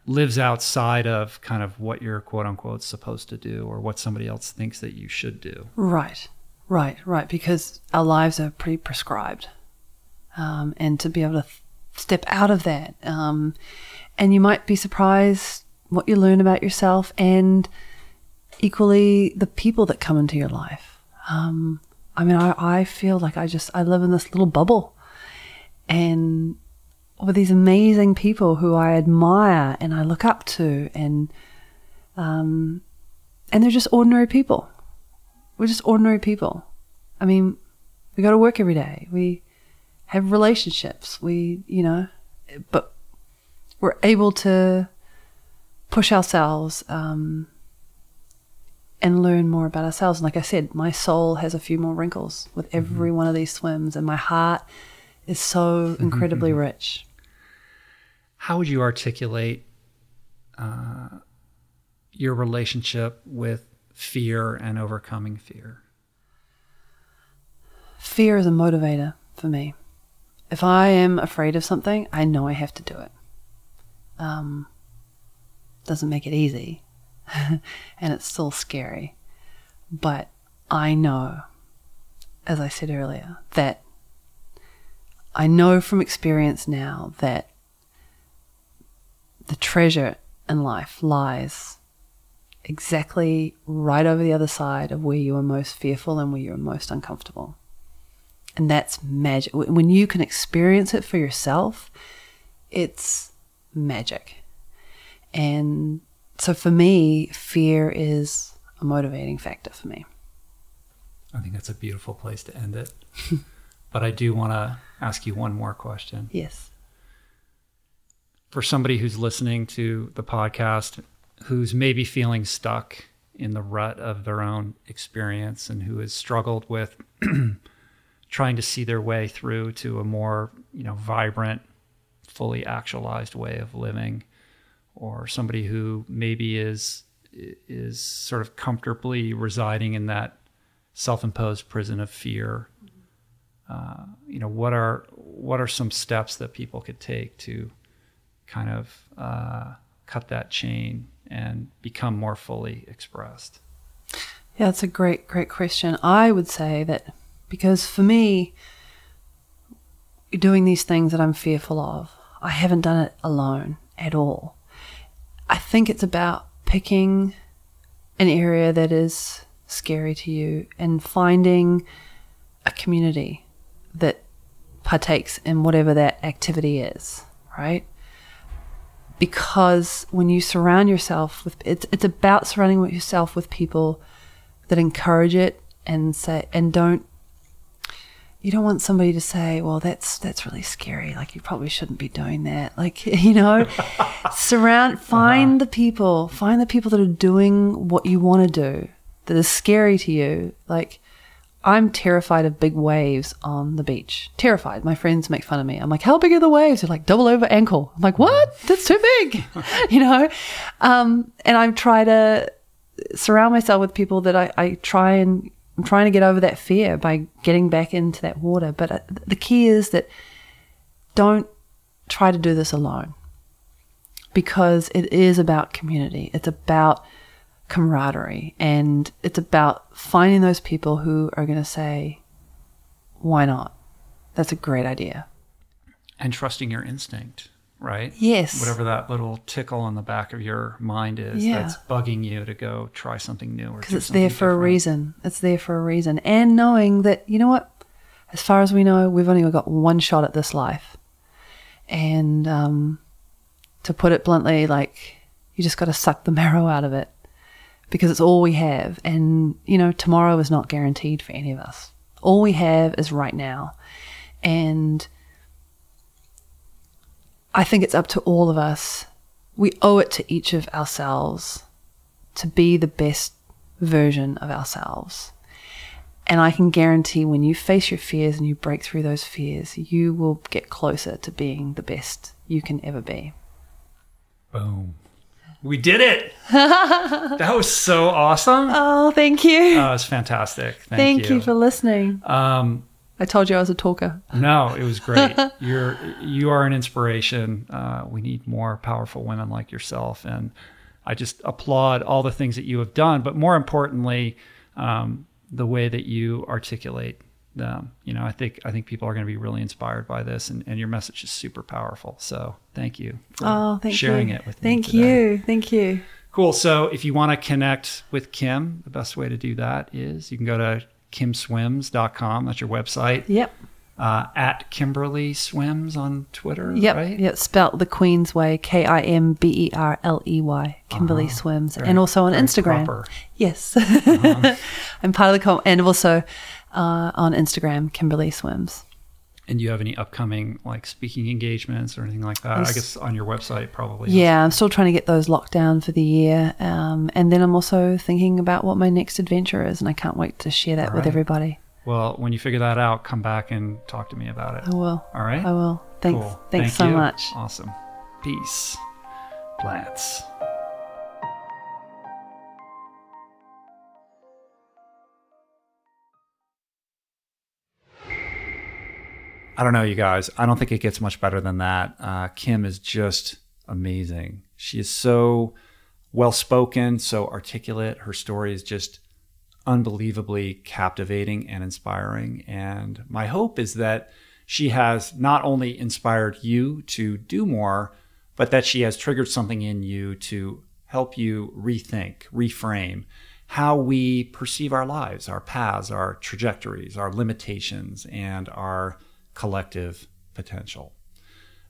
lives outside of kind of what you're quote unquote supposed to do or what somebody else thinks that you should do. Right, right, right. Because our lives are pretty prescribed, um, and to be able to th- step out of that, um, and you might be surprised what you learn about yourself, and equally the people that come into your life. Um, I mean, I, I feel like I just I live in this little bubble, and with these amazing people who I admire and I look up to, and um, and they're just ordinary people we're just ordinary people. I mean, we go to work every day. We have relationships. We, you know, but we're able to push ourselves um, and learn more about ourselves. And like I said, my soul has a few more wrinkles with every one of these swims, and my heart is so incredibly rich. How would you articulate uh, your relationship with fear and overcoming fear? Fear is a motivator for me. If I am afraid of something, I know I have to do it. Um, doesn't make it easy, (laughs) and it's still scary. But I know, as I said earlier, that I know from experience now that the treasure in life lies exactly right over the other side of where you are most fearful and where you're most uncomfortable. And that's magic. When you can experience it for yourself, it's magic. And so for me, fear is a motivating factor for me. I think that's a beautiful place to end it. (laughs) but I do want to ask you one more question. Yes. For somebody who's listening to the podcast, who's maybe feeling stuck in the rut of their own experience and who has struggled with (clears throat) trying to see their way through to a more, you know, vibrant, fully actualized way of living or somebody who maybe is is sort of comfortably residing in that self-imposed prison of fear uh, you know what are what are some steps that people could take to kind of uh, cut that chain and become more fully expressed? Yeah that's a great great question. I would say that because for me doing these things that i'm fearful of i haven't done it alone at all i think it's about picking an area that is scary to you and finding a community that partakes in whatever that activity is, right? Because when you surround yourself with it's it's about surrounding yourself with people that encourage it and say and don't you don't want somebody to say, "Well, that's that's really scary. Like you probably shouldn't be doing that." (laughs) Like you know, surround, (laughs) find uh-huh. the people, find the people that are doing what you want to do, that is scary to you. Like I'm terrified of big waves on the beach. Terrified. My friends make fun of me. I'm like, how big are the waves? They're like double over ankle. I'm like, what? That's too big. (laughs) you know? Um, and I try to surround myself with people that I, I try and I'm trying to get over that fear by getting back into that water. But uh, the key is that don't try to do this alone because it is about community. It's about camaraderie and it's about finding those people who are going to say, why not? That's a great idea. And trusting your instinct, right? Yes. Whatever that little tickle on the back of your mind is yeah. that's bugging you to go try something new Because it's there for different. a reason. It's there for a reason. And knowing that, you know what? As far as we know, we've only got one shot at this life. And um, to put it bluntly, like, you just got to suck the (laughs) marrow out of it because it's all we have. And, you know, tomorrow is not guaranteed for any of us. All we have is right now. And I think it's up to all of us. We owe it to each of ourselves to be the best version of ourselves. And I can guarantee when you face your fears and you break through those fears, you will get closer to being the best you can ever be. Boom. We did it. (laughs) that was so awesome. Oh, thank you. Oh, it's fantastic. Thank, thank you. you. for listening. Um, I told you I was a talker. No, it was great. (laughs) You're you are an inspiration. Uh, we need more powerful women like yourself, and I just applaud all the things that you have done. But more importantly, um, the way that you articulate um, you know, I think I think people are going to be really inspired by this, and, and your message is super powerful. So thank you for oh, thank sharing you. it with thank me. Thank you, thank you. Cool. So if you want to connect with Kim, the best way to do that is you can go to kimswims.com. That's your website. Yep. Uh, at Kimberley Swims on Twitter. Yep. Right? Yep. Spelt the Queen's Way, K I M B E R L E Y, Kimberley uh-huh. Swims, very, and also on Instagram. Proper. Yes. Uh-huh. (laughs) I'm part of the com- and also uh, on Instagram, Kimberley Swims. And do you have any upcoming like speaking engagements or anything like that? I guess on your website probably. Yeah, I'm still trying to get those locked down for the year. Um, and then I'm also thinking about what my next adventure is, and I can't wait to share that with everybody. Well, when you figure that out, come back and talk to me about it. I will. All right. I will. Thanks. Cool. Thanks Thank so you. much. Awesome. Peace. Plants. I don't know, you guys. I don't think it gets much better than that. Uh, Kim is just amazing. She is so well spoken, so articulate. Her story is just unbelievably captivating and inspiring. And my hope is that she has not only inspired you to do more, but that she has triggered something in you to help you rethink, reframe how we perceive our lives, our paths, our trajectories, our limitations, and our collective potential.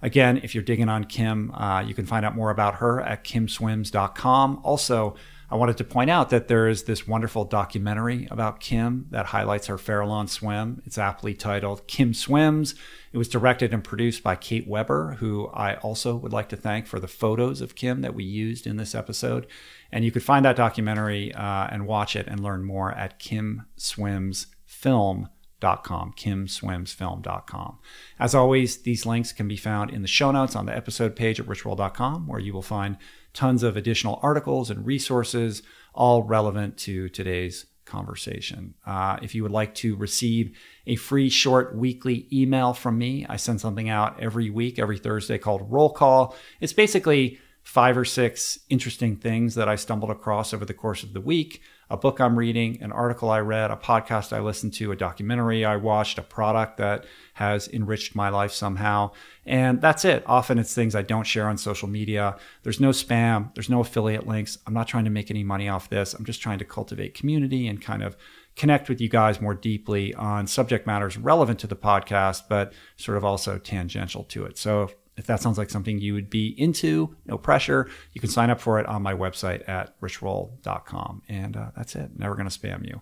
Again, if you're digging on Kim, uh, you can find out more about her at kimswims.com. Also, I wanted to point out that there is this wonderful documentary about Kim that highlights her Farallon swim. It's aptly titled Kim Swims. It was directed and produced by Kate Weber, who I also would like to thank for the photos of Kim that we used in this episode. And you could find that documentary uh, and watch it and learn more at kimswimsfilm.com kimswimsfilm.com, kimswimsfilm.com. As always, these links can be found in the show notes on the episode page at richroll.com, where you will find tons of additional articles and resources, all relevant to today's conversation. Uh, if you would like to receive a free short weekly email from me, I send something out every week, every Thursday called Roll Call. It's basically five or six interesting things that I stumbled across over the course of the week a book I'm reading, an article I read, a podcast I listened to, a documentary I watched, a product that has enriched my life somehow. And that's it. Often it's things I don't share on social media. There's no spam, there's no affiliate links. I'm not trying to make any money off this. I'm just trying to cultivate community and kind of connect with you guys more deeply on subject matters relevant to the podcast, but sort of also tangential to it. So if that sounds like something you would be into, no pressure, you can sign up for it on my website at richroll.com. And uh, that's it. Never going to spam you.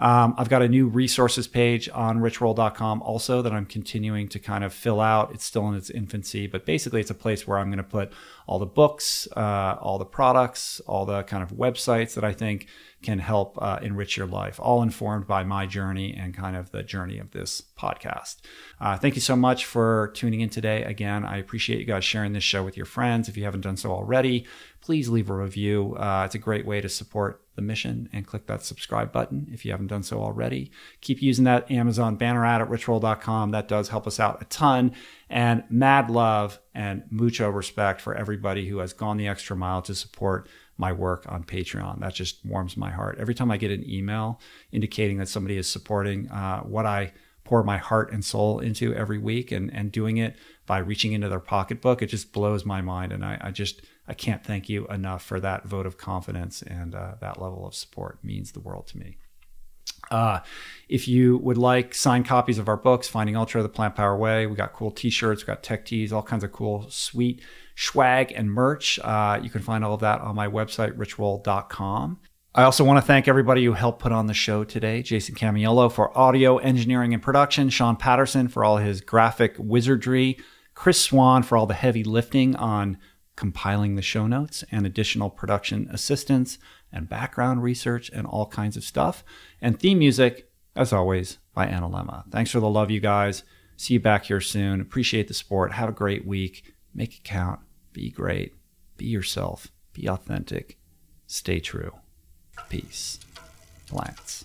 Um, I've got a new resources page on richroll.com also that I'm continuing to kind of fill out. It's still in its infancy, but basically it's a place where I'm going to put all the books, uh, all the products, all the kind of websites that I think can help uh, enrich your life, all informed by my journey and kind of the journey of this podcast. Uh, thank you so much for tuning in today. Again, I appreciate you guys sharing this show with your friends. If you haven't done so already, please leave a review. Uh, it's a great way to support the mission and click that subscribe button if you haven't done so already. Keep using that Amazon banner ad at richroll.com. That does help us out a ton. And mad love and mucho respect for everybody who has gone the extra mile to support my work on Patreon. That just warms my heart. Every time I get an email indicating that somebody is supporting uh, what I pour my heart and soul into every week and, and doing it by reaching into their pocketbook, it just blows my mind. And I, I just, I can't thank you enough for that vote of confidence and uh, that level of support it means the world to me. Uh, if you would like signed copies of our books, Finding Ultra, The Plant Power Way, we got cool t-shirts, we got tech tees, all kinds of cool, sweet swag and merch. Uh, you can find all of that on my website, richroll.com. I also want to thank everybody who helped put on the show today. Jason Camiolo for audio engineering and production, Sean Patterson for all his graphic wizardry, Chris Swan for all the heavy lifting on compiling the show notes and additional production assistance and background research and all kinds of stuff. And theme music, as always, by Analemma. Thanks for the love, you guys. See you back here soon. Appreciate the support. Have a great week. Make it count. Be great. Be yourself. Be authentic. Stay true. Peace. Lance.